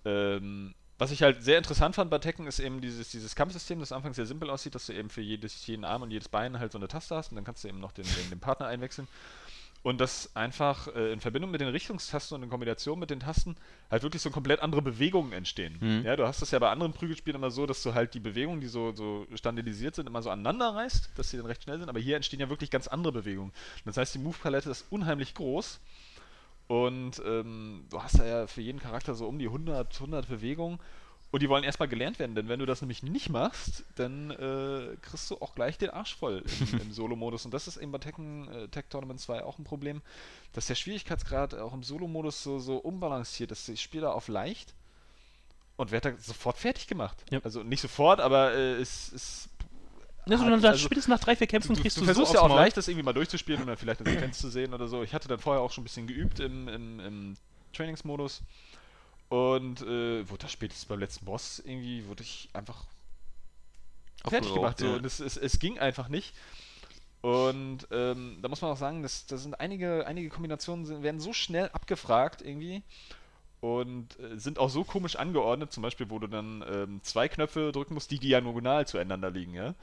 ähm, was ich halt sehr interessant fand bei Tekken ist eben dieses, dieses Kampfsystem, das anfangs sehr simpel aussieht, dass du eben für jedes, jeden Arm und jedes Bein halt so eine Taste hast und dann kannst du eben noch den, den, den Partner einwechseln. Und das einfach äh, in Verbindung mit den Richtungstasten und in Kombination mit den Tasten halt wirklich so komplett andere Bewegungen entstehen. Mhm. Ja, du hast das ja bei anderen Prügelspielen immer so, dass du halt die Bewegungen, die so, so standardisiert sind, immer so aneinander reißt, dass sie dann recht schnell sind, aber hier entstehen ja wirklich ganz andere Bewegungen. Das heißt, die Move-Palette ist unheimlich groß und ähm, du hast da ja für jeden Charakter so um die 100, 100 Bewegungen und die wollen erstmal gelernt werden, denn wenn du das nämlich nicht machst, dann äh, kriegst du auch gleich den Arsch voll im, im Solo-Modus. Und das ist eben bei Tekken äh, Tech Tournament 2 auch ein Problem, dass der Schwierigkeitsgrad auch im Solo-Modus so, so unbalanciert ist. Ich spiele da auf leicht und werde da sofort fertig gemacht. Ja. Also nicht sofort, aber äh, es ist. Ja, so, hat- dann also, spätestens nach drei, vier Kämpfen Du, kriegst du, du, versuchst so ja auch Maul. leicht, das irgendwie mal durchzuspielen und dann vielleicht eine Sequenz zu sehen oder so. Ich hatte dann vorher auch schon ein bisschen geübt im, im, im Trainingsmodus. Und äh, wurde da spätestens beim letzten Boss irgendwie, wurde ich einfach fertig gemacht. So. ja. Und es, es, es ging einfach nicht. Und ähm, da muss man auch sagen, dass, da sind einige, einige Kombinationen sind, werden so schnell abgefragt irgendwie und äh, sind auch so komisch angeordnet, zum Beispiel, wo du dann ähm, zwei Knöpfe drücken musst, die diagonal zueinander liegen, ja.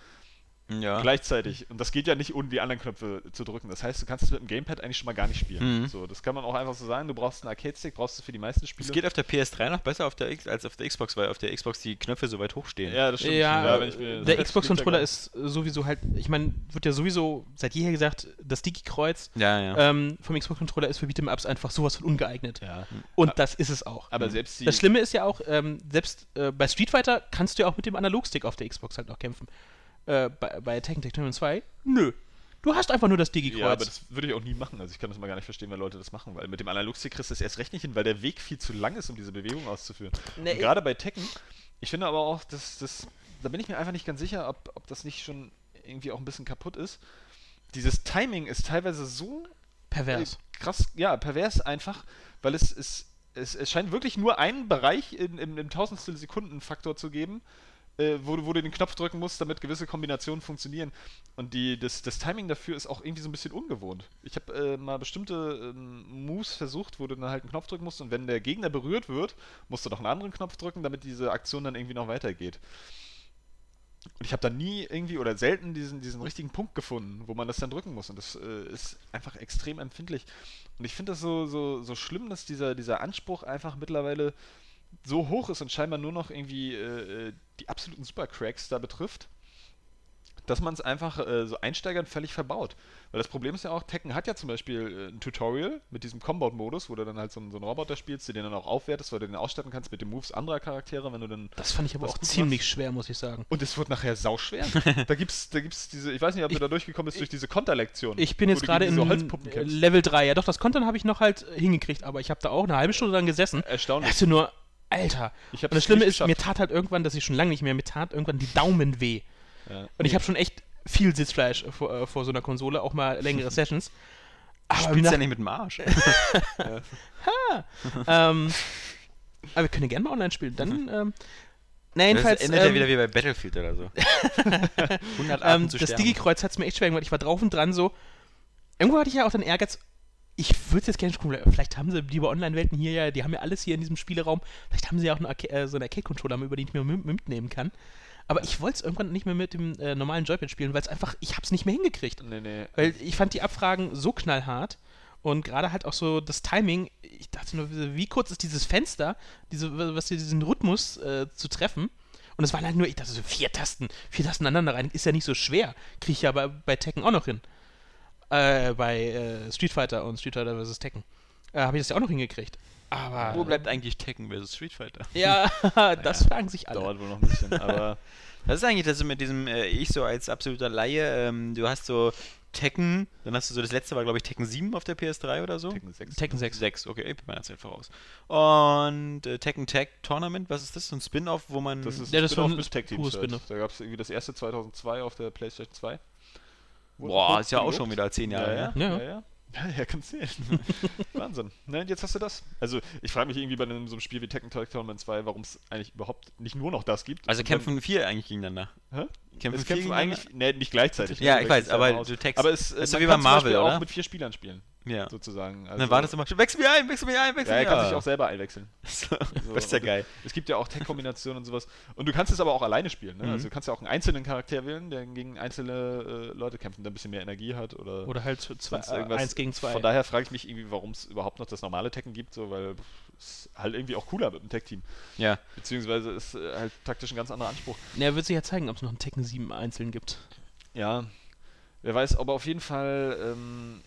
Ja. gleichzeitig. Und das geht ja nicht, ohne die anderen Knöpfe zu drücken. Das heißt, du kannst es mit dem Gamepad eigentlich schon mal gar nicht spielen. Mhm. So, das kann man auch einfach so sagen. Du brauchst einen Arcade-Stick, brauchst du für die meisten Spiele. Es geht auf der PS3 noch besser auf der X als auf der Xbox, weil auf der Xbox die Knöpfe so weit hoch stehen. ja, das stimmt. Ja, wenn ich mir- der Xbox-Controller ist sowieso halt, ich meine, wird ja sowieso seit jeher gesagt, das Digi-Kreuz Ja, ja. ähm, vom Xbox-Controller ist für Beat'em-Ups einfach sowas von ungeeignet. ja. Ja. Und das ist es auch. Aber selbst die. Das Schlimme ist ja auch, ähm, selbst äh, bei Street Fighter kannst du ja auch mit dem Analogstick auf der Xbox halt noch kämpfen. Äh, bei, bei Tekken Tag Tournament 2, nö. Du hast einfach nur das Digi-Kreuz. Ja, aber das würde ich auch nie machen. Also ich kann das mal gar nicht verstehen, wenn Leute das machen, weil mit dem Analogstick kriegst du es erst recht nicht hin, weil der Weg viel zu lang ist, um diese Bewegung auszuführen. Nee, gerade bei Tekken, ich finde aber auch, dass das, da bin ich mir einfach nicht ganz sicher, ob, ob das nicht schon irgendwie auch ein bisschen kaputt ist. Dieses Timing ist teilweise so pervers. äh, krass, ja, pervers einfach, weil es, es, es, es scheint wirklich nur einen Bereich in, im, im Tausendstel Sekunden Faktor zu geben, äh, wo, wo du den Knopf drücken musst, damit gewisse Kombinationen funktionieren. Und die, das, das Timing dafür ist auch irgendwie so ein bisschen ungewohnt. Ich habe äh, mal bestimmte ähm, Moves versucht, wo du dann halt einen Knopf drücken musst und wenn der Gegner berührt wird, musst du noch einen anderen Knopf drücken, damit diese Aktion dann irgendwie noch weitergeht. Und ich habe da nie irgendwie oder selten diesen, diesen richtigen Punkt gefunden, wo man das dann drücken muss. Und das äh, ist einfach extrem empfindlich. Und ich finde das so, so, so schlimm, dass dieser, dieser Anspruch einfach mittlerweile so hoch ist und scheinbar nur noch irgendwie äh, äh, die absoluten Supercracks da betrifft, dass man es einfach äh, so Einsteigern völlig verbaut. Weil das Problem ist ja auch, Tekken hat ja zum Beispiel äh, ein Tutorial mit diesem Combat-Modus, wo du dann halt so, einen- so einen Roboter spielst, den dann auch aufwertest, weil du den ausstatten kannst mit den Moves anderer Charaktere, wenn du dann Das fand ich aber auch ziemlich schwer, muss ich sagen. und es wird nachher sauschwer. da gibt's, da gibt's diese, ich weiß nicht, ob du Ich- da durchgekommen bist durch diese Konterlektion. Ich bin jetzt du gerade kämpfst. Level 3. Ja, doch, das Content habe ich noch halt äh, hingekriegt, aber ich habe da auch eine halbe Stunde dran gesessen. Erstaunlich. Hast du nur, Alter. Und das Schlimme ist, mir tat halt irgendwann, dass ich schon lange nicht mehr, mir tat irgendwann die Daumen weh. Ja. Und ich habe schon echt viel Sitzfleisch vor, äh, vor so einer Konsole, auch mal längere Sessions. Aber spielst nach, ja nicht mit dem Arsch. ähm, aber wir können ja gerne mal online spielen. Dann, ähm, na Das jedenfalls, endet ja ähm, wieder wie bei Battlefield oder so. 100 Arten ähm, zu das. Digi-Kreuz hat es mir echt schwer gemacht. Ich war drauf und dran so. Irgendwo hatte ich ja auch dann Ehrgeiz. Ich würde es jetzt gerne spielen. Vielleicht haben sie lieber Online-Welten hier ja, die haben ja alles hier in diesem Spieleraum. Vielleicht haben sie ja auch Arca äh, so einen Arcade-Controller, über den ich mir mit- mitnehmen kann. Aber ich wollte es irgendwann nicht mehr mit dem äh, normalen Joypad spielen, weil es einfach, ich habe es nicht mehr hingekriegt. Nee, nee. Weil ich fand die Abfragen so knallhart und gerade halt auch so das Timing. Ich dachte nur, wie kurz ist dieses Fenster, diese, was hier diesen Rhythmus äh, zu treffen. Und es waren halt nur, ich dachte so, vier Tasten, vier Tasten aneinander rein, ist ja nicht so schwer. Kriege ich ja bei, bei Tekken auch noch hin. Äh, bei äh, Street Fighter und Street Fighter vs. Tekken. Äh, Habe ich das ja auch noch hingekriegt. Aber. Wo bleibt eigentlich Tekken vs. Street Fighter? Ja, das fragen sich alle. Dauert wohl noch ein bisschen, aber Was ist eigentlich das so mit diesem, äh, ich so als absoluter Laie, ähm, du hast so Tekken, dann hast du so, das letzte war glaube ich Tekken 7 auf der PS3 oder so? Tekken 6. Tekken 6. 6, okay, ich bin meiner Zeit voraus. Und äh, Tekken Tag Tournament, was ist das? So ein Spin-off, wo man. Das ist Ja, ein das Spin-off war ein bis Tag Teams. pures Halt. Spin-off. Da gab es irgendwie das erste 2002 auf der PlayStation 2. Boah, ist ja auch schon wieder 10 Jahre. Ja, ja? Ja. ja. ja. Ja, ja, kannst sehen. Wahnsinn. Ne, und jetzt hast du das. Also, ich frage mich irgendwie bei einem, so einem Spiel wie Tekken Tag Tournament 2, warum es eigentlich überhaupt nicht nur noch das gibt. Also kämpfen vier eigentlich gegeneinander. Dann, hä? Kämpfen es kämpfen eigentlich, ne, nicht gleichzeitig. Ja, ne, ich weiß, ja aber immer aus. du text- Aber es, ist es so man wie bei Marvel, auch oder? mit vier Spielern spielen, Ja. sozusagen. Also, Und dann wartest du mal, wechsel mir ein, wechsel mir ein, wechsel Ja, mir er kann ein. sich auch selber einwechseln. So, das ist ja und geil. Es gibt ja auch Tech-Kombinationen und sowas. Und du kannst es aber auch alleine spielen. Ne? Mhm. Also du kannst ja auch einen einzelnen Charakter wählen, der gegen einzelne äh, Leute kämpft und der ein bisschen mehr Energie hat oder, Oder halt zwei, eins gegen zwei. Von daher frage ich mich irgendwie, warum es überhaupt noch das normale Tekken gibt, so, weil pff, es halt irgendwie auch cooler mit dem Tech-Team. Ja. Beziehungsweise ist äh, halt taktisch ein ganz anderer Anspruch. Na, wird sich ja zeigen, ob es noch einen Tekken 7 einzeln gibt. Ja, wer weiß, aber auf jeden Fall ähm,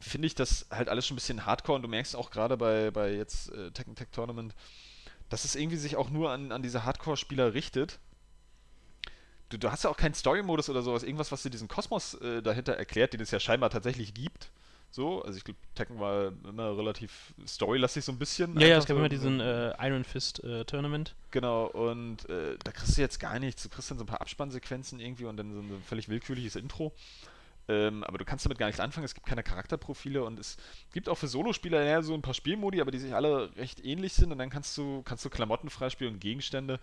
finde ich das halt alles schon ein bisschen hardcore und du merkst auch gerade bei, bei jetzt äh, Tekken Tech Tournament, dass es irgendwie sich auch nur an, an diese Hardcore-Spieler richtet. Du, du hast ja auch keinen Story-Modus oder sowas, irgendwas, was dir diesen Kosmos äh, dahinter erklärt, den es ja scheinbar tatsächlich gibt. So, also ich glaube, Tekken war immer relativ storylastig so ein bisschen. Ja, ja, es gab immer diesen äh, Iron Fist äh, Tournament. Genau, und äh, da kriegst du jetzt gar nichts. Du kriegst dann so ein paar Abspannsequenzen irgendwie und dann so ein völlig willkürliches Intro. Ähm, aber du kannst damit gar nichts anfangen. Es gibt keine Charakterprofile und es gibt auch für Solospieler ja so ein paar Spielmodi, aber die sich alle recht ähnlich sind. Und dann kannst du, kannst du Klamotten freispielen und Gegenstände.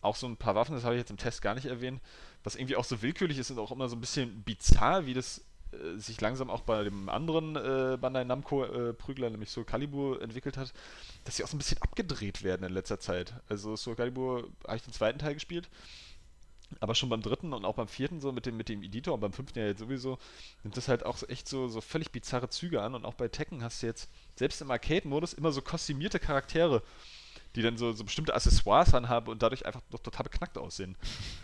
Auch so ein paar Waffen, das habe ich jetzt im Test gar nicht erwähnt. Was irgendwie auch so willkürlich ist und auch immer so ein bisschen bizarr, wie das äh, sich langsam auch bei dem anderen äh, Bandai Namco-Prügler, nämlich Soul Calibur, entwickelt hat, dass sie auch so ein bisschen abgedreht werden in letzter Zeit. Also Soul Calibur habe ich den zweiten Teil gespielt Aber schon beim dritten und auch beim vierten so mit dem, mit dem Editor und beim fünften ja jetzt sowieso, nimmt das halt auch echt so, so völlig bizarre Züge an. Und auch bei Tekken hast du jetzt, selbst im Arcade-Modus, immer so kostümierte Charaktere, die dann so, so bestimmte Accessoires anhaben und dadurch einfach noch total beknackt aussehen.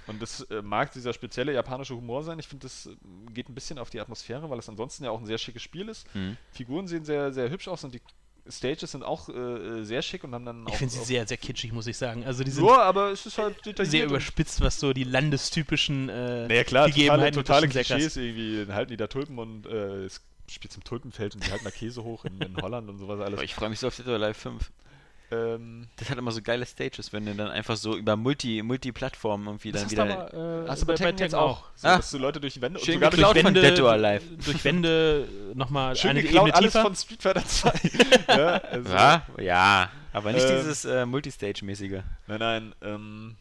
Und das äh, mag dieser spezielle japanische Humor sein. Ich finde, das äh, geht ein bisschen auf die Atmosphäre, weil es ansonsten ja auch ein sehr schickes Spiel ist. Mhm. Figuren sehen sehr, sehr hübsch aus und die Stages sind auch äh, sehr schick und haben dann auch. Ich finde sie auch- sehr, sehr kitschig, muss ich sagen. Also die sind Ja, aber es ist halt detailliert. sehr überspitzt, was so die landestypischen äh, Naja, klar, totale, Gegebenheiten totale krass. Klischees irgendwie. Dann halten die da Tulpen und äh, es spielt zum Tulpenfeld und die halten da Käse hoch in, in Holland und sowas alles. Aber ich freue mich so auf Dead or Alive 5. Ähm, Das hat immer so geile Stages, wenn du dann einfach so über Multi, Multi-Plattformen irgendwie Das dann hast wieder. du aber, äh, hast du bei Tekken jetzt auch. So, Ah. dass du Leute durch die Wände Schön sogar durch, geklaut durch von Wände, Dead or Alive. durch Wände nochmal schön eine geklaut, Ebene alles tiefer. von Street Fighter 2. ja, also, Ja, ja, aber nicht Ähm, dieses äh, Multistage-mäßige. Nein, nein. Ähm,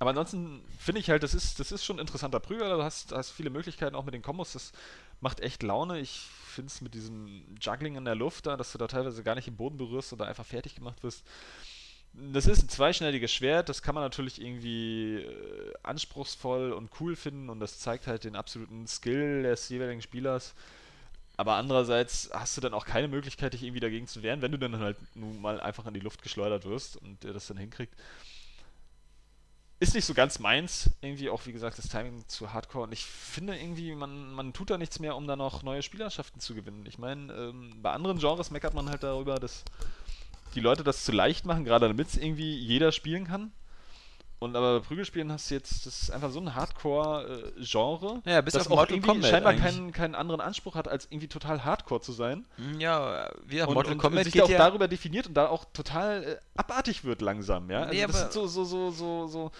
aber ansonsten finde ich halt, das ist, das ist schon ein interessanter Prügel. Du hast, hast viele Möglichkeiten auch mit den Kombos. Das macht echt Laune. Ich finde es mit diesem Juggling in der Luft da, dass du da teilweise gar nicht im Boden berührst oder einfach fertig gemacht wirst. Das ist ein zweischneidiges Schwert, das kann man natürlich irgendwie äh, anspruchsvoll und cool finden und das zeigt halt den absoluten Skill des jeweiligen Spielers. Aber andererseits hast du dann auch keine Möglichkeit, dich irgendwie dagegen zu wehren, wenn du dann halt nun mal einfach in die Luft geschleudert wirst und der das dann hinkriegt. Ist nicht so ganz meins, irgendwie auch wie gesagt das Timing zu hardcore und ich finde irgendwie, man, man tut da nichts mehr, um da noch neue Spielerschaften zu gewinnen. Ich meine, ähm, bei anderen Genres meckert man halt darüber, dass die Leute das zu leicht machen, gerade damit es irgendwie jeder spielen kann. Und aber bei Prügelspielen hast du jetzt, das ist einfach so ein Hardcore-Genre, Ja, bis das auf auch Mortal irgendwie Kombat scheinbar eigentlich. keinen, keinen anderen Anspruch hat, als irgendwie total Hardcore zu sein. Hm, Ja, wie und, Mortal und, Kombat und sich geht auch ja. darüber definiert und da auch total äh, abartig wird langsam, ja. Also Nee, das aber- sind so, so, so, so, so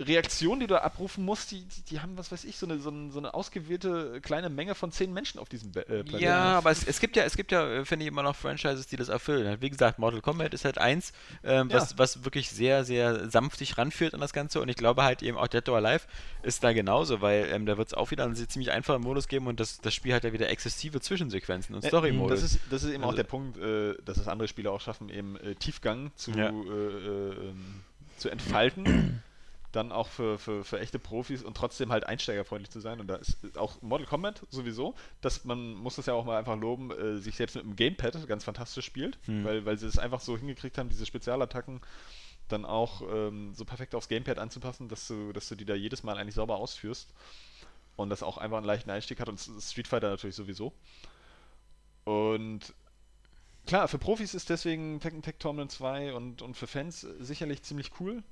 Reaktionen, die du abrufen musst, die, die, die haben, was weiß ich, so eine, so, eine, ausgewählte kleine Menge von zehn Menschen auf diesem äh, Planeten. Ja, aber es, es gibt ja, es gibt ja, äh, finde ich, immer noch Franchises, die das erfüllen. Wie gesagt, Mortal Kombat ist halt eins, ähm, Ja. was, was wirklich sehr, sehr sanftig ranführt an das Ganze. Und ich glaube halt eben auch Dead or Alive ist da genauso, weil ähm, da wird es auch wieder einen ziemlich einfachen Modus geben und das, das Spiel hat ja wieder exzessive Zwischensequenzen und Story-Modus. Das ist, das ist eben auch Also- der Punkt, äh, dass es andere Spiele auch schaffen, eben äh, Tiefgang zu, Ja. äh, äh, ähm, zu entfalten. Dann auch für, für, für echte Profis und trotzdem halt einsteigerfreundlich zu sein. Und da ist auch Mortal Kombat sowieso, dass man muss das ja auch mal einfach loben, äh, sich selbst mit dem Gamepad ganz fantastisch spielt, Hm. weil, weil sie es einfach so hingekriegt haben, diese Spezialattacken dann auch ähm, so perfekt aufs Gamepad anzupassen, dass du, dass du die da jedes Mal eigentlich sauber ausführst. Und das auch einfach einen leichten Einstieg hat und Street Fighter natürlich sowieso. Und klar, für Profis ist deswegen Tekken Tag Tournament 2 und, und für Fans sicherlich ziemlich cool.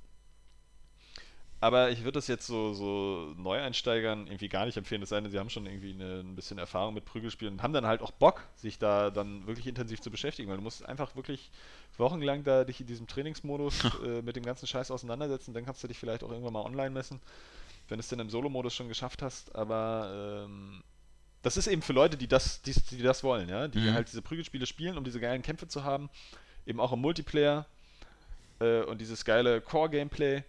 Aber ich würde das jetzt so, so Neueinsteigern irgendwie gar nicht empfehlen, es sei denn, sie haben schon irgendwie eine, ein bisschen Erfahrung mit Prügelspielen und haben dann halt auch Bock, sich da dann wirklich intensiv zu beschäftigen, weil du musst einfach wirklich wochenlang da dich in diesem Trainingsmodus äh, mit dem ganzen Scheiß auseinandersetzen, dann kannst du dich vielleicht auch irgendwann mal online messen, wenn du es dann im Solo-Modus schon geschafft hast, aber ähm, das ist eben für Leute, die das, die, die das wollen, ja, die Mhm. halt diese Prügelspiele spielen, um diese geilen Kämpfe zu haben, eben auch im Multiplayer äh, und dieses geile Core-Gameplay.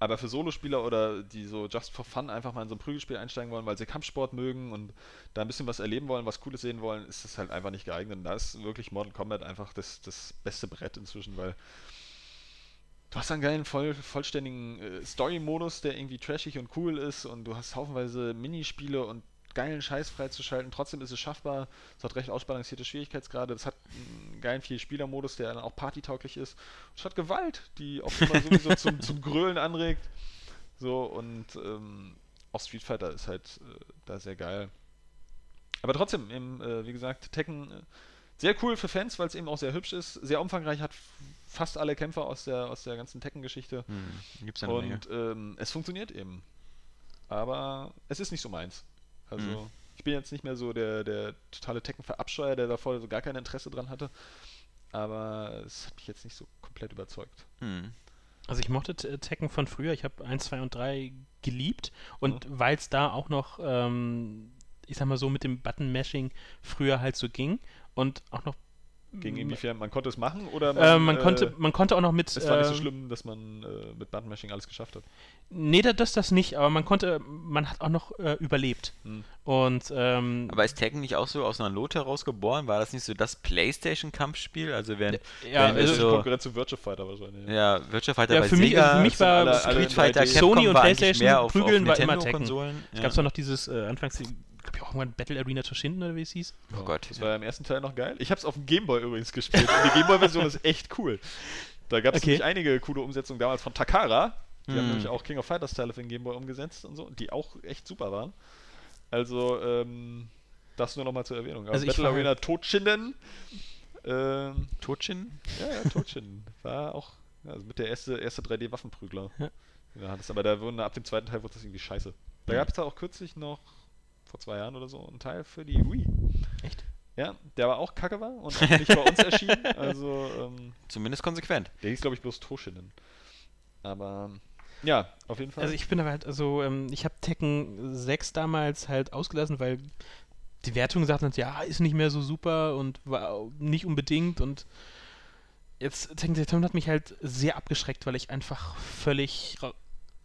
Aber für Solospieler oder die so just for fun einfach mal in so ein Prügelspiel einsteigen wollen, weil sie Kampfsport mögen und da ein bisschen was erleben wollen, was Cooles sehen wollen, ist das halt einfach nicht geeignet. Und da ist wirklich Mortal Kombat einfach das, das beste Brett inzwischen, weil du hast einen geilen, voll, vollständigen äh, Story-Modus, der irgendwie trashig und cool ist und du hast haufenweise Minispiele und geilen Scheiß freizuschalten. Trotzdem ist es schaffbar. Es hat recht ausbalancierte Schwierigkeitsgrade. Es hat einen geilen Vier-Spieler-Modus, der dann auch partytauglich ist. Es hat Gewalt, die auch immer sowieso zum, zum Grölen anregt. So und ähm, auch Street Fighter ist halt äh, da sehr geil. Aber trotzdem, eben, äh, wie gesagt, Tekken äh, sehr cool für Fans, weil es eben auch sehr hübsch ist, sehr umfangreich, hat fast alle Kämpfer aus der, aus der ganzen Tekken-Geschichte. Hm, gibt's ja. Und ähm, es funktioniert eben. Aber es ist nicht so meins. Also, Mhm. ich bin jetzt nicht mehr so der, der totale Tekken-Verabscheuer, der davor so gar kein Interesse dran hatte. Aber es hat mich jetzt nicht so komplett überzeugt. Hm. Also ich mochte Tekken von früher, ich habe 1, 2 und 3 geliebt und weil es da auch noch, ähm, ich sag mal so, mit dem Button-Mashing früher halt so ging und auch noch Ging inwiefern, man konnte es machen oder Äh, man, äh, konnte, man konnte auch noch mit. Es war nicht so ähm, schlimm, dass man äh, mit Buttonmashing alles geschafft hat. Nee, da- das, das nicht, aber man konnte, man hat auch noch äh, überlebt. Hm. Und, ähm, Aber ist Tekken nicht auch so aus einer Not heraus geboren? War das nicht so das PlayStation-Kampfspiel? Also während ja, Das also- ist so- Konkurrenz zu Virtua Fighter wahrscheinlich. ja, Virtua Fighter Ja, bei für mich- Sega, für mich war alle- Street Fighter, 3D. Capcom Sony und PlayStation mehr auf, prügeln auf war immer Nintendo-Konsolen. es gab doch noch dieses, äh, anfangs, glaube ich, auch irgendwann Battle Arena Toshinden oder wie es hieß. Oh Gott. Das war ja im ersten Teil noch geil. Ich habe es auf dem Gameboy übrigens gespielt. Und die Gameboy-Version ist echt cool. Da gab es Okay. nämlich einige coole Umsetzungen damals von Takara. Die haben Hm. nämlich auch King of Fighters Teile für den Gameboy umgesetzt und so, die auch echt super waren. Also, ähm, das nur nochmal zur Erwähnung. Aber Also Battle Arena Todschinden. Ähm, Tochin? ja, ja, Todschinden. War auch ja, also mit der erste, erste 3D-Waffenprügler. Ja. Ja, das, aber da wurden ab dem zweiten Teil wurde das irgendwie scheiße. Da Mhm. gab es da auch kürzlich noch, vor zwei Jahren oder so, einen Teil für die Wii. Echt? Ja, der aber auch kacke war und auch nicht bei uns erschienen. Also, ähm, Zumindest konsequent. der hieß, glaube ich, bloß Toshinden. Aber, ja, auf jeden Fall. Also ich bin aber halt, also ähm, ich habe Tekken 6 damals halt ausgelassen, weil die Wertung sagt dann, ja, ist nicht mehr so super und war nicht unbedingt und jetzt Tekken 6 hat mich halt sehr abgeschreckt, weil ich einfach völlig ra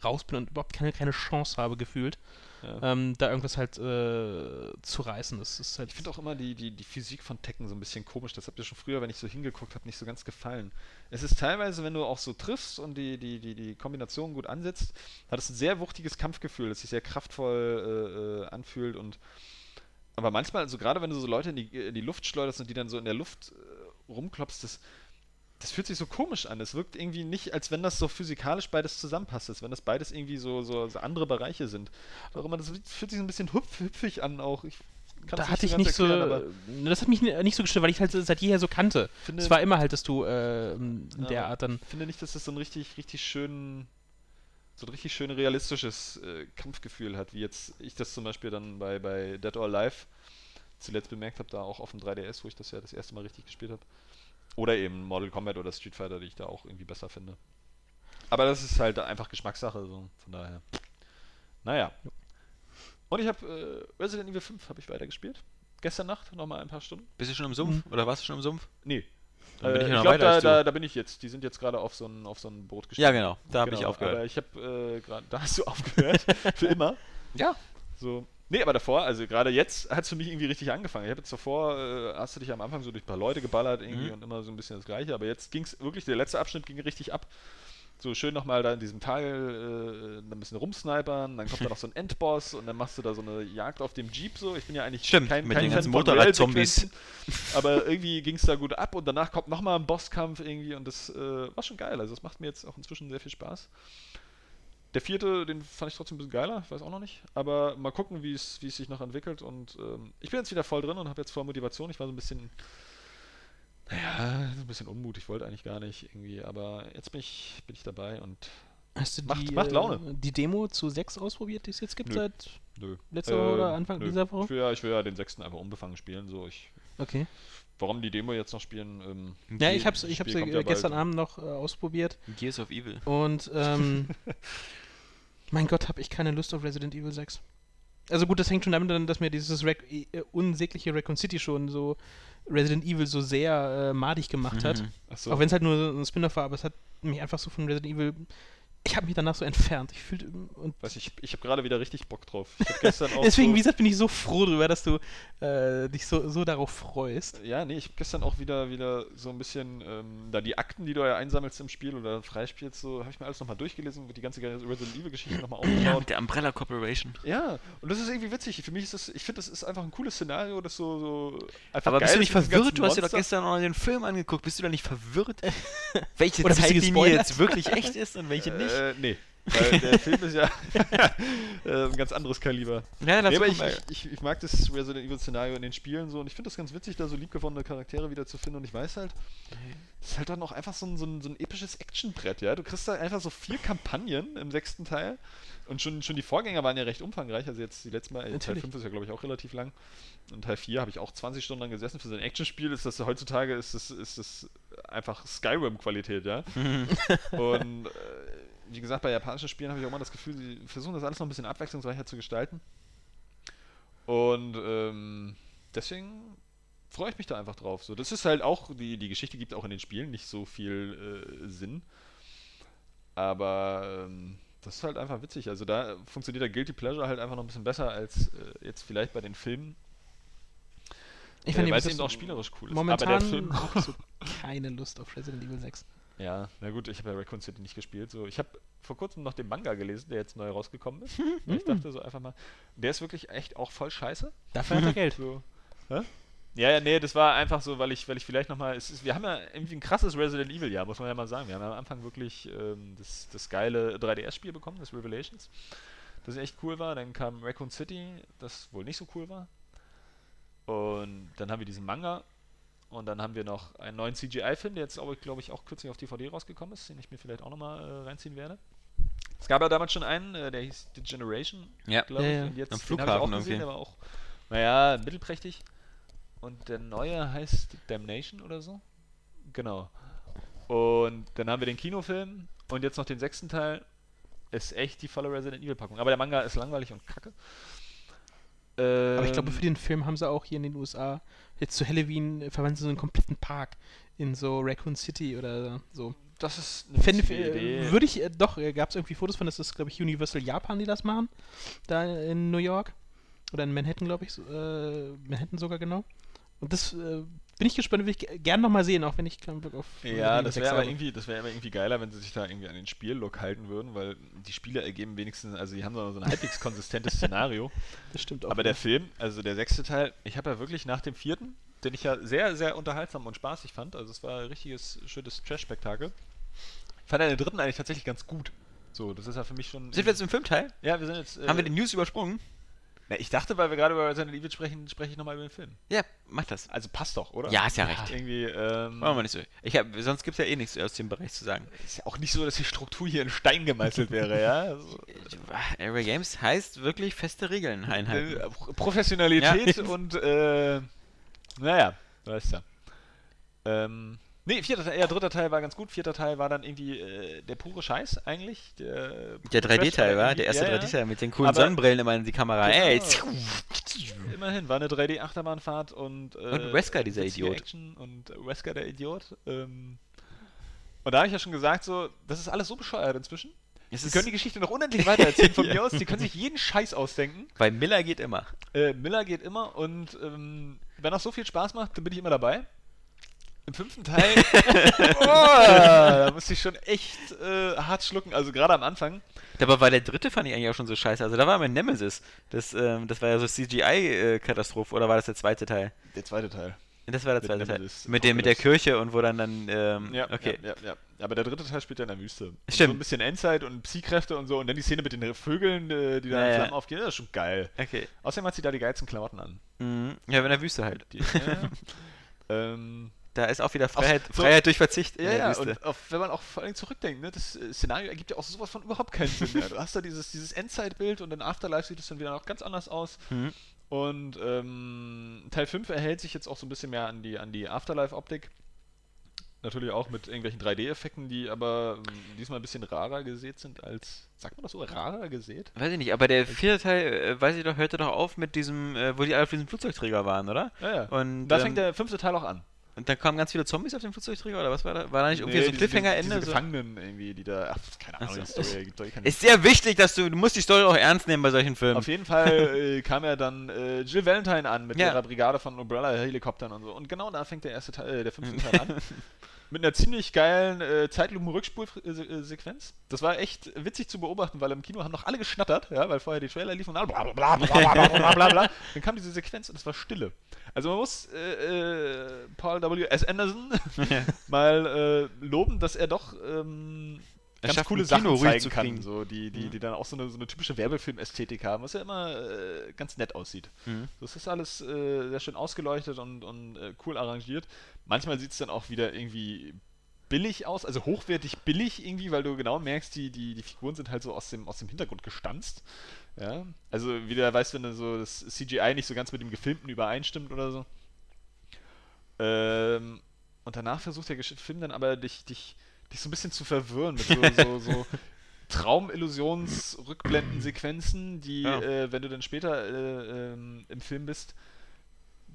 raus bin und überhaupt keine, keine Chance habe gefühlt, ja. ähm, da irgendwas halt äh, zu reißen. Das ist halt Ich finde auch immer die, die, die Physik von Tekken so ein bisschen komisch. Das habt ihr schon früher, wenn ich so hingeguckt habe, nicht so ganz gefallen. Es ist teilweise, wenn du auch so triffst und die, die, die, die Kombination gut ansetzt, hat es ein sehr wuchtiges Kampfgefühl, das sich sehr kraftvoll äh, äh, anfühlt und aber manchmal, also gerade wenn du so Leute in die, in die Luft schleuderst und die dann so in der Luft äh, rumklopfst, das, das fühlt sich so komisch an. Es wirkt irgendwie nicht, als wenn das so physikalisch beides zusammenpasst, als wenn das beides irgendwie so, so, so andere Bereiche sind. Auch immer, das fühlt sich so ein bisschen hüpf, hüpfig an auch. Ich kann's da hatte ich nicht so, erklären, aber ne, das hat mich ni- nicht so gestört, weil ich halt seit jeher so kannte. finde, Es war immer halt, dass du äh, in Ja, der Art dann finde nicht, dass das so ein richtig, richtig schön, so ein richtig schön realistisches äh, Kampfgefühl hat, wie jetzt ich das zum Beispiel dann bei, bei Dead or Alive zuletzt bemerkt habe, da auch auf dem 3DS, wo ich das ja das erste Mal richtig gespielt habe. Oder eben Mortal Kombat oder Street Fighter, die ich da auch irgendwie besser finde. Aber das ist halt einfach Geschmackssache, so von daher. Naja. Und ich habe äh, Resident Evil 5 habe ich weitergespielt. Gestern Nacht nochmal ein paar Stunden. Bist du schon im Sumpf? Oder warst du schon im Sumpf? Nee. Dann bin Äh, ich ja noch glaub, weiter da, da, da bin ich jetzt. Die sind jetzt gerade auf so ein, auf so ein Boot gestiegen. Ja, genau. Da habe ich Genau, aufgehört. Aber ich habe äh, gerade, da hast du aufgehört. für immer. Ja. So. Nee, aber davor, also gerade jetzt hat es für mich irgendwie richtig angefangen. Ich habe jetzt davor, äh, hast du dich am Anfang so durch ein paar Leute geballert irgendwie Mhm. und immer so ein bisschen das Gleiche, aber jetzt ging es wirklich, der letzte Abschnitt ging richtig ab. So schön nochmal da in diesem Tal äh, ein bisschen rumsnipern, dann kommt da noch so ein Endboss und dann machst du da so eine Jagd auf dem Jeep so. Ich bin ja eigentlich Stimmt, kein, mit kein den ganzen Motorrad-Zombies. Aber irgendwie ging es da gut ab und danach kommt nochmal ein Bosskampf irgendwie und das äh, war schon geil. Also das macht mir jetzt auch inzwischen sehr viel Spaß. Der vierte, den fand ich trotzdem ein bisschen geiler, ich weiß auch noch nicht. Aber mal gucken, wie es sich noch entwickelt. Und ähm, ich bin jetzt wieder voll drin und habe jetzt voll Motivation. Ich war so ein bisschen, naja, so ein bisschen Unmut. Ich wollte eigentlich gar nicht irgendwie. Aber jetzt bin ich, bin ich dabei und Hast du Macht- die, macht äh, Laune. die Demo zu 6 ausprobiert, die es jetzt gibt Nö. seit nö. letzter Woche oder Ähm, Anfang nö. dieser Woche? Ich will, ja, ich will ja den sechsten einfach unbefangen spielen. So, ich, Okay. warum die Demo jetzt noch spielen? Ähm, Ja, ich hab's kommt äh, ja gestern bald. Abend noch äh, ausprobiert Gears of Evil. und ähm, mein Gott, habe ich keine Lust auf Resident Evil 6. Also gut, das hängt schon damit an, dass mir dieses Rec äh, unsägliche Raccoon City schon so Resident Evil so sehr äh, madig gemacht hat. Mhm. achso. Auch wenn es halt nur so ein Spin-off war, aber es hat mich einfach so von Resident Evil. Ich habe mich danach so entfernt. Ich fühlte und Weiß ich, ich habe gerade wieder richtig Bock drauf. Ich hab gestern auch deswegen, so, wie gesagt, bin ich so froh drüber, dass du äh, dich so, so darauf freust. Ja, nee, ich habe gestern auch wieder wieder so ein bisschen ähm, da die Akten, die du ja einsammelst im Spiel oder freispielst, so habe ich mir alles nochmal durchgelesen, die ganze Resident Evil Geschichte nochmal Ja, aufgebaut. mit der Umbrella Corporation. Ja, und das ist irgendwie witzig. Für mich ist das, ich finde, das ist einfach ein cooles Szenario, das so, so einfach Aber geil bist du nicht verwirrt? Du hast dir doch gestern noch den Film angeguckt. Bist du da nicht verwirrt? welche Zeitlinie jetzt wirklich echt ist und welche nicht? Äh, nee. Weil der Film ist ja äh, ein ganz anderes Kaliber. Ja, Nee, aber ich, ich, ich, mag das Resident Evil Szenario in den Spielen so und ich finde das ganz witzig, da so liebgewonnene Charaktere wieder zu finden und ich weiß halt, das ist halt dann auch einfach so ein, so ein, so ein episches Actionbrett, ja. Du kriegst da einfach so vier Kampagnen im sechsten Teil und schon, schon die Vorgänger waren ja recht umfangreich, also jetzt die letzte Mal, äh, Teil Natürlich. 5 ist ja glaube ich auch relativ lang und Teil 4 habe ich auch 20 Stunden lang gesessen für so ein Actionspiel, ist das heutzutage ist das, ist das einfach Skyrim-Qualität, ja. Und äh, wie gesagt, bei japanischen Spielen habe ich auch immer das Gefühl, sie versuchen das alles noch ein bisschen abwechslungsreicher zu gestalten. Und ähm, deswegen freue ich mich da einfach drauf. So, das ist halt auch, die, die Geschichte gibt auch in den Spielen nicht so viel äh, Sinn. Aber ähm, das ist halt einfach witzig. Also da funktioniert der Guilty Pleasure halt einfach noch ein bisschen besser als äh, jetzt vielleicht bei den Filmen. Ich äh, fand weil es eben auch spielerisch cool ist. Momentan Aber der Film. habe ich so keine Lust auf Resident Evil 6. Ja, na gut, ich habe ja Raccoon City nicht gespielt. So, ich habe vor kurzem noch den Manga gelesen, der jetzt neu rausgekommen ist. Ich dachte so einfach mal, der ist wirklich echt auch voll scheiße. Dafür hat er Geld. So. Hä? Ja, ja, nee, das war einfach so, weil ich, weil ich vielleicht nochmal. Wir haben ja irgendwie ein krasses Resident Evil-Jahr, muss man ja mal sagen. Wir haben ja am Anfang wirklich ähm, das, das geile 3DS-Spiel bekommen, das Revelations. Das echt cool war. Dann kam Raccoon City, das wohl nicht so cool war. Und dann haben wir diesen Manga. Und dann haben wir noch einen neuen CGI-Film, der jetzt, glaube ich, glaub ich, auch kürzlich auf DVD rausgekommen ist, den ich mir vielleicht auch nochmal äh, reinziehen werde. Es gab ja damals schon einen, äh, der hieß The Generation, Ja. glaube Ja, ich. ja. Und jetzt Am den hab ich auch Flughafen gesehen, irgendwie. der war auch, naja, mittelprächtig. Und der neue heißt Damnation oder so. Genau. Und dann haben wir den Kinofilm und jetzt noch den sechsten Teil. Ist echt die volle Resident Evil Packung. Aber der Manga ist langweilig und kacke. Aber ich glaube, Ähm, für den Film haben sie auch hier in den USA jetzt zu Halloween äh, verwandeln sie so einen kompletten Park in so Raccoon City oder so. das ist eine Fände, witzige Idee. äh, würde ich, äh, doch, äh, gab es irgendwie Fotos von, das ist, glaube ich, Universal Japan, die das machen, da in New York. Oder in Manhattan, glaube ich, so, äh, Manhattan sogar genau. Und das äh, bin ich gespannt, will ich ge- gern nochmal sehen, auch wenn ich keinen Bock auf Ja, Resident das Evil 6 wäre aber habe. irgendwie, das wäre aber irgendwie geiler, wenn sie sich da irgendwie an den Spiellook halten würden, weil die Spiele ergeben wenigstens, also die haben so ein halbwegs konsistentes Szenario. Das stimmt auch. Aber der Film, also der sechste Teil, ich habe ja wirklich nach dem vierten, den ich ja sehr, sehr unterhaltsam und spaßig fand, also es war ein richtiges, schönes Trash-Spektakel, fand er den dritten eigentlich tatsächlich ganz gut. So, das ist ja für mich schon. Sind wir jetzt im Filmteil? Ja, wir sind jetzt. äh, Haben wir die News übersprungen? Na, ich dachte, weil wir gerade über Resident Evil sprechen, spreche ich nochmal über den Film. Ja, mach das. Also passt doch, oder? Ja, ist ja recht. Irgendwie, ähm, Machen wir nicht so. Ich hab, sonst gibt es ja eh nichts aus dem Bereich zu sagen. ist ja auch nicht so, dass die Struktur hier in Stein gemeißelt wäre, ja? Also, Area Games heißt wirklich feste Regeln einhalten. äh, Professionalität Ja. und, äh, naja, du weißt ja. Ähm, nee, vierter Teil, ja, dritter Teil war ganz gut, vierter Teil war dann irgendwie äh, der pure Scheiß eigentlich. Der, Der pure Trash, 3D-Teil aber war, der erste ja, ja. 3D-Teil mit den coolen Aber- Sonnenbrillen immer in die Kamera. Genau. Ey, Immerhin, war eine 3D-Achterbahnfahrt und. Äh, Und Wesker, dieser Idiot. Action und Wesker, der Idiot. Ähm, und da habe ich ja schon gesagt, so, das ist alles so bescheuert inzwischen. es Sie ist, können die Geschichte noch unendlich weitererzählen von Ja. mir aus. Die können sich jeden Scheiß ausdenken. weil Miller geht immer. Äh, Miller geht immer und ähm, wenn das so viel Spaß macht, dann bin ich immer dabei. Im fünften Teil, oh, da musste ich schon echt äh, hart schlucken. Also gerade am Anfang. Dabei war der dritte, fand ich eigentlich auch schon so scheiße. Also da war mein Nemesis. Das, ähm, das war ja so CGI-Katastrophe. Oder war das der zweite Teil? Der zweite Teil. Das war der zweite Teil. Mit, dem, mit der. Kirche und wo dann dann. Ähm, Ja, okay. ja, ja, ja. Aber der dritte Teil spielt ja in der Wüste. Und Stimmt. So ein bisschen Endzeit und Psy-Kräfte und so. Und dann die Szene mit den Vögeln, äh, die da Ja, in ja. Flammen aufgehen. Das ist schon geil. Okay. Außerdem hat sie da die geilsten Klamotten an. Mhm. Ja, in der Wüste halt. Die, ähm, Da ist auch wieder Freiheit, so- Freiheit durch Verzicht Ja, ja, und auf, wenn man auch vor allem zurückdenkt, ne, das äh, Szenario ergibt ja auch sowas von überhaupt keinen Sinn mehr. Du hast da dieses, dieses Endzeitbild und in Afterlife sieht es dann wieder noch ganz anders aus. Mhm. Und ähm, Teil 5 erhält sich jetzt auch so ein bisschen mehr an die, an die Afterlife-Optik. Natürlich auch mit irgendwelchen 3D-Effekten, die aber ähm, diesmal ein bisschen rarer gesät sind als. Sagt man das so? Rarer gesät? Weiß ich nicht, aber der vierte Teil, äh, weiß ich doch, hörte doch auf mit diesem, äh, wo die alle auf diesem Flugzeugträger waren, oder? Ja, ja. Und, da ähm, fängt der fünfte Teil auch an. Und dann kamen ganz viele Zombies auf dem Flugzeugträger, oder was war da? War da nicht irgendwie Nee, so ein Cliffhanger-Ende? Diese So? Gefangenen irgendwie, die da. Ach, keine Ahnung, Ach so. die Story keine Ist sehr wichtig, dass du, du musst die Story auch ernst nehmen bei solchen Filmen. Auf jeden Fall äh, kam ja dann äh, Jill Valentine an mit Ja. ihrer Brigade von Umbrella-Helikoptern und so. Und genau da fängt der erste Teil, äh, der fünfte Teil an mit einer ziemlich geilen äh, Zeitlupen-Rückspulsequenz. Äh, das war echt witzig zu beobachten, weil im Kino haben noch alle geschnattert, ja, weil vorher die Trailer liefen und alle bla bla bla bla bla bla. Dann kam diese Sequenz und es war Stille. Also man muss äh, äh, Paul W. S. Anderson mal äh, loben, dass er doch ähm, ganz schafft, coole Sachen zeigen kann, so, die, die, mhm. die dann auch so eine, so eine typische Werbefilm-Ästhetik haben, was ja immer äh, ganz nett aussieht. Mhm. Das ist alles äh, sehr schön ausgeleuchtet und, und äh, cool arrangiert. Manchmal sieht es dann auch wieder irgendwie billig aus, also hochwertig billig irgendwie, weil du genau merkst, die, die, die Figuren sind halt so aus dem, aus dem Hintergrund gestanzt. Ja, also wie du weißt, wenn du so das CGI nicht so ganz mit dem Gefilmten übereinstimmt oder so. Ähm, und danach versucht der Film dann aber dich, dich, dich so ein bisschen zu verwirren mit so, so, so Traumillusions-Rückblenden-Sequenzen, die, Ja. äh, wenn du dann später äh, ähm, im Film bist,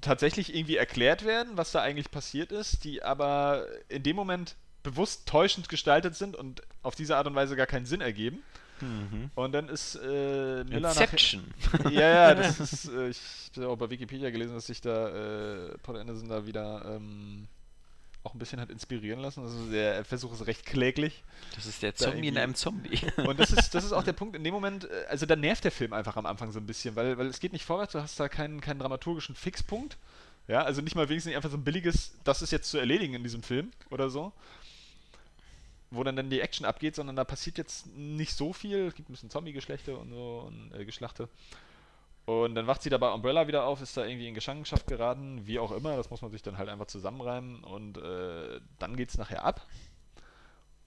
tatsächlich irgendwie erklärt werden, was da eigentlich passiert ist, die aber in dem Moment bewusst täuschend gestaltet sind und auf diese Art und Weise gar keinen Sinn ergeben. Und dann ist äh, Miller Inception. ja, ja, das ist, äh, ich habe auch bei Wikipedia gelesen, dass sich da äh, Paul Anderson da wieder ähm, auch ein bisschen hat inspirieren lassen. Also der Versuch ist recht kläglich. Das ist der Zombie in einem Zombie. Und das ist, das ist auch der Punkt, in dem Moment, äh, also da nervt der Film einfach am Anfang so ein bisschen, weil, weil es geht nicht vorwärts, du hast da keinen, keinen dramaturgischen Fixpunkt. Ja, also nicht mal wenigstens einfach so ein billiges, das ist jetzt zu erledigen in diesem Film oder so. Wo dann, dann die Action abgeht, sondern da passiert jetzt nicht so viel. Es gibt ein bisschen Zombie-Geschlechte und so und äh, Geschlachte. Und dann wacht sie da bei Umbrella wieder auf, ist da irgendwie in Gefangenschaft geraten, wie auch immer. Das muss man sich dann halt einfach zusammenreimen und äh, dann geht's nachher ab.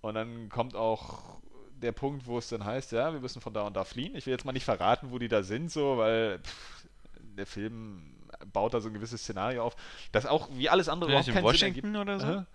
Und dann kommt auch der Punkt, wo es dann heißt, ja, wir müssen von da und da fliehen. Ich will jetzt mal nicht verraten, wo die da sind, so, weil pff, der Film baut da so ein gewisses Szenario auf, das auch wie alles andere Vielleicht überhaupt in keinen Sinn Washington oder so? Aha.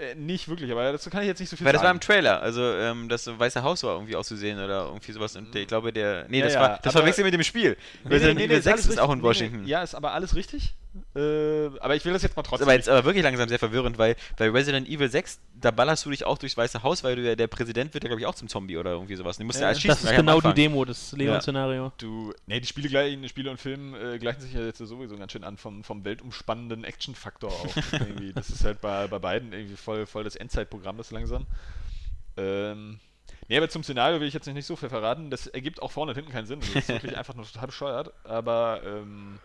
Äh, nicht wirklich, aber dazu kann ich jetzt nicht so viel Weil das war im sagen. Trailer, also ähm, das Weiße Haus war irgendwie auszusehen oder irgendwie sowas und ich glaube der, nee, Ja, das ja, war, das verwechselt mit dem Spiel. Nee, nee, nee, Evil ist 6 alles ist auch in. Nee, Washington. nee, ja, ist aber alles richtig. Äh, aber ich will das jetzt mal trotzdem. aber jetzt aber wirklich langsam sehr verwirrend, weil bei Resident Evil 6, da ballerst du dich auch durchs Weiße Haus, weil du ja, der Präsident wird ja, glaube ich, auch zum Zombie oder irgendwie sowas. Den musst du Äh, ja das erschießen. Das ist gleich genau die. Demo, das Leon-Szenario. Du, nee, die Spiele, gleichen, Spiele und Film äh, gleichen sich ja jetzt sowieso ganz schön an vom, vom weltumspannenden Action-Faktor auch. irgendwie. Das ist halt bei, bei beiden irgendwie voll, voll das Endzeitprogramm, das langsam. Ähm, nee, aber zum Szenario will ich jetzt nicht so viel verraten. Das ergibt auch vorne und hinten keinen Sinn. Das ist wirklich einfach nur total bescheuert. Aber ähm,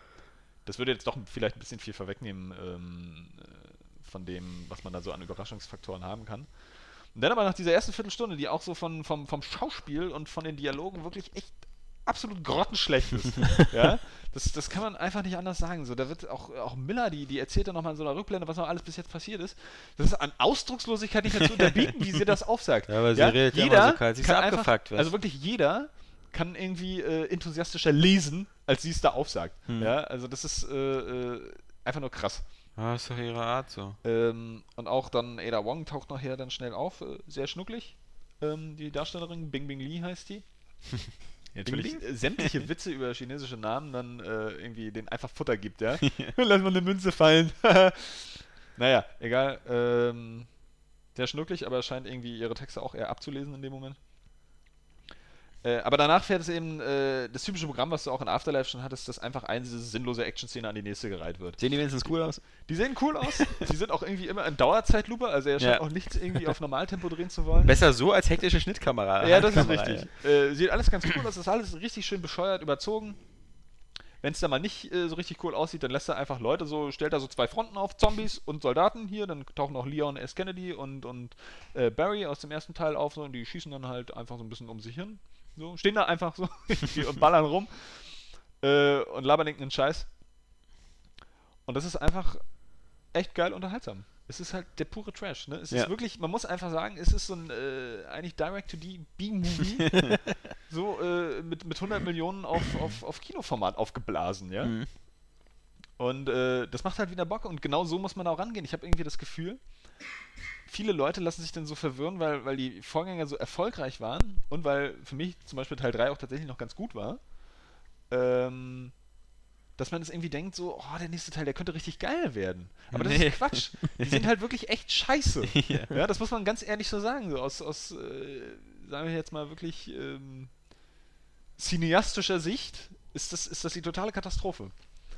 das würde jetzt doch vielleicht ein bisschen viel vorwegnehmen ähm, äh, von dem, was man da so an Überraschungsfaktoren haben kann. Und dann aber nach dieser ersten Viertelstunde, die auch so von, vom, vom Schauspiel und von den Dialogen wirklich echt absolut grottenschlecht ist. ja, das, das kann man einfach nicht anders sagen. So, da wird auch, auch Miller, die, die erzählt dann nochmal in so einer Rückblende, was noch alles bis jetzt passiert ist. Das ist an Ausdruckslosigkeit nicht mehr zu unterbieten, wie sie das aufsagt. Ja, aber sie redet ja immer jeder so kalt, sie ist abgefuckt, einfach, was? Also wirklich jeder kann irgendwie äh, enthusiastischer lesen, als sie es da aufsagt. Hm. Ja, also das ist äh, äh, einfach nur krass. Ah, ist doch ihre Art so. Ähm, und auch dann Ada Wong taucht nachher dann schnell auf, äh, sehr schnucklig. Ähm, die Darstellerin, Bing Bing Lee heißt die. Natürlich äh, sämtliche Witze über chinesische Namen dann äh, irgendwie den einfach Futter gibt, ja. Lass mal eine Münze fallen. naja, egal. Ähm, sehr schnucklig, aber scheint irgendwie ihre Texte auch eher abzulesen in dem Moment. Äh, aber danach fährt es eben äh, das typische Programm, was du auch in Afterlife schon hattest, dass einfach eine sinnlose Action-Szene an die nächste gereiht wird. Sehen die wenigstens cool aus? Die sehen cool aus. Die sind auch irgendwie immer in Dauerzeitlupe, also er scheint Ja. auch nichts irgendwie auf Normaltempo drehen zu wollen. Besser so als hektische Schnittkamera. ja, das ist richtig. Äh, sieht alles ganz cool aus, das ist alles richtig schön bescheuert, überzogen. Wenn es da mal nicht äh, so richtig cool aussieht, dann lässt er einfach Leute so, stellt er so zwei Fronten auf, Zombies und Soldaten hier, dann tauchen auch Leon S. Kennedy und, und äh, Barry aus dem ersten Teil auf so, und die schießen dann halt einfach so ein bisschen um sich hin. So, stehen da einfach so und ballern rum äh, und labern irgendeinen Scheiß. Und das ist einfach echt geil unterhaltsam. Es ist halt der pure Trash. Ne? Es Ja. ist wirklich, man muss einfach sagen, es ist so ein äh, eigentlich Direct-to-B-Movie, so äh, mit, mit 100 Millionen auf, auf, auf Kinoformat aufgeblasen, ja. Mhm. Und äh, das macht halt wieder Bock und genau so muss man auch rangehen. Ich habe irgendwie das Gefühl, viele Leute lassen sich dann so verwirren, weil, weil die Vorgänger so erfolgreich waren und weil für mich zum Beispiel Teil 3 auch tatsächlich noch ganz gut war. Ähm, dass man es irgendwie denkt, so, oh, der nächste Teil, der könnte richtig geil werden. Aber das Nee. ist Quatsch. Die sind halt wirklich echt scheiße. ja. das muss man ganz ehrlich so sagen. So aus, aus äh, sagen wir jetzt mal wirklich ähm, cineastischer Sicht ist das, ist das die totale Katastrophe.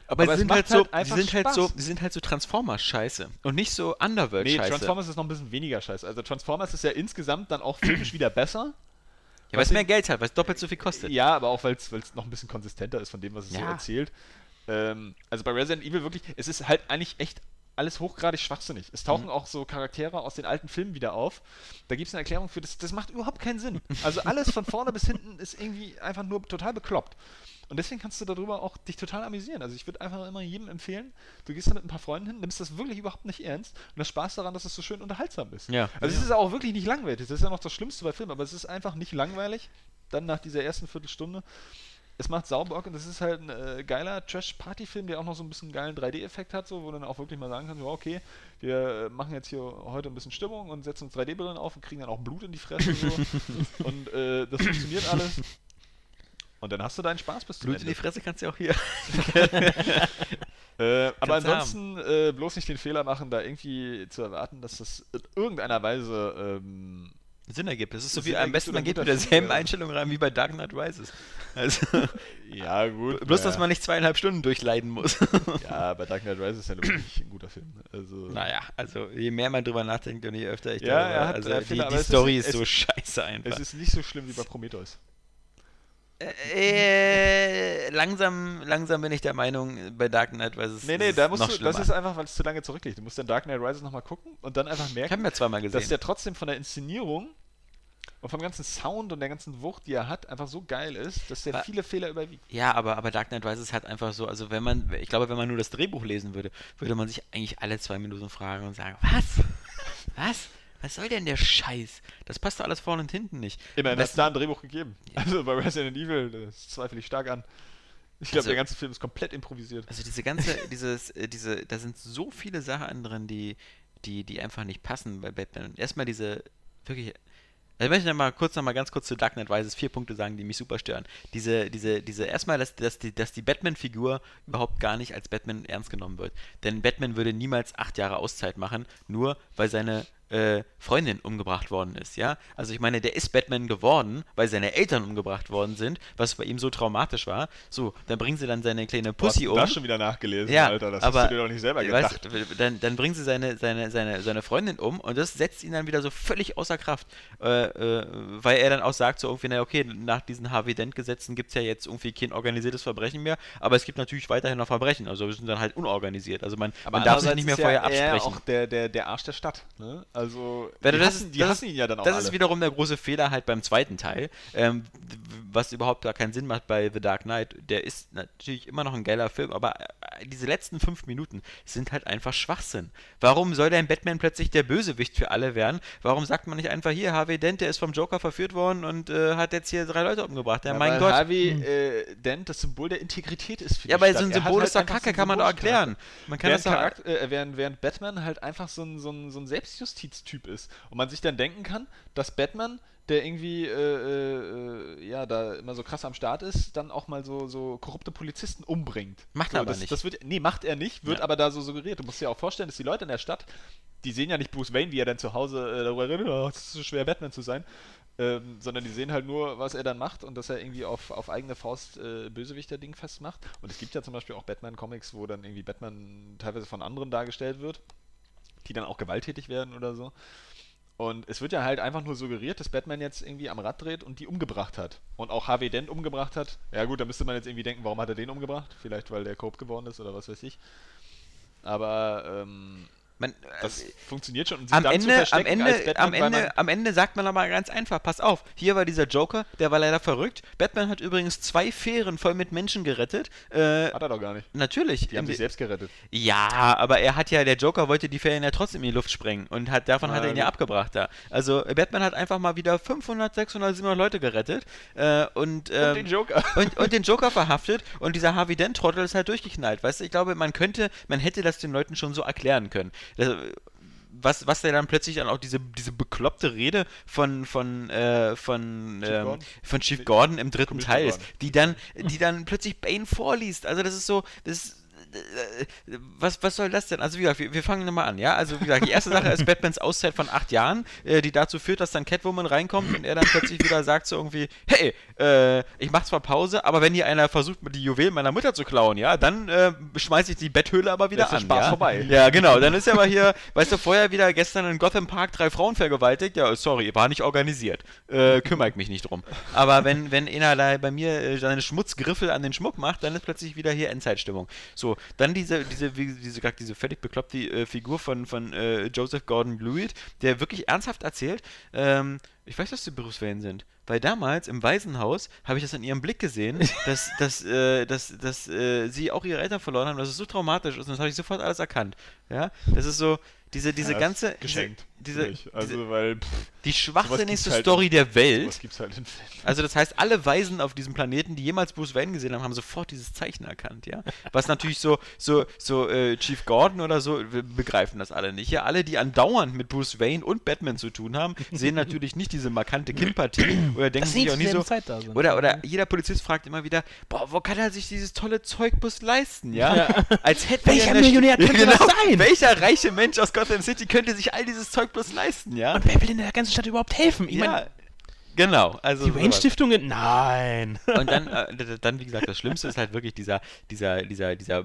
Aber, Aber sie es sind halt so, halt sind halt so, sie sind halt so Transformers-Scheiße und nicht so Nee, Underworld-Scheiße. Transformers ist noch ein bisschen weniger scheiße. Also Transformers ist ja insgesamt dann auch filmisch wieder besser. ja, weil es mehr Geld hat, weil es doppelt so viel kostet. Ja, aber auch weil es noch ein bisschen konsistenter ist von dem, was es so Ja. erzählt. Ähm, also bei Resident Evil wirklich, es ist halt eigentlich echt alles hochgradig schwachsinnig. Es tauchen Mhm. auch so Charaktere aus den alten Filmen wieder auf. Da gibt es eine Erklärung für, das, das macht überhaupt keinen Sinn. Also alles von vorne bis hinten ist irgendwie einfach nur total bekloppt. Und deswegen kannst du darüber auch dich total amüsieren. Also ich würde einfach immer jedem empfehlen, du gehst da mit ein paar Freunden hin, nimmst das wirklich überhaupt nicht ernst und hast Spaß daran, dass es so schön unterhaltsam ist. Ja. Also es ist auch wirklich nicht langweilig. Das ist ja noch das Schlimmste bei Filmen, aber es ist einfach nicht langweilig. Dann nach dieser ersten Viertelstunde. Es macht Saubock und es ist halt ein äh, geiler Trash-Party-Film, der auch noch so ein bisschen geilen 3D-Effekt hat, so, wo du dann auch wirklich mal sagen kannst, ja, okay, wir äh, machen jetzt hier heute ein bisschen Stimmung und setzen uns 3D-Brillen auf und kriegen dann auch Blut in die Fresse. So. und äh, das funktioniert alles. Und dann hast du deinen Spaß bis zum Blut in Ende. die Fresse kannst du ja auch hier. Äh, aber ansonsten äh, bloß nicht den Fehler machen, da irgendwie zu erwarten, dass das in irgendeiner Weise ähm, Sinn ergibt. Es ist so Sinn wie am besten, man geht mit derselben. Einstellung rein wie bei Dark Knight Rises. Also, ja gut. bloß, dass man nicht zweieinhalb Stunden durchleiden muss. Ja, bei Dark Knight Rises ist ja wirklich ein guter Film. Also, naja, also je mehr man drüber nachdenkt und je öfter ich Ja, darüber, er hat also die, Fehler, die ist- Story ist, es- so scheiße einfach. es ist nicht so schlimm wie bei Prometheus. Äh, langsam, langsam bin ich der Meinung, bei Dark Knight Rises Nee, nee, da musst du, schlimmer. das ist einfach, weil es zu lange zurückliegt. Du musst dann Dark Knight Rises nochmal gucken und dann einfach merken, habe mir zweimal gesehen. dass der trotzdem von der Inszenierung und vom ganzen Sound und der ganzen Wucht, die er hat, einfach so geil ist, dass der Aber- viele Fehler überwiegt. Ja, aber, aber Dark Knight Rises hat einfach so, also wenn man, ich glaube, wenn man nur das Drehbuch lesen würde, würde man sich eigentlich alle zwei Minuten fragen und sagen, was? Was? Was soll denn der Scheiß? Das passt doch alles vorne und hinten nicht. Immerhin hat es da ein Drehbuch gegeben. Also bei Resident Evil, das zweifle ich stark an. Ich glaube, Also- der ganze Film ist komplett improvisiert. Also diese ganze, dieses, äh, diese, da sind so viele Sachen drin, die, die, die einfach nicht passen bei Batman. Und erstmal diese wirklich. Also möchte ich noch mal kurz noch mal ganz kurz zu Dark Knight Rises vier Punkte sagen, die mich super stören. Diese, diese, diese, erstmal, dass, dass die, dass die Batman-Figur überhaupt gar nicht als Batman ernst genommen wird. Denn Batman würde niemals acht Jahre Auszeit machen, nur weil seine äh, Freundin umgebracht worden ist, ja? Also ich meine, der ist Batman geworden, weil seine Eltern umgebracht worden sind, was bei ihm so traumatisch war. So, dann bringen sie dann seine kleine Pussy du um. das schon wieder nachgelesen, Ja, Alter. Das aber hast du dir doch nicht selber weißt, gedacht. du, dann, dann bringen sie seine, seine, seine, seine Freundin um und das setzt ihn dann wieder so völlig außer Kraft. Äh, äh, weil er dann auch sagt, so irgendwie, na okay, nach diesen Harvey-Dent-Gesetzen gibt es ja jetzt irgendwie kein organisiertes Verbrechen mehr, aber es gibt natürlich weiterhin noch Verbrechen, also wir sind dann halt unorganisiert. Also man, man darf sich nicht mehr vorher ja er absprechen. auch der, der, der Arsch der Stadt. Ne? Also, Weil die, das hassen, ist- die das hassen ihn ja dann auch Das alle. ist wiederum der große Fehler halt beim zweiten Teil, ähm, was überhaupt gar keinen Sinn macht bei The Dark Knight. Der ist natürlich immer noch ein geiler Film, aber äh, diese letzten fünf Minuten sind halt einfach Schwachsinn. Warum soll denn Batman plötzlich der Bösewicht für alle werden? Warum sagt man nicht einfach hier, Harvey Dent, der ist vom Joker verführt worden und äh, hat jetzt hier drei Leute umgebracht? Ja, ja, mein weil Gott. Harvey äh, Dent das Symbol der Integrität ist für ja, aber Stadt. so ein Symbol halt ist doch einfach so kacke, kann man doch erklären. Man kann während, das doch, äh, während, während Batman halt einfach so ein, so ein, so ein Selbstjustiztyp ist. Und man sich dann denken kann, dass Batman, der irgendwie äh, äh, ja da immer so krass am Start ist, dann auch mal so, so korrupte Polizisten umbringt. Macht so, er aber das, nicht. Das wird, nee, macht er nicht, wird Ja. aber da so suggeriert. Du musst dir auch vorstellen, dass die Leute in der Stadt, die sehen ja nicht Bruce Wayne, wie er dann zu Hause äh, darüber redet, oh, es ist so schwer Batman zu sein. Ähm, sondern die sehen halt nur, was er dann macht und dass er irgendwie auf, auf eigene Faust äh, Bösewichter-Ding festmacht. Und es gibt ja zum Beispiel auch Batman-Comics, wo dann irgendwie Batman teilweise von anderen dargestellt wird, die dann auch gewalttätig werden oder so. Und es wird ja halt einfach nur suggeriert, dass Batman jetzt irgendwie am Rad dreht und die umgebracht hat. Und auch Harvey Dent umgebracht hat. Ja gut, da müsste man jetzt irgendwie denken, warum hat er den umgebracht? Vielleicht, weil der Cope geworden ist oder was weiß ich. Aber ähm, man, das äh, funktioniert schon. Und sich am Ende, am, Ende, am, Ende, am Ende sagt man aber ganz einfach, pass auf, hier war dieser Joker, der war leider verrückt. Batman hat übrigens zwei Fähren voll mit Menschen gerettet. Äh, Hat er doch gar nicht. natürlich. Die haben sich selbst gerettet. ja, aber er hat ja, der Joker wollte die Fähren ja trotzdem in die Luft sprengen und hat, davon hat Na er ihn ja abgebracht da. Also Batman hat einfach mal wieder 500, 600, 700 Leute gerettet äh, und, ähm, und den Joker. und, und den Joker verhaftet und dieser Harvey Dent-Trottel ist halt durchgeknallt. Weißt du, ich glaube, man könnte, man hätte das den Leuten schon so erklären können. Was, was der dann plötzlich dann auch diese, diese bekloppte Rede von, von, äh, von, Chief ähm, Gordon? von Chief Gordon im dritten Teil ist, die dann, die dann plötzlich Bane vorliest. Also das ist so, das ist, was, was soll das denn? Also wie gesagt, wir, wir fangen nochmal an, ja? Also wie gesagt, die erste Sache ist Batmans Auszeit von acht Jahren, äh, die dazu führt, dass dann Catwoman reinkommt und er dann plötzlich wieder sagt so irgendwie, hey, äh, ich mach zwar Pause, aber wenn hier einer versucht, die Juwelen meiner Mutter zu klauen, ja, dann äh, schmeiß ich die Betthöhle aber wieder ist der an. Spaß ja? vorbei. Ja, genau. Dann ist er aber hier, weißt du, vorher wieder gestern in Gotham Park drei Frauen vergewaltigt. Ja, sorry, war nicht organisiert. Äh, kümmere ich mich nicht drum. Aber wenn, wenn einer da bei mir äh, seine Schmutzgriffel an den Schmuck macht, dann ist plötzlich wieder hier Endzeitstimmung. So, dann diese, diese, wie, diese, diese völlig bekloppte äh, Figur von, von äh, Joseph Gordon-Lewitt, der wirklich ernsthaft erzählt, ähm, ich weiß, dass sie Bruce Wayne sind. Weil damals im Waisenhaus habe ich das an ihrem Blick gesehen, dass, dass, äh, dass, dass äh, sie auch ihre Eltern verloren haben, dass es so traumatisch ist und das habe ich sofort alles erkannt. Ja, das ist so, diese, diese Ja, ganze, geschenkt. Diese, Wirklich. diese, also, weil pff, die schwachsinnigste halt Story in- der Welt. halt. Also das heißt, alle Weisen auf diesem Planeten, die jemals Bruce Wayne gesehen haben, haben sofort dieses Zeichen erkannt, ja. Was natürlich so, so, so äh, Chief Gordon oder so wir begreifen das alle nicht. Ja, alle, die andauernd mit Bruce Wayne und Batman zu tun haben, sehen natürlich nicht diese markante Kinnpartie oder denken sich auch nie so. selben Zeit da sind. Oder, oder jeder Polizist fragt immer wieder, boah, wo kann er sich dieses tolle Zeug bloß leisten, ja? Als hätte Welcher er Millionär könnte das sein? Welcher reiche Mensch aus Gotham City könnte sich all dieses Zeug bloß leisten, ja? Und wer will in der ganzen Stadt überhaupt helfen? Ich ja, meine, genau. Also die. Wayne-Stiftungen? Nein. Und dann, äh, dann, wie gesagt, das Schlimmste ist halt wirklich dieser, dieser, dieser, dieser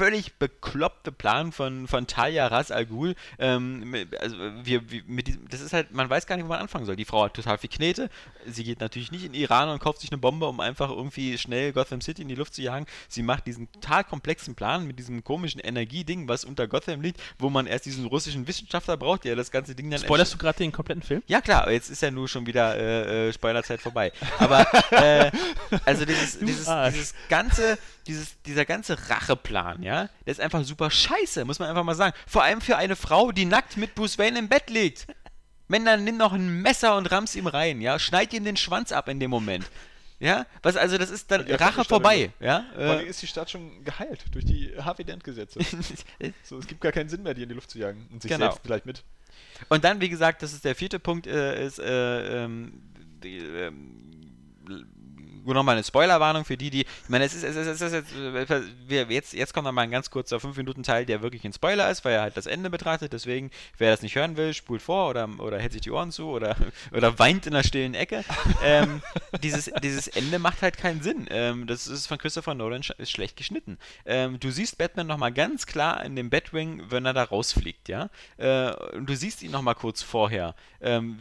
völlig bekloppte Plan von, von Talia Ras Al Ghul. Ähm, also wir, wir, mit diesem, das ist halt, man weiß gar nicht, wo man anfangen soll. Die Frau hat total viel Knete. Sie geht natürlich nicht in Iran und kauft sich eine Bombe, um einfach irgendwie schnell Gotham City in die Luft zu jagen. Sie macht diesen total komplexen Plan mit diesem komischen Energieding, was unter Gotham liegt, wo man erst diesen russischen Wissenschaftler braucht, der das ganze Ding dann Spoilerst du gerade den kompletten Film? ja klar, aber jetzt ist ja nur schon wieder äh, äh, Spoilerzeit vorbei. Aber äh, also dieses, dieses, dieses ganze, dieses, dieser ganze Racheplan, ja, der ist einfach super scheiße, muss man einfach mal sagen. Vor allem für eine Frau, die nackt mit Bruce Wayne im Bett liegt. Männer, nimm noch ein Messer und ramm's ihm rein, ja, schneid ihm den Schwanz ab in dem Moment. Ja, was also das ist dann Ja, Rache vorbei, ja? Äh, ist die Stadt schon geheilt durch die Harvey Dent-Gesetze. so, es gibt gar keinen Sinn mehr, die in die Luft zu jagen. Und sich Genau. selbst vielleicht mit. Und dann, wie gesagt, das ist der vierte Punkt, äh, ist äh, ähm, die, ähm, nur nochmal eine Spoilerwarnung für die, die. Ich meine, es ist, es ist, es ist jetzt, wir, jetzt, jetzt kommt nochmal ein ganz kurzer 5-Minuten-Teil, der wirklich ein Spoiler ist, weil er halt das Ende betrachtet. Deswegen, wer das nicht hören will, spult vor oder, oder hält sich die Ohren zu oder, oder weint in der stillen Ecke. ähm, dieses, dieses Ende macht halt keinen Sinn. Ähm, das ist von Christopher Nolan sch schlecht geschnitten. Ähm, du siehst Batman nochmal ganz klar in dem Batwing, wenn er da rausfliegt, ja. Äh, und du siehst ihn nochmal kurz vorher. Ähm,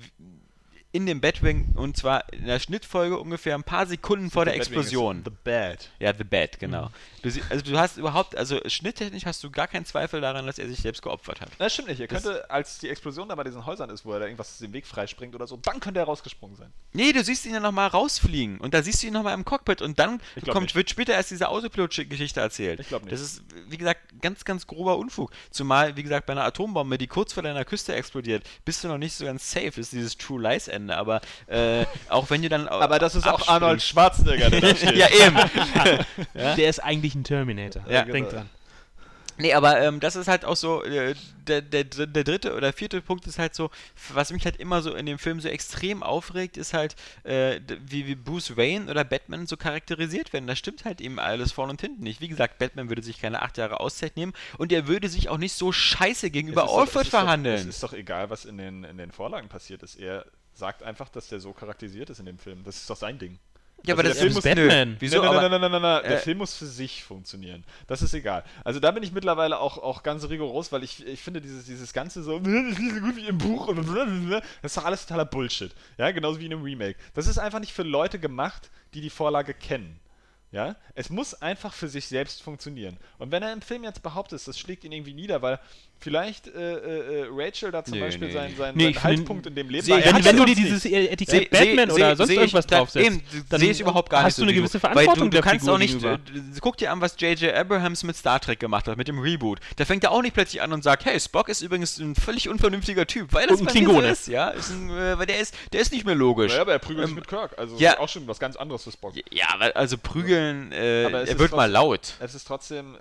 in dem Batwing und zwar in der Schnittfolge ungefähr ein paar Sekunden vor der Batwing Explosion. The Bad. Ja, The Bat, genau. Du, sie- also du hast überhaupt, also schnitttechnisch hast du gar keinen Zweifel daran, dass er sich selbst geopfert hat. Das stimmt nicht. Er Das- könnte, als die Explosion da bei diesen Häusern ist, wo er da irgendwas den Weg freispringt oder so, dann könnte er rausgesprungen sein. Nee, du siehst ihn ja nochmal rausfliegen und da siehst du ihn nochmal im Cockpit und dann kommt, nicht. wird später erst diese Autopilot-Geschichte erzählt. Ich glaub nicht. Das ist, wie gesagt, ganz, ganz grober Unfug. Zumal, wie gesagt, bei einer Atombombe, die kurz vor deiner Küste explodiert, bist du noch nicht so ganz safe. Das ist dieses True Lies-Ende, aber äh, auch wenn du dann. Aber das ist auch Arnold Schwarzenegger, der da steht. ja, eben. Der ist eigentlich ein Terminator. Ja, Denk genau. dran. Nee, aber ähm, das ist halt auch so, äh, der, der, der dritte oder vierte Punkt ist halt so, was mich halt immer so in dem Film so extrem aufregt, ist halt, äh, wie, wie Bruce Wayne oder Batman so charakterisiert werden. Das stimmt halt eben alles vorne und hinten nicht. Wie gesagt, Batman würde sich keine acht Jahre Auszeit nehmen und er würde sich auch nicht so scheiße gegenüber Alfred doch- verhandeln. Es ist doch egal, was in den, in den Vorlagen passiert ist. Er sagt einfach, dass der so charakterisiert ist in dem Film. Das ist doch sein Ding. ja, aber also das der Film ist muss- Batman. Nö, wieso? nein, nein, aber, nein, nein, nein, nein, nein. Der äh, Film muss für sich funktionieren. Das ist egal. Also da bin ich mittlerweile auch, auch ganz rigoros, weil ich, ich finde dieses, dieses ganze so, das ist nicht so gut wie im Buch und das ist doch alles totaler Bullshit. Ja, genauso wie in einem Remake. Das ist einfach nicht für Leute gemacht, die die Vorlage kennen. Ja, es muss einfach für sich selbst funktionieren. Und wenn er im Film jetzt behauptet, das schlägt ihn irgendwie nieder, weil vielleicht äh, äh, äh, Rachel da zum Nee, Beispiel nee. sein, sein, Nee, sein Haltpunkt in dem Leben Seh- Wenn, wenn du dir dieses. Etikett Seh- Batman seh- oder sonst ich- irgendwas draufsetzt, Eben, dann sehe ich überhaupt gar nicht. hast du eine gewisse Weil Verantwortung du, du der kannst Figur auch nicht. äh, Guck dir an, was J.J. Abrahams mit Star Trek gemacht hat, mit dem Reboot. Da fängt er auch nicht plötzlich an und sagt, hey, Spock ist übrigens ein völlig unvernünftiger Typ, weil das Und ein bei mir so Klingone. ist, ja. Ist ein, äh, weil der ist, der ist nicht mehr logisch. Ja, aber er prügelt sich Ähm, mit Kirk. Also ja. ist auch schon was ganz anderes für Spock. Ja, also prügeln, äh, Aber es er wird mal laut. Es ist trotzdem.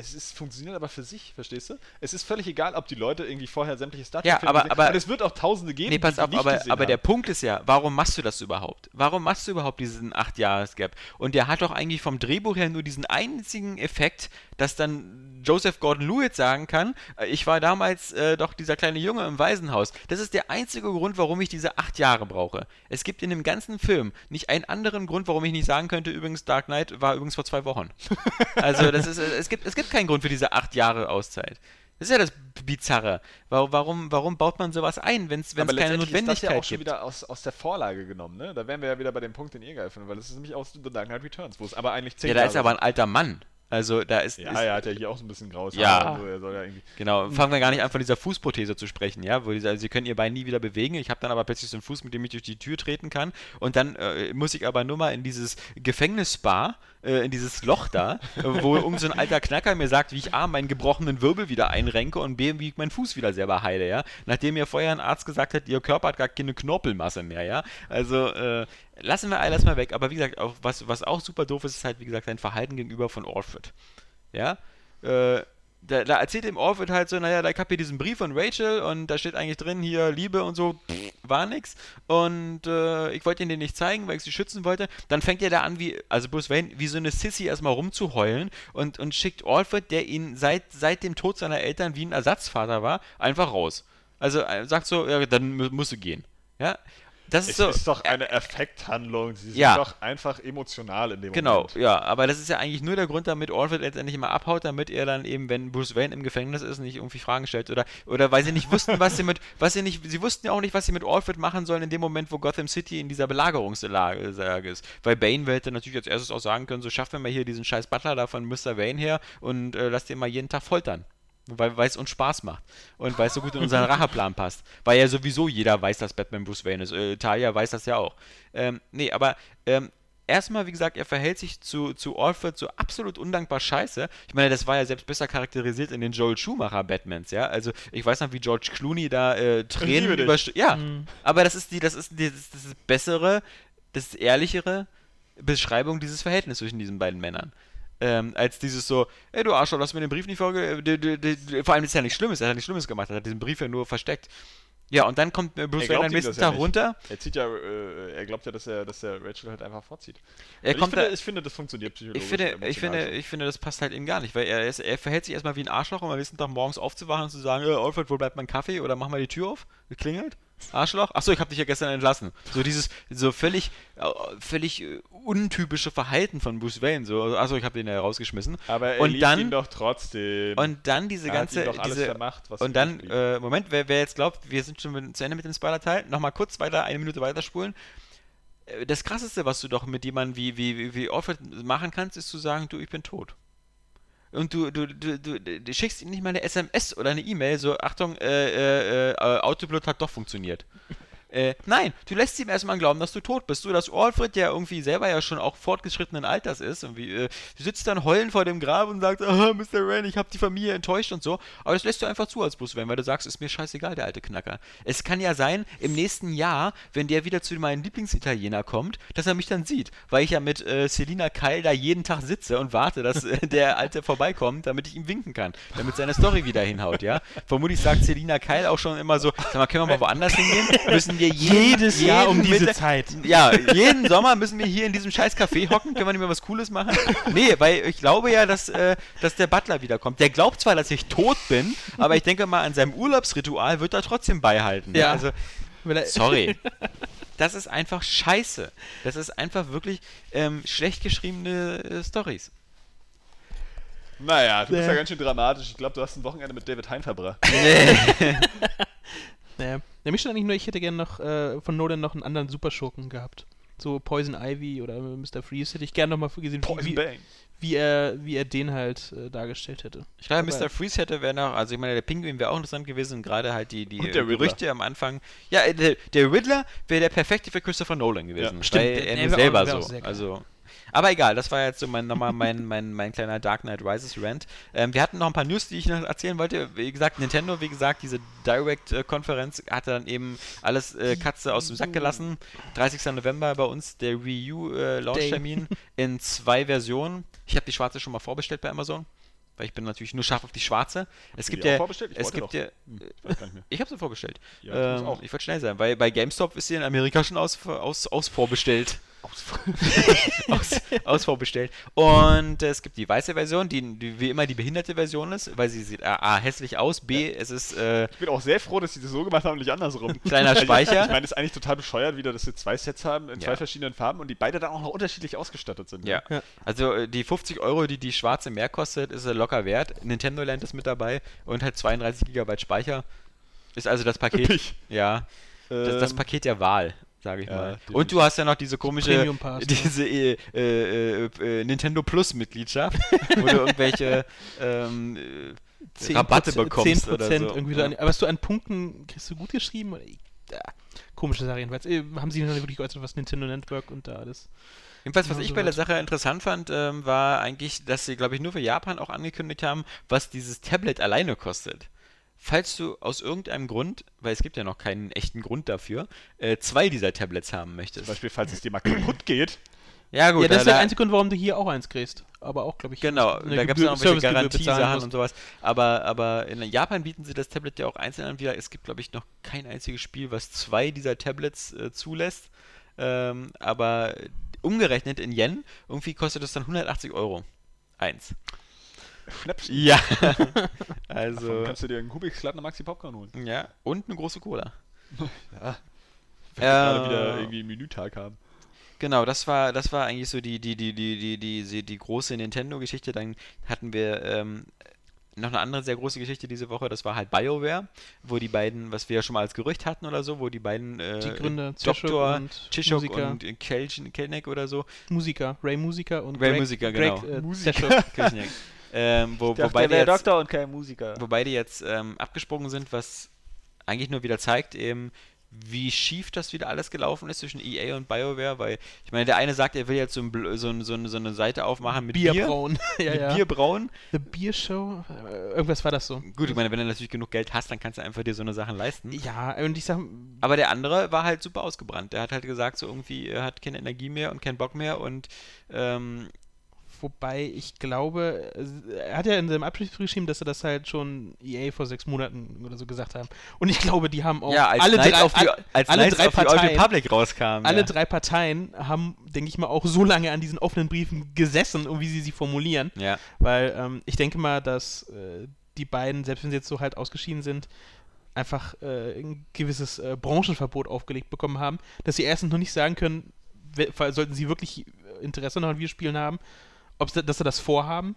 Es ist, funktioniert aber für sich, verstehst du? Es ist völlig egal, ob die Leute irgendwie vorher sämtliche Star Ja, aber- aber- Und es wird auch Tausende geben, Nee, pass auf, aber, aber der. Punkt ist ja, warum machst du das überhaupt? Warum machst du überhaupt diesen 8-Jahres-Gap? Und der hat doch eigentlich vom Drehbuch her nur diesen einzigen Effekt, dass dann Joseph Gordon-Lewitt sagen kann, äh, ich war damals äh, doch dieser kleine Junge im Waisenhaus. Das ist der einzige Grund, warum ich diese 8 Jahre brauche. Es gibt in dem ganzen Film nicht einen anderen Grund, warum ich nicht sagen könnte, übrigens Dark Knight war übrigens vor zwei Wochen. Also das ist, äh, es gibt, es gibt keinen Grund für diese 8 Jahre Auszeit. Das ist ja das Bizarre. Warum, warum, baut man sowas ein, wenn es keine letztendlich ist das Notwendigkeit ja auch schon gibt? wieder aus, aus der Vorlage genommen, ne? Da wären wir ja wieder bei dem Punkt, den ihr geil findet, weil das ist nämlich aus The Dark Knight Returns, wo es aber eigentlich zehn Ja, da ist Jahre aber ein alter Mann. Also da ist, Ja, ist er hat ja hier auch so ein bisschen graues Ja. Haar. und So, soll ja. Genau, fangen wir gar nicht an von dieser Fußprothese zu sprechen, ja, wo diese, also sie können ihr Bein nie wieder bewegen. Ich habe dann aber plötzlich so einen Fuß, mit dem ich durch die Tür treten kann. Und dann äh, muss ich aber nur mal in dieses Gefängnisspa, äh, in dieses Loch da, wo irgend so ein alter Knacker mir sagt, wie ich A, meinen gebrochenen Wirbel wieder einrenke und B, wie ich meinen Fuß wieder selber heile, ja. Nachdem mir vorher ein Arzt gesagt hat, ihr Körper hat gar keine Knorpelmasse mehr, ja. Also, äh, lassen wir alles mal weg. Aber wie gesagt, auch, was, was auch super doof ist, ist halt, wie gesagt, sein Verhalten gegenüber von Orford. Ja, äh, da, da erzählt ihm Orford halt so, naja, da ich hab hier diesen Brief von Rachel und da steht eigentlich drin, hier Liebe und so, pff, war nix. Und äh, ich wollte ihn den nicht zeigen, weil ich sie schützen wollte. Dann fängt er da an, wie, also Bruce Wayne, wie so eine Sissy erstmal rumzuheulen und, und schickt Alfred, der ihn seit, seit dem Tod seiner Eltern wie ein Ersatzvater war, einfach raus. Also sagt so, ja, dann mu- musst du gehen. Ja, das ist Es so. ist doch eine Effekthandlung. Sie sind Ja. doch einfach emotional in dem Genau, Moment. ja, aber das ist ja eigentlich nur der Grund, damit Alfred letztendlich immer abhaut, damit er dann eben, wenn Bruce Wayne im Gefängnis ist, nicht irgendwie Fragen stellt oder oder weil sie nicht wussten, was sie mit, was sie nicht, sie wussten ja auch nicht, was sie mit Alfred machen sollen in dem Moment, wo Gotham City in dieser Belagerungslage Lage ist. Weil Bane hätte natürlich als erstes auch sagen können, so schaffen wir mal hier diesen scheiß Butler da von Mr. Wayne her und äh, lass den mal jeden Tag foltern. Weil weil es uns Spaß macht und weil es so gut in unseren Racheplan passt. Weil ja sowieso jeder weiß, dass Batman Bruce Wayne ist. Äh, Talia weiß das ja auch. Ähm, nee, aber ähm, erstmal, wie gesagt, er verhält sich zu, zu Alfred so absolut undankbar scheiße. Ich meine, das war ja selbst besser charakterisiert in den Joel Schumacher Batmans, ja. Also ich weiß noch, wie George Clooney da äh, Tränen überst- Ja, aber das ist die, das ist die, das ist, das ist bessere, das ist ehrlichere Beschreibung dieses Verhältnisses zwischen diesen beiden Männern. Ähm, als dieses so, ey du Arschloch, du hast mir den Brief nicht vorge... d- Vor allem ist ja nichts Schlimmes, er hat nichts Schlimmes gemacht, er hat diesen Brief ja nur versteckt. Ja, und dann kommt äh, Bruce Wayne am ihm nächsten ja Tag nicht. runter. Er zieht ja, äh, er glaubt ja, dass er, dass er Rachel halt einfach vorzieht. Er kommt ich, finde, da, ich finde, das funktioniert psychologisch. ich finde, ich finde, ich finde, das passt halt eben gar nicht, weil er, ist, er verhält sich erstmal wie ein Arschloch, um am nächsten Tag morgens aufzuwachen und zu sagen, äh, Alfred, wo bleibt mein Kaffee? Oder mach mal die Tür auf, klingelt. Arschloch? Achso, ich habe dich ja gestern entlassen. So dieses, so völlig, äh, völlig äh, untypische Verhalten von Bruce Wayne. So, achso, ich habe den ja rausgeschmissen. Aber er und liebt dann, ihn doch trotzdem. Und dann diese er hat ganze, ihm doch alles diese, vermacht, was und dann, äh, Moment, wer, wer jetzt glaubt, wir sind schon mit, zu Ende mit dem Spoiler-Teil, nochmal kurz weiter, eine Minute weiterspulen. Äh, Das krasseste, was du doch mit jemandem wie, wie, wie, wie Alfred machen kannst, ist zu sagen, du, ich bin tot. Und du, du, du, du, schickst ihm nicht mal eine SMS oder eine E-Mail, so, Achtung, äh, äh, äh, Autopilot hat doch funktioniert. Äh, nein, du lässt ihm erstmal glauben, dass du tot bist. So, dass Alfred, der irgendwie selber ja schon auch fortgeschrittenen Alters ist, irgendwie, äh, sitzt dann heulend vor dem Grab und sagst, ah, Mr. Wayne, ich habe die Familie enttäuscht und so. Aber das lässt du einfach zu als Bruce Wayne, weil du sagst, ist mir scheißegal, der alte Knacker. Es kann ja sein, im nächsten Jahr, wenn der wieder zu meinem Lieblingsitaliener kommt, dass er mich dann sieht, weil ich ja mit äh, Selina Keil da jeden Tag sitze und warte, dass äh, der Alte vorbeikommt, damit ich ihm winken kann, damit seine Story wieder hinhaut, ja. Vermutlich sagt Selina Keil auch schon immer so, sag mal, können wir mal woanders hingehen? Müssen wir jeden, Jedes Jahr um diese Mittag- Zeit. ja, jeden Sommer müssen wir hier in diesem scheiß Café hocken. Können wir nicht mehr was Cooles machen? Nee, weil ich glaube ja, dass, äh, dass der Butler wiederkommt. Der glaubt zwar, dass ich tot bin, aber ich denke mal, an seinem Urlaubsritual wird er trotzdem beihalten. Ja. Also, sorry. Das ist einfach scheiße. Das ist einfach wirklich ähm, schlecht geschriebene äh, Stories. naja, du bist Nee. ja ganz schön dramatisch. Ich glaube, du hast ein Wochenende mit David Hein verbracht. Naja. Ja, mich schon eigentlich nur, ich hätte gerne noch äh, von Nolan noch einen anderen Superschurken gehabt. So Poison Ivy oder Mr. Freeze hätte ich gerne noch mal gesehen, wie, Bang. wie, er, wie er den halt äh, dargestellt hätte. Ich glaube, Mr. Freeze hätte wäre noch, also ich meine, der Pinguin wäre auch interessant gewesen, gerade halt die, die Und äh. Gerüchte am Anfang. Ja, äh, der, der Riddler wäre der perfekte für Christopher Nolan gewesen. Ja, stimmt, Weil der- er auch- selber so. Also. Aber egal, das war jetzt so mein, nochmal mein, mein, mein kleiner Dark Knight Rises Rant. Ähm, wir hatten noch ein paar News, die ich noch erzählen wollte. Wie gesagt, Nintendo, wie gesagt, diese Direct-Konferenz hat dann eben alles äh, Katze aus dem Sack gelassen. 30. November bei uns der Wii U äh, in zwei Versionen. Ich habe die schwarze schon mal vorbestellt bei Amazon. Weil ich bin natürlich nur scharf auf die schwarze. Es gibt ja. vorbestellt? Ich Es gibt ja. Hm, ich habe sie vorbestellt. Ja, ähm, ich wollte schnell sein, weil bei GameStop ist sie in Amerika schon aus, aus, aus vorbestellt. aus, aus vorbestellt. Und äh, es gibt die weiße Version, die, die wie immer die behinderte Version ist, weil sie sieht A, A hässlich aus, B, es ist äh, Ich bin auch sehr froh, dass sie das so gemacht haben und nicht andersrum. Kleiner Speicher. Ich meine, es ist eigentlich total bescheuert, wieder, dass wir zwei Sets haben in Ja. zwei verschiedenen Farben und die beide dann auch noch unterschiedlich ausgestattet sind. ne? Ja. Ja. Also äh, die 50 Euro, die die schwarze mehr kostet, ist locker wert. Nintendo Land ist mit dabei und halt 32 GB Speicher. Ist also das Paket. Üppig. Ja. Das, das Ähm, Paket der Wahl. Sage ich Ja, mal. Und du hast ja noch diese komische, ne? diese äh, äh, äh, Nintendo Plus Mitgliedschaft, wo du irgendwelche ähm, äh, Rabatte 10%, bekommst 10% oder so. irgendwie so. An, aber was du an Punkten kriegst du gut geschrieben? Oder? Ja, komische Sache jedenfalls. Äh, Haben sie noch nicht wirklich geäußert, was Nintendo Network und da alles. Jedenfalls, was Ja, ich so bei der. Sache interessant fand, ähm, war eigentlich, dass sie, glaube ich, nur für Japan auch angekündigt haben, was dieses Tablet alleine kostet. Falls du aus irgendeinem Grund, weil es gibt ja noch keinen echten Grund dafür, äh, zwei dieser Tablets haben möchtest. Zum Beispiel, falls es dir mal kaputt geht. Ja, gut, ja, das ist der einzige Grund, warum du hier auch eins kriegst. Aber auch, glaube ich, Genau, eine da gibt es noch welche Garantiesachen und sowas. Aber, aber in Japan bieten sie das Tablet ja auch einzeln an. Wieder. Es gibt, glaube ich, noch kein einziges Spiel, was zwei dieser Tablets äh, zulässt. Ähm, aber umgerechnet in Yen, irgendwie kostet das dann 180 Euro. Eins. Schnäppchen. Ja. Davon also. kannst du dir einen Kubik Slatten Maxi Popcorn holen. Ja, und eine große Cola. Ja. Wenn wir gerade Äh, wieder irgendwie einen Menütag haben. Genau, das war, das war eigentlich so die, die, die, die, die, die, die, die große Nintendo-Geschichte. Dann hatten wir ähm, noch eine andere sehr große Geschichte diese Woche, das war halt BioWare, wo die beiden, was wir ja schon mal als Gerücht hatten oder so, wo die beiden äh, Die Gründer, Doktor und Chishok Musiker. und Kelchen- Kelnick oder so, Musiker, Ray Musiker und Ray Greg, Musiker, Greg, genau. äh, Musiker. Ähm, wo, Ich dachte, wobei, der die wäre jetzt, Doktor und kein Musiker. wobei die jetzt ähm, abgesprungen sind, was eigentlich nur wieder zeigt, eben wie schief das wieder alles gelaufen ist zwischen EA und BioWare, weil ich meine, der eine sagt, er will jetzt so, ein, so, ein, so, eine, so eine Seite aufmachen mit Bier, Bierbrauen. ja, mit ja. Bier brauen. The Beer Show. Äh, irgendwas war das so. Gut, ich meine, wenn du natürlich genug Geld hast, dann kannst du einfach dir so eine Sachen leisten. Ja, und ich sag, Aber der andere war halt super ausgebrannt. Der hat halt gesagt, so irgendwie, er hat keine Energie mehr und keinen Bock mehr und ähm, wobei ich glaube, er hat ja in seinem Abschluss geschrieben, dass er das halt schon EA vor sechs Monaten oder so gesagt haben. Und ich glaube, die haben auch ja, als alle Knights drei, auf die, als alle drei auf die Parteien- Republic rauskam. alle ja. drei Parteien haben, denke ich mal, auch so lange an diesen offenen Briefen gesessen und wie sie sie formulieren. Ja, Weil ähm, ich denke mal, dass äh, die beiden, selbst wenn sie jetzt so halt ausgeschieden sind, einfach äh, ein gewisses äh, Branchenverbot aufgelegt bekommen haben, dass sie erstens noch nicht sagen können, sollten sie wirklich Interesse noch an Videospielen haben, ob sie, dass sie das vorhaben.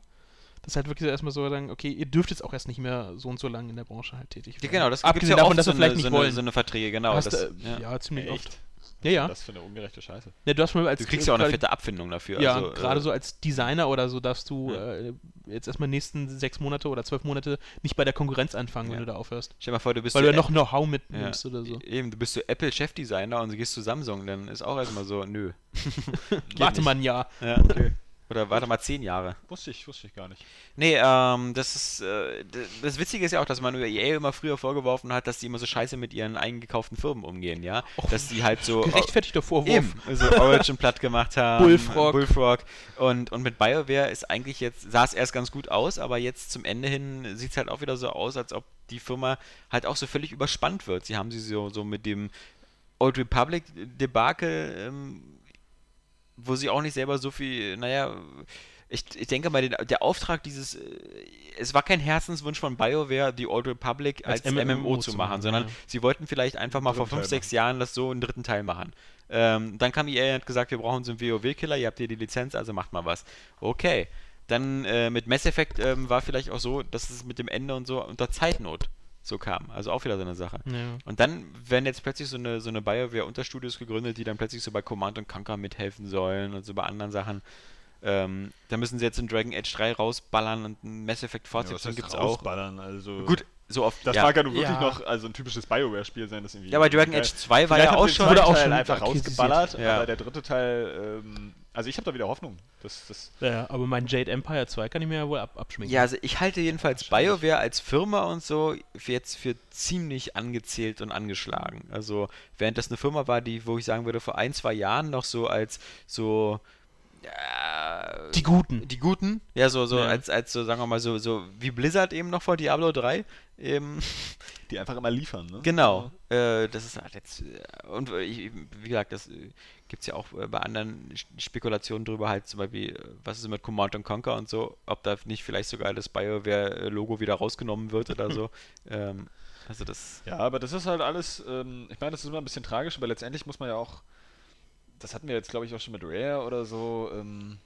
Das halt wirklich erstmal so sagen, okay, ihr dürft jetzt auch erst nicht mehr so und so lange in der Branche halt tätig ja werden. genau, das Abgesehen ja davon, oft dass so sie vielleicht eine, nicht so, eine, wollen. so eine Verträge, genau. Das, ja. ja. ziemlich Echt? oft. Ja, ja. Das für eine ungerechte Scheiße. ja. Du hast mal als Du kriegst ja auch eine fette Abfindung dafür. Ja, also, gerade äh, so als Designer oder so darfst du Ja. äh, jetzt erstmal nächsten sechs Monate oder zwölf Monate nicht bei der Konkurrenz anfangen, Ja. wenn du da aufhörst. Stell dir mal vor, du bist Weil du ja noch Know-how ja, mitnimmst oder so. Eben, du bist so Apple-Chefdesigner und du gehst zu Samsung, dann ist auch erstmal so, nö. Warte mal ein Jahr. Ja, okay. Oder warte mal zehn Jahre. Wusste ich, wusste ich gar nicht. Nee, ähm, das ist, äh, das Witzige ist ja auch, dass man über EA immer früher vorgeworfen hat, dass die immer so scheiße mit ihren eingekauften Firmen umgehen, ja? Dass die halt so... Gerechtfertigter Vorwurf. Eben, so Origin platt gemacht haben. Bullfrog. Bullfrog. Und, und mit BioWare ist eigentlich jetzt, sah es erst ganz gut aus, aber jetzt zum Ende hin sieht es halt auch wieder so aus, als ob die Firma halt auch so völlig überspannt wird. Sie haben sie so, so mit dem Old Republic Debakel, ähm, wo sie auch nicht selber so viel, naja, ich, ich denke mal, den, der Auftrag dieses, äh, es war kein Herzenswunsch von BioWare, die Old Republic als, Als MMO, MMO zu machen, machen, sondern ja. sie wollten vielleicht einfach mal vor fünf, sechs Jahren das so einen dritten Teil machen. Ähm, dann kam EA und hat gesagt, wir brauchen so einen WoW-Killer, ihr habt hier die Lizenz, also macht mal was. Okay. Dann äh, mit Mass Effect ähm, war vielleicht auch so, dass es mit dem Ende und so unter Zeitnot so kam. Also auch wieder so eine Sache. Ja. Und dann werden jetzt plötzlich so eine, so eine BioWare-Unterstudios gegründet, die dann plötzlich so bei Command und Conquer mithelfen sollen und so bei anderen Sachen. Ähm, da müssen sie jetzt in Dragon Age 3 rausballern und ein Mass Effect Fortsetzung heißt gibt's auch. rausballern, Also, Gut, so oft. Das ja. mag ja nun wirklich Ja. noch also ein typisches Bioware-Spiel sein, das irgendwie. ja, bei Dragon Age 2 war ja auch schon. Wurde auch schon einfach rausgeballert, Ja. aber der dritte Teil, ähm, also ich habe da wieder Hoffnung. Das, das, ja, aber mein Jade Empire 2 kann ich mir ja wohl ab abschminken. Ja, also ich halte jedenfalls BioWare als Firma und so jetzt für ziemlich angezählt und angeschlagen. Also während das eine Firma war, die, wo ich sagen würde, vor ein, zwei Jahren noch so als so äh, Die Guten. die Guten, ja, so, so Ja. als, als so, sagen wir mal, so, so wie Blizzard eben noch vor Diablo 3. Eben, die einfach immer liefern, ne? genau. Äh, das ist halt jetzt, äh, und äh, ich, wie gesagt, das äh, gibt es ja auch äh, bei anderen Spekulationen drüber, halt zum Beispiel, äh, was ist mit Command and Conquer und so, ob da nicht vielleicht sogar das BioWare-Logo wieder rausgenommen wird oder so. ähm, also das, Ja, aber das ist halt alles, ähm, ich meine, das ist immer ein bisschen tragisch, aber letztendlich muss man ja auch, das hatten wir jetzt glaube ich auch schon mit Rare oder so, ähm,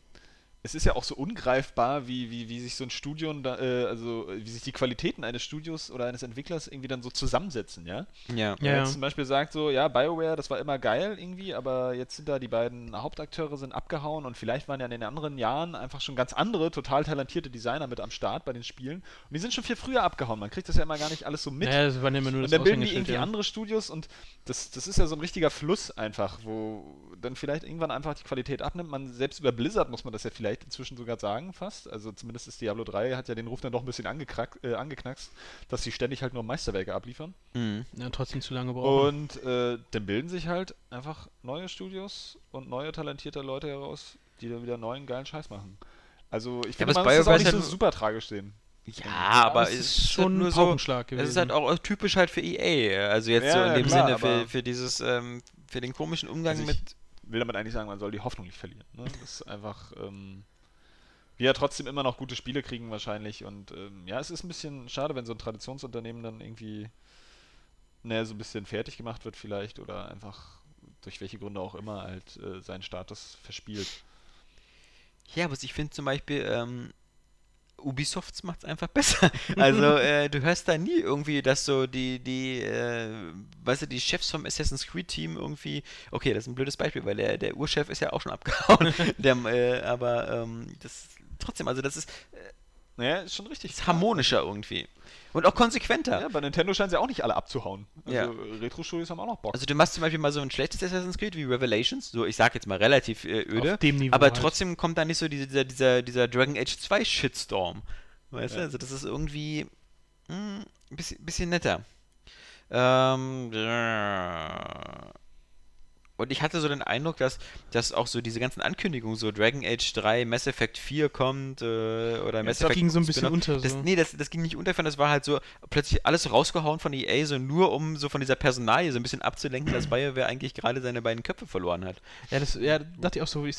es ist ja auch so ungreifbar, wie, wie, wie sich so ein Studium, da, äh, also wie sich die Qualitäten eines Studios oder eines Entwicklers irgendwie dann so zusammensetzen, ja? Ja. Wenn Ja, man ja. jetzt zum Beispiel sagt so, ja, BioWare, das war immer geil irgendwie, aber jetzt sind da die beiden Hauptakteure sind abgehauen und vielleicht waren ja in den anderen Jahren einfach schon ganz andere, total talentierte Designer mit am Start bei den Spielen und die sind schon viel früher abgehauen. Man kriegt das ja immer gar nicht alles so mit. Naja, das waren ja immer nur Und das dann bilden die irgendwie ja. andere Studios und das, das ist ja so ein richtiger Fluss einfach, wo dann vielleicht irgendwann einfach die Qualität abnimmt. Man, selbst über Blizzard muss man das ja vielleicht inzwischen sogar sagen fast. Also zumindest ist Diablo 3 hat ja den Ruf dann doch ein bisschen äh, angeknackst, dass sie ständig halt nur Meisterwerke abliefern. Mhm. Ja, trotzdem zu lange brauchen. Und äh, dann bilden sich halt einfach neue Studios und neue talentierte Leute heraus, die dann wieder neuen geilen Scheiß machen. Also ich finde, aber man muss das auch nicht ist so halt- super tragisch sehen. Ja, aber es ist ist schon nur ein so. Es ist halt auch typisch halt für EA. Also jetzt Ja, so in ja, dem klar, Sinne für, für dieses, ähm, für den komischen Umgang Also ich- mit. Will damit eigentlich sagen, man soll die Hoffnung nicht verlieren. Ne? Das ist einfach, ähm, wir ja trotzdem immer noch gute Spiele kriegen wahrscheinlich und ähm, ja, es ist ein bisschen schade, wenn so ein Traditionsunternehmen dann irgendwie ne, so ein bisschen fertig gemacht wird vielleicht oder einfach durch welche Gründe auch immer halt äh, seinen Status verspielt. Ja, aber ich finde zum Beispiel, ähm, Ubisoft macht es einfach besser. Also, äh, du hörst da nie irgendwie, dass so die, die, äh, weißt du, die Chefs vom Assassin's Creed Team irgendwie, okay, das ist ein blödes Beispiel, weil der, der Urchef ist ja auch schon abgehauen. der, äh, aber ähm, das trotzdem, also das ist, Naja, ist schon richtig. ist harmonischer irgendwie. Und auch konsequenter. Ja, bei Nintendo scheinen sie auch nicht alle abzuhauen. Also Ja. Retro-Studios haben auch noch Bock. Also du machst zum Beispiel mal so ein schlechtes Assassin's Creed wie Revelations, so ich sag jetzt mal relativ äh, öde, Auf dem Niveau aber halt. trotzdem kommt da nicht so dieser, dieser, dieser Dragon Age 2 Shitstorm. Weißt du, Ja. also das ist irgendwie ein bisschen, bisschen netter. Ähm, und ich hatte so den Eindruck, dass, dass auch so diese ganzen Ankündigungen, so Dragon Age 3, Mass Effect 4 kommt, äh, oder Mass das Effect ging so ein bisschen unter, Das, so. nee, das, das ging nicht unter, das war halt so plötzlich alles rausgehauen von EA, so nur um so von dieser Personalie so ein bisschen abzulenken, dass BioWare eigentlich gerade seine beiden Köpfe verloren hat. Ja, das ja, dachte ich auch so. Ich,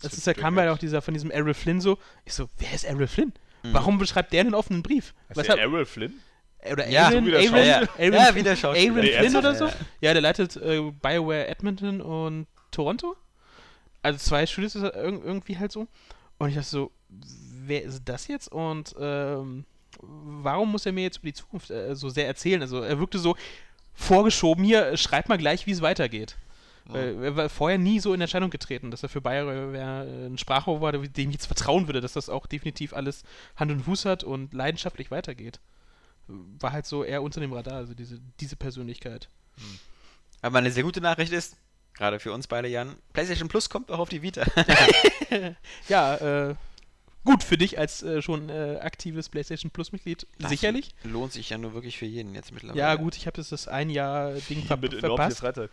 das ist, da kam ja Age? auch dieser von diesem Errol Flynn so. Ich so, wer ist Errol Flynn? Mhm. Warum beschreibt der einen offenen Brief? Weshalb- der Errol Flynn? Oder Ja, Aaron, wieder Aaron, Schauspieler. Aaron, Ja, wieder. Aaron Nee, Flynn oder so? Ja, der leitet äh, BioWare Edmonton und Toronto. Also zwei Studios ist irg irgendwie halt so. Und ich dachte so, wer ist das jetzt? Und ähm, warum muss er mir jetzt über die Zukunft äh, so sehr erzählen? Also er wirkte so vorgeschoben, hier, äh, schreib mal gleich, wie es weitergeht. Weil er war vorher nie so in Erscheinung getreten, dass er für BioWare äh, ein Sprachrohr war, dem ich jetzt vertrauen würde, dass das auch definitiv alles Hand und Fuß hat und leidenschaftlich weitergeht. War halt so eher unter dem Radar, also diese, diese Persönlichkeit. Aber eine sehr gute Nachricht ist, gerade für uns beide, Jan, PlayStation Plus kommt auch auf die Vita. Ja, äh, gut für dich als äh, schon äh, aktives PlayStation Plus-Mitglied, sicherlich. Lohnt sich ja nur wirklich für jeden jetzt mittlerweile. Ja, gut, ich habe das, das ein Jahr Ding ver Mit verpasst. Freizeit.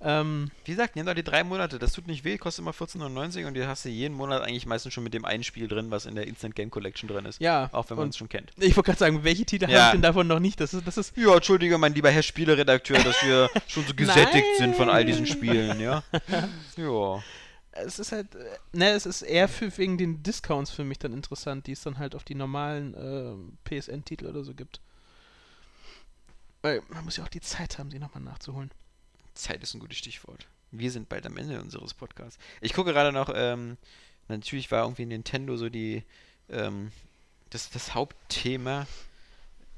Ähm, Wie gesagt, nimm doch die drei Monate, das tut nicht weh, kostet immer 14,99 und du hast du jeden Monat eigentlich meistens schon mit dem einen Spiel drin, was in der Instant Game Collection drin ist. ja, Auch wenn man es schon kennt. ich wollte gerade sagen, welche Titel Ja. habe ich denn davon noch nicht? Das ist, das ist Ja, entschuldige, mein lieber Herr Spieleredakteur, dass wir schon so gesättigt sind von all diesen. Spielen, ja? Ja. Es ist halt, äh, ne, es ist eher für, wegen den Discounts für mich dann interessant, die es dann halt auf die normalen ähm, PSN-Titel oder so gibt. Weil man muss ja auch die Zeit haben, sie nochmal nachzuholen. Zeit ist ein gutes Stichwort. Wir sind bald am Ende unseres Podcasts. Ich gucke gerade noch, ähm, natürlich war irgendwie Nintendo so die, ähm, das, das Hauptthema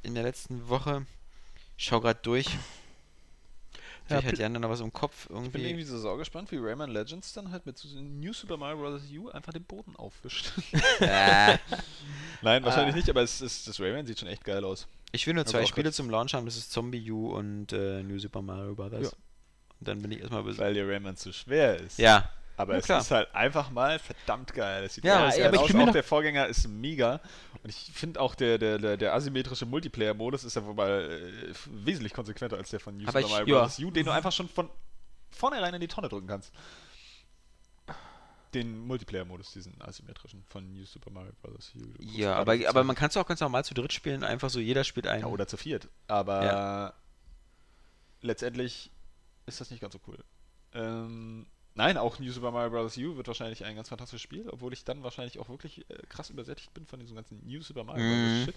in der letzten Woche. Schau gerade durch. Ja, Vielleicht hat Pl- Jan da noch was im Kopf Ich bin irgendwie. irgendwie so saugespannt, wie Rayman Legends dann halt mit so New Super Mario Bros. U einfach den Boden aufwischt. Nein, wahrscheinlich Ah. nicht, aber es ist, das Rayman sieht schon echt geil aus. ich will nur Aber zwei Spiele zum Launch haben, das ist Zombie U und äh, New Super Mario Bros. Ja. Und dann bin ich erstmal bis. Weil der Rayman zu schwer ist. Ja, Aber Ja, es klar. ist halt einfach mal verdammt geil. Es sieht Ja, geil aber ich aus. bin mir Auch der Vorgänger ist mega. Und ich finde auch der, der, der, der asymmetrische Multiplayer-Modus ist ja wobei äh, wesentlich konsequenter als der von New Super ich- Mario ja. Bros. U, den du einfach schon von vornherein in die Tonne drücken kannst. Den Multiplayer-Modus, diesen asymmetrischen von New Super Mario Bros. U. ja, aber, aber man kann es auch ganz normal zu dritt spielen, einfach so jeder spielt einen. Ja, oder zu viert. Aber Ja. letztendlich ist das nicht ganz so cool. Ähm, nein, auch New Super Mario Bros. U wird wahrscheinlich ein ganz fantastisches Spiel, obwohl ich dann wahrscheinlich auch wirklich äh, krass übersättigt bin von diesem ganzen New Super Mario Mhm. Bros. Shit.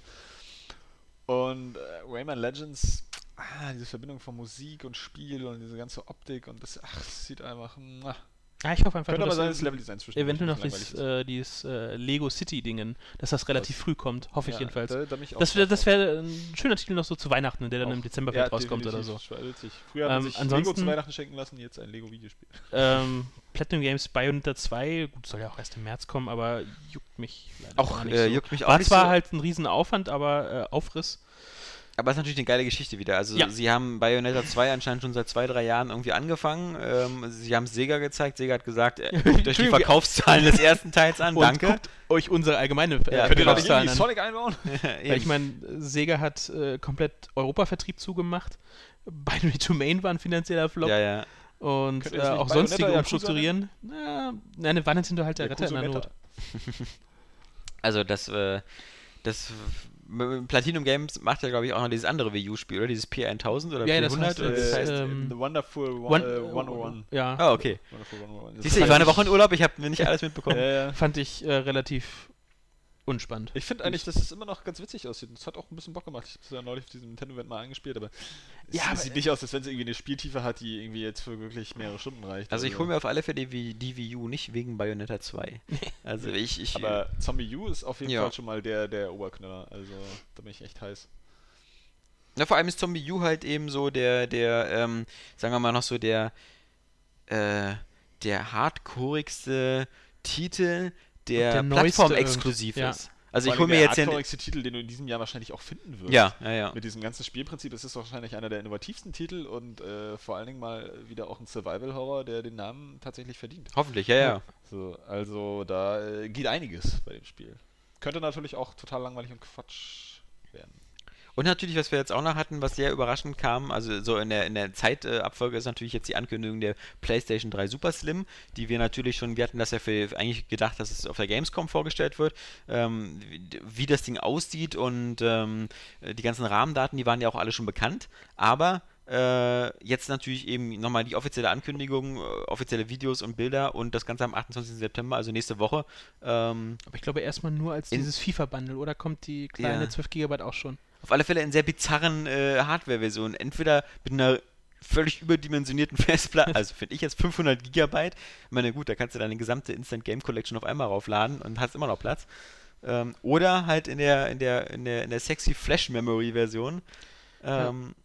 Und äh, Rayman Legends, ah, diese Verbindung von Musik und Spiel und diese ganze Optik und das, ach, das sieht einfach, mwah. Ja, ich hoffe einfach, Könnte nur, aber dass sein, dass Level Design zwischen eventuell noch dieses, äh, dieses äh, Lego City Dingen, dass das relativ Das- früh kommt. Hoffe ich Ja, jedenfalls. Da, da ich auch Das wäre das wär ein schöner Titel noch so zu Weihnachten, der dann Auch- im Dezember ja, vielleicht rauskommt oder so. Früher hat man Ähm, sich Lego zu Weihnachten schenken lassen, jetzt ein Lego-Videospiel. Ähm, Platinum Games Bayonetta 2, gut, soll ja auch erst im März kommen, aber juckt mich leider Auch gar nicht äh, so. juckt mich auch War nicht zwar so, halt ein riesen Aufwand, aber äh, Aufriss. Aber es ist natürlich eine geile Geschichte wieder. Also Ja. sie haben Bayonetta 2 anscheinend schon seit zwei, drei Jahren irgendwie angefangen. Ähm, sie haben es Sega gezeigt. Sega hat gesagt, äh, guckt euch die Verkaufszahlen des ersten Teils an. Und Danke. guckt euch unsere allgemeine äh, Ja, Könnt ihr Verkaufszahlen irgendwie an. Sonic einbauen? Weil ich meine, Sega hat äh, komplett Europavertrieb zugemacht. Binary to Main war ein finanzieller Flop. ja, ja. Und äh, auch Bayonetta sonstige umstrukturieren. Na, nein, war Nintendo halt der Retter in der Not. Also das, äh, das Platinum Games macht ja, glaube ich, auch noch dieses andere Wii U-Spiel, oder? Dieses P1000 oder Ja, das P100? heißt, oder äh, das heißt, ähm, The Wonderful One- One, äh, 101. Ja, ah, okay. Wonderful 101. Das Siehst du, ich ist war eine Woche in Urlaub, ich habe mir nicht alles mitbekommen. Ja, ja. fand ich äh, relativ unspannend. Ich finde eigentlich, dass es immer noch ganz witzig aussieht. Es hat auch ein bisschen Bock gemacht. Ich habe es ja neulich auf diesem Nintendo-Event mal angespielt, aber es, Ja, es aber- sieht nicht aus, als wenn es irgendwie eine Spieltiefe hat, die irgendwie jetzt für wirklich mehrere Stunden reicht. Also ich hole mir auf alle Fälle die, die Wii U nicht wegen Bayonetta 2. Also ich, ich Aber Zombie U ist auf jeden Ja. Fall schon mal der, der Oberknüller. Also da bin ich echt heiß. Na, vor allem ist Zombie U halt eben so der, der, ähm, sagen wir mal noch so der, äh, der hardcoreigste Titel, der, der neueste plattformexklusiv irgend- ja. ist. Also Vor ich hole mir der jetzt ja... hardcoreigste Titel, den du in diesem Jahr wahrscheinlich auch finden wirst. Ja, ja, ja. Mit diesem ganzen Spielprinzip ist es wahrscheinlich einer der innovativsten Titel und äh, vor allen Dingen mal wieder auch ein Survival-Horror, der den Namen tatsächlich verdient. Hoffentlich, ja, ja. So, also da äh, geht einiges bei dem Spiel. Könnte natürlich auch total langweilig und Quatsch werden. Und natürlich, was wir jetzt auch noch hatten, was sehr überraschend kam, also so in der, in der Zeitabfolge ist natürlich jetzt die Ankündigung der PlayStation 3 Super Slim, die wir natürlich schon, wir hatten das ja für eigentlich gedacht, dass es auf der Gamescom vorgestellt wird, ähm, wie, wie das Ding aussieht und ähm, die ganzen Rahmendaten, die waren ja auch alle schon bekannt, aber äh, jetzt natürlich eben nochmal die offizielle Ankündigung, äh, offizielle Videos und Bilder und das Ganze am 28. September, also nächste Woche. Ähm, Aber ich glaube erstmal nur als dieses FIFA-Bundle, oder kommt die kleine Ja. 12 GB auch schon? Auf alle Fälle in sehr bizarren äh, Hardware-Versionen. Entweder mit einer völlig überdimensionierten Festplatte, also finde ich jetzt 500 Gigabyte. Ich meine, gut, da kannst du deine gesamte Instant Game Collection auf einmal raufladen und hast immer noch Platz. Ähm, oder halt in der, in der, in der, in der sexy Flash-Memory-Version. Ähm,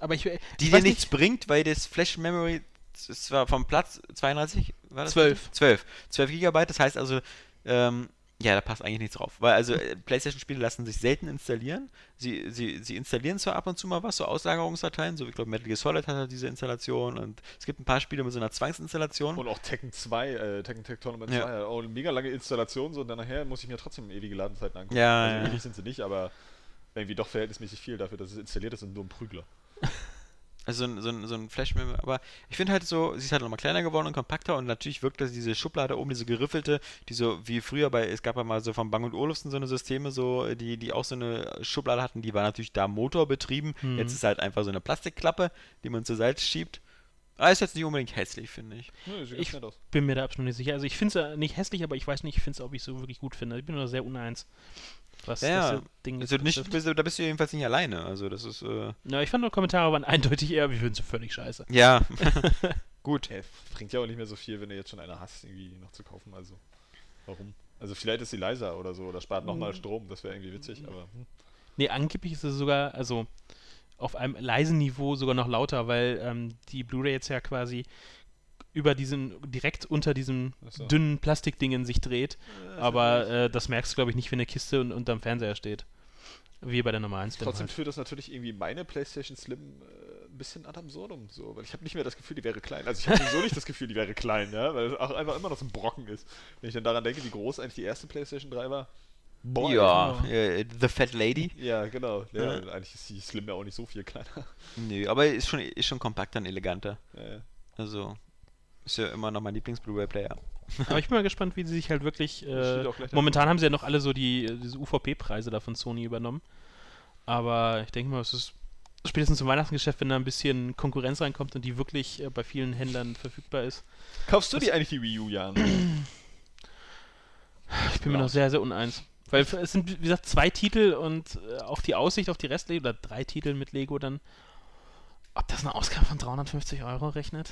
Aber ich, Die ich dir weiß nichts bringt, weil das Flash-Memory ist zwar vom Platz 32, war das? 12. richtig? 12. 12 Gigabyte, das heißt also, ähm, ja, da passt eigentlich nichts drauf. Weil also äh, PlayStation-Spiele lassen sich selten installieren. Sie, sie, sie installieren zwar ab und zu mal was, so Auslagerungsdateien, so wie ich glaube Metal Gear Solid hat halt diese Installation und es gibt ein paar Spiele mit so einer Zwangsinstallation. Und auch Tekken 2, äh, Tekken Tech Tournament Ja. 2, hat auch eine mega lange Installation, so und dann nachher muss ich mir trotzdem ewige Ladenzeiten angucken. Ja, also ja. ewig sind sie nicht, aber irgendwie doch verhältnismäßig viel dafür, dass es installiert ist und nur ein Prügler. Also so ein, so ein, so ein flash -Mem aber ich finde halt so, sie ist halt nochmal kleiner geworden und kompakter und natürlich wirkt das diese Schublade oben, diese geriffelte, die so wie früher bei, es gab ja mal so von Bang und Olufsen so eine Systeme, so, die, die auch so eine Schublade hatten, die war natürlich da motorbetrieben. Mhm. Jetzt ist halt einfach so eine Plastikklappe, die man zur Seite schiebt. Aber ist jetzt nicht unbedingt hässlich, finde ich. Nö, sieht Ich- aus. bin mir da absolut nicht sicher. Also ich finde es nicht hässlich, aber ich weiß nicht, ich finde es, ob ich es so wirklich gut finde. Ich bin nur sehr uneins, was Ja, das Ding Also nicht, bist da bist du jedenfalls nicht alleine. Also das ist, äh, Ja, ich fand nur Kommentare waren eindeutig eher, wir finden es völlig scheiße. ja. Gut. Ja, bringt ja auch nicht mehr so viel, wenn du jetzt schon eine hast, irgendwie noch zu kaufen. Also, warum? Also, vielleicht ist sie leiser oder so oder spart nochmal Strom. Das wäre irgendwie witzig, aber. Hm. Nee, angeblich ist es sogar, also auf einem leisen Niveau sogar noch lauter, weil ähm, die Blu-ray jetzt ja quasi über diesen, direkt unter diesem so. dünnen Plastikdingen sich dreht. Aber äh, das merkst du, glaube ich, nicht, wenn eine Kiste un unterm Fernseher steht. Wie bei der normalen Slim Trotzdem halt. führt das natürlich irgendwie meine PlayStation Slim äh, ein bisschen ad absurdum, so, weil ich habe nicht mehr das Gefühl, die wäre klein. Also ich habe sowieso nicht das Gefühl, die wäre klein, ja, weil es auch einfach immer noch so ein Brocken ist. Wenn ich dann daran denke, wie groß eigentlich die erste PlayStation 3 war. Boah, Ja, äh, The Fat Lady. Ja, genau. Ja, Ja. Eigentlich ist die Slim ja auch nicht so viel kleiner. Nö, aber ist schon, ist schon kompakter und eleganter. Ja, ja. Also, ist ja immer noch mein Lieblings-Blu-ray-Player. Aber ich bin mal gespannt, wie sie sich halt wirklich. Äh, momentan haben sie ja noch alle so die diese UVP-Preise da von Sony übernommen. Aber ich denke mal, es ist spätestens zum Weihnachtsgeschäft, wenn da ein bisschen Konkurrenz reinkommt und die wirklich äh, bei vielen Händlern verfügbar ist. Kaufst du die eigentlich die Wii U, Jan? Ich bin mir Ja. noch sehr, sehr uneins. Weil es sind, wie gesagt, zwei Titel und äh, auch die Aussicht auf die Rest oder drei Titel mit Lego dann. Ob das eine Ausgabe von 350 Euro rechnet?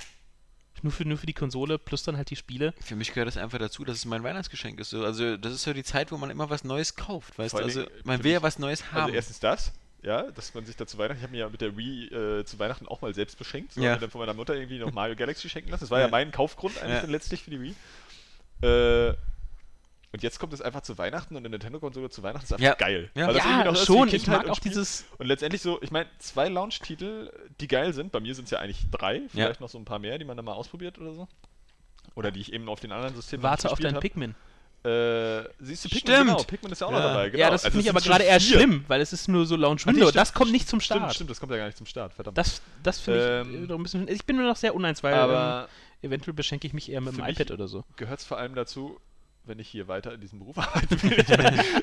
Nur für, nur für die Konsole plus dann halt die Spiele. Für mich gehört das einfach dazu, dass es mein Weihnachtsgeschenk ist. So, Also, das ist so die Zeit, wo man immer was Neues kauft, weißt Vor du? Also, man will ja was Neues haben. Also erstens das, ja, dass man sich da zu Weihnachten, ich habe mir ja mit der Wii äh, zu Weihnachten auch mal selbst beschenkt, so, Ja. dann von meiner Mutter irgendwie noch Mario Galaxy schenken lassen. Das war ja, Ja. mein Kaufgrund eigentlich Ja. letztlich für die Wii. Äh, und jetzt kommt es einfach zu Weihnachten und eine Nintendo-Konsole zu Weihnachten ist einfach Ja. geil. Ja. Weil das Ja, irgendwie noch ist wie schon. Ich mag und auch Spiel. dieses- Und letztendlich so, ich meine, zwei Launch-Titel, die geil sind. Bei mir sind es ja eigentlich drei, vielleicht Ja. noch so ein paar mehr, die man dann mal ausprobiert oder so. Oder die ich eben auf den anderen Systemen noch Warte auf deinen hab. Pikmin. Äh, siehst du, Pikmin, Stimmt. genau, Pikmin ist ja auch noch Ja. dabei. Genau. Ja, das Also finde ich aber gerade eher schlimm, weil es ist nur so Launch Window. das kommt nicht zum Start. Stimmt, stimmt, das kommt ja gar nicht zum Start, verdammt. Das, das finde ich Ähm, äh, doch ein bisschen. Ich bin mir noch sehr uneins, weil ähm, aber eventuell beschenke ich mich eher mit dem iPad oder so. gehört es vor allem dazu, wenn ich hier weiter in diesem Beruf arbeiten will.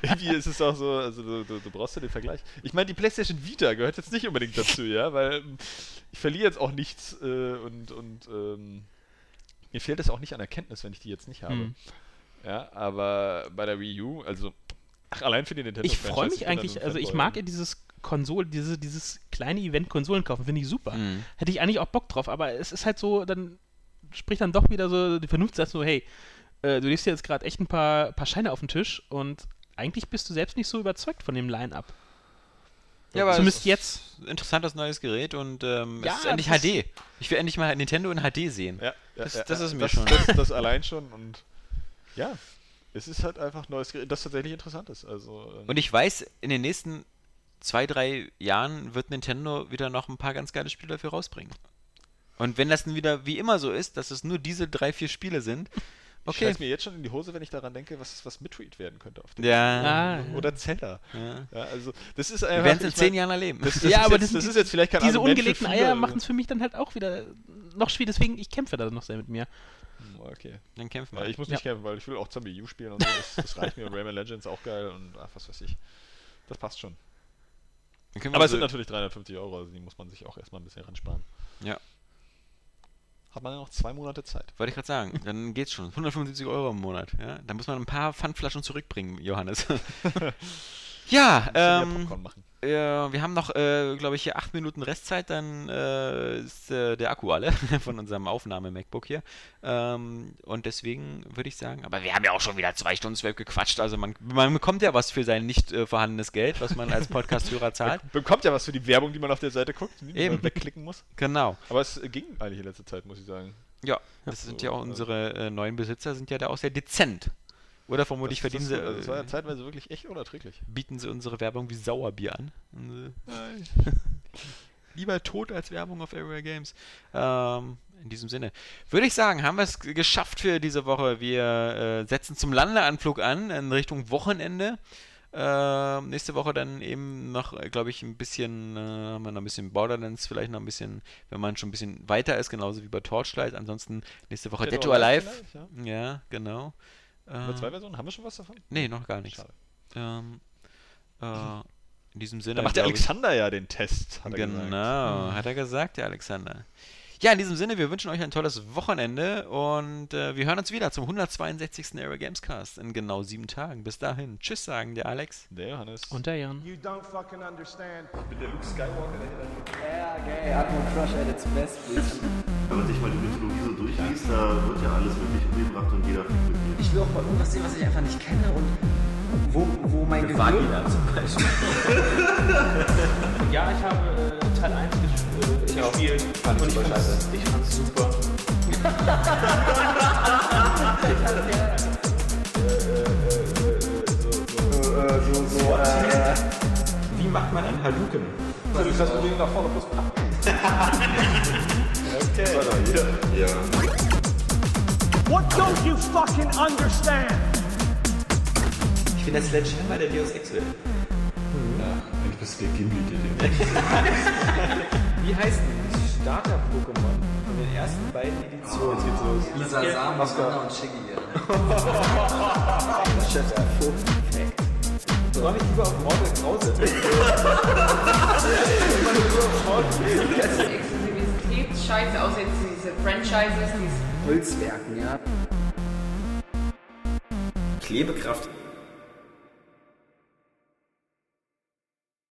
Irgendwie ist es auch so, also du, du, du brauchst ja den Vergleich. Ich meine, die PlayStation Vita gehört jetzt nicht unbedingt dazu, ja, weil ähm, ich verliere jetzt auch nichts äh, und, und ähm, mir fehlt es auch nicht an Erkenntnis, wenn ich die jetzt nicht habe. Hm. Ja, aber bei der Wii U, also ach, allein für die Nintendo Ich freue mich eigentlich, also ich mag ja dieses Konsol, diese, dieses kleine Event Konsolen kaufen, finde ich super. Mhm. Hätte ich eigentlich auch Bock drauf, aber es ist halt so, dann spricht dann doch wieder so die Vernunft, sagt so, hey, äh, du legst dir jetzt gerade echt ein paar, paar Scheine auf den Tisch und eigentlich bist du selbst nicht so überzeugt von dem Line-Up. Ja, aber Zumindest es jetzt. ist ein interessantes neues Gerät und ähm, Ja, es ist endlich HD. Ich will endlich mal Nintendo in HD sehen. Ja, ja, Das- ja, das ist mir das, schon- Das, das allein schon und ja, es ist halt einfach neues Gerät, das tatsächlich interessant ist. Also, ähm, Und ich weiß, in den nächsten zwei, drei Jahren wird Nintendo wieder noch ein paar ganz geile Spiele dafür rausbringen. Und wenn das dann wieder wie immer so ist, dass es nur diese drei, vier Spiele sind, okay. scheiß mir jetzt schon in die Hose, wenn ich daran denke, was, was Midread werden könnte auf dem Ja. Ah, ja. Oder Zelda. Ja. Ja, also das ist Wir einfach. werden es in ich zehn mein, Jahren erleben. Das, das Ja, ist aber jetzt, das- das ist jetzt vielleicht kein Diese Argument ungelegten Eier machen es für mich dann halt auch wieder noch schwierig, deswegen ich kämpfe da noch sehr mit mir. Hm, Okay. Dann kämpfen Ja, wir. ich muss Ja. nicht kämpfen, weil ich will auch Zombie U spielen und so. Das, das reicht mir. Und Rayman Legends auch geil und ach, was weiß ich. Das passt schon. Wir Aber es so- sind natürlich 350 Euro, also die muss man sich auch erstmal ein bisschen ransparen. Ja. Hat man ja noch zwei Monate Zeit. Wollte ich gerade sagen, dann geht's schon. 175 Euro im Monat. Ja? Da muss man ein paar Pfandflaschen zurückbringen, Johannes. ja, ähm, Popcorn machen. Äh, wir haben noch, äh, glaube ich, hier acht Minuten Restzeit, dann äh, ist äh, der Akku alle von unserem Aufnahme-MacBook hier. Ähm, und deswegen würde ich sagen, aber wir haben ja auch schon wieder zwei Stunden zwölf gequatscht, also man, man bekommt ja was für sein nicht äh, vorhandenes Geld, was man als Podcast-Hörer zahlt. Bekommt ja was für die Werbung, die man auf der Seite guckt, die Eben. man wegklicken muss. Genau. Aber es ging eigentlich in letzter Zeit, muss ich sagen. Ja, das sind ja auch also- unsere äh, neuen Besitzer, sind ja da auch sehr dezent. Oder vermutlich Das verdienen das sie, gut. Also es war ja äh, zeitweise wirklich echt unerträglich. bieten sie unsere Werbung wie Sauerbier an. Äh, Lieber tot als Werbung auf Area Games. Ähm, in diesem Sinne. Würde ich sagen, haben wir es geschafft für diese Woche. Wir äh, setzen zum Landeanflug an in Richtung Wochenende. Ähm, nächste Woche dann eben noch, glaube ich, ein bisschen, äh, haben wir noch ein bisschen Borderlands, vielleicht noch ein bisschen, wenn man schon ein bisschen weiter ist, genauso wie bei Torchlight. Ansonsten nächste Woche Dead, Dead or Alive. Vielleicht, Ja, genau. Haben wir Äh, zwei Versionen? Haben wir schon was davon? nee, noch gar nichts. Ähm, äh, in diesem Sinne. Da macht der glaub ich- Alexander ja den Test, hat er Genau, gesagt. hat er gesagt, der Alexander. Ja, in diesem Sinne, wir wünschen euch ein tolles Wochenende und äh, wir hören uns wieder zum 162. Era Games Cast in genau sieben Tagen. Bis dahin, tschüss sagen der Alex. Der Johannes. Und der Jan. You don't fucking understand. Ja, geil. Atmo Crush at its best, please. Wenn man sich mal die Mythologie so durchliest, da wird ja alles wirklich umgebracht und jeder fliegt mit. Ich will auch mal irgendwas sehen, was ich einfach nicht kenne und wo, wo mein Gehirn... zum Beispiel. Ja, ich habe äh, Teil 1 gespielt. Ich gespielt. Fand und ich fand's, ich fand's super. Wie macht man ein Hadouken? What don't you fucking understand? Ich bin der Sledgehammer der Deus Ex Welt. Eigentlich bist du der Gimli, der den Wie heißt denn das Starter-Pokémon von den ersten beiden Editionen? Jetzt geht's los. Lisa Sam, Oscar und Shiggy. Chef, der Perfekt. Soll ich lieber auf Mortal Krause? Exklusivitätsscheiße, außer jetzt diese Franchises, diese Holzwerken, ja. Klebekraft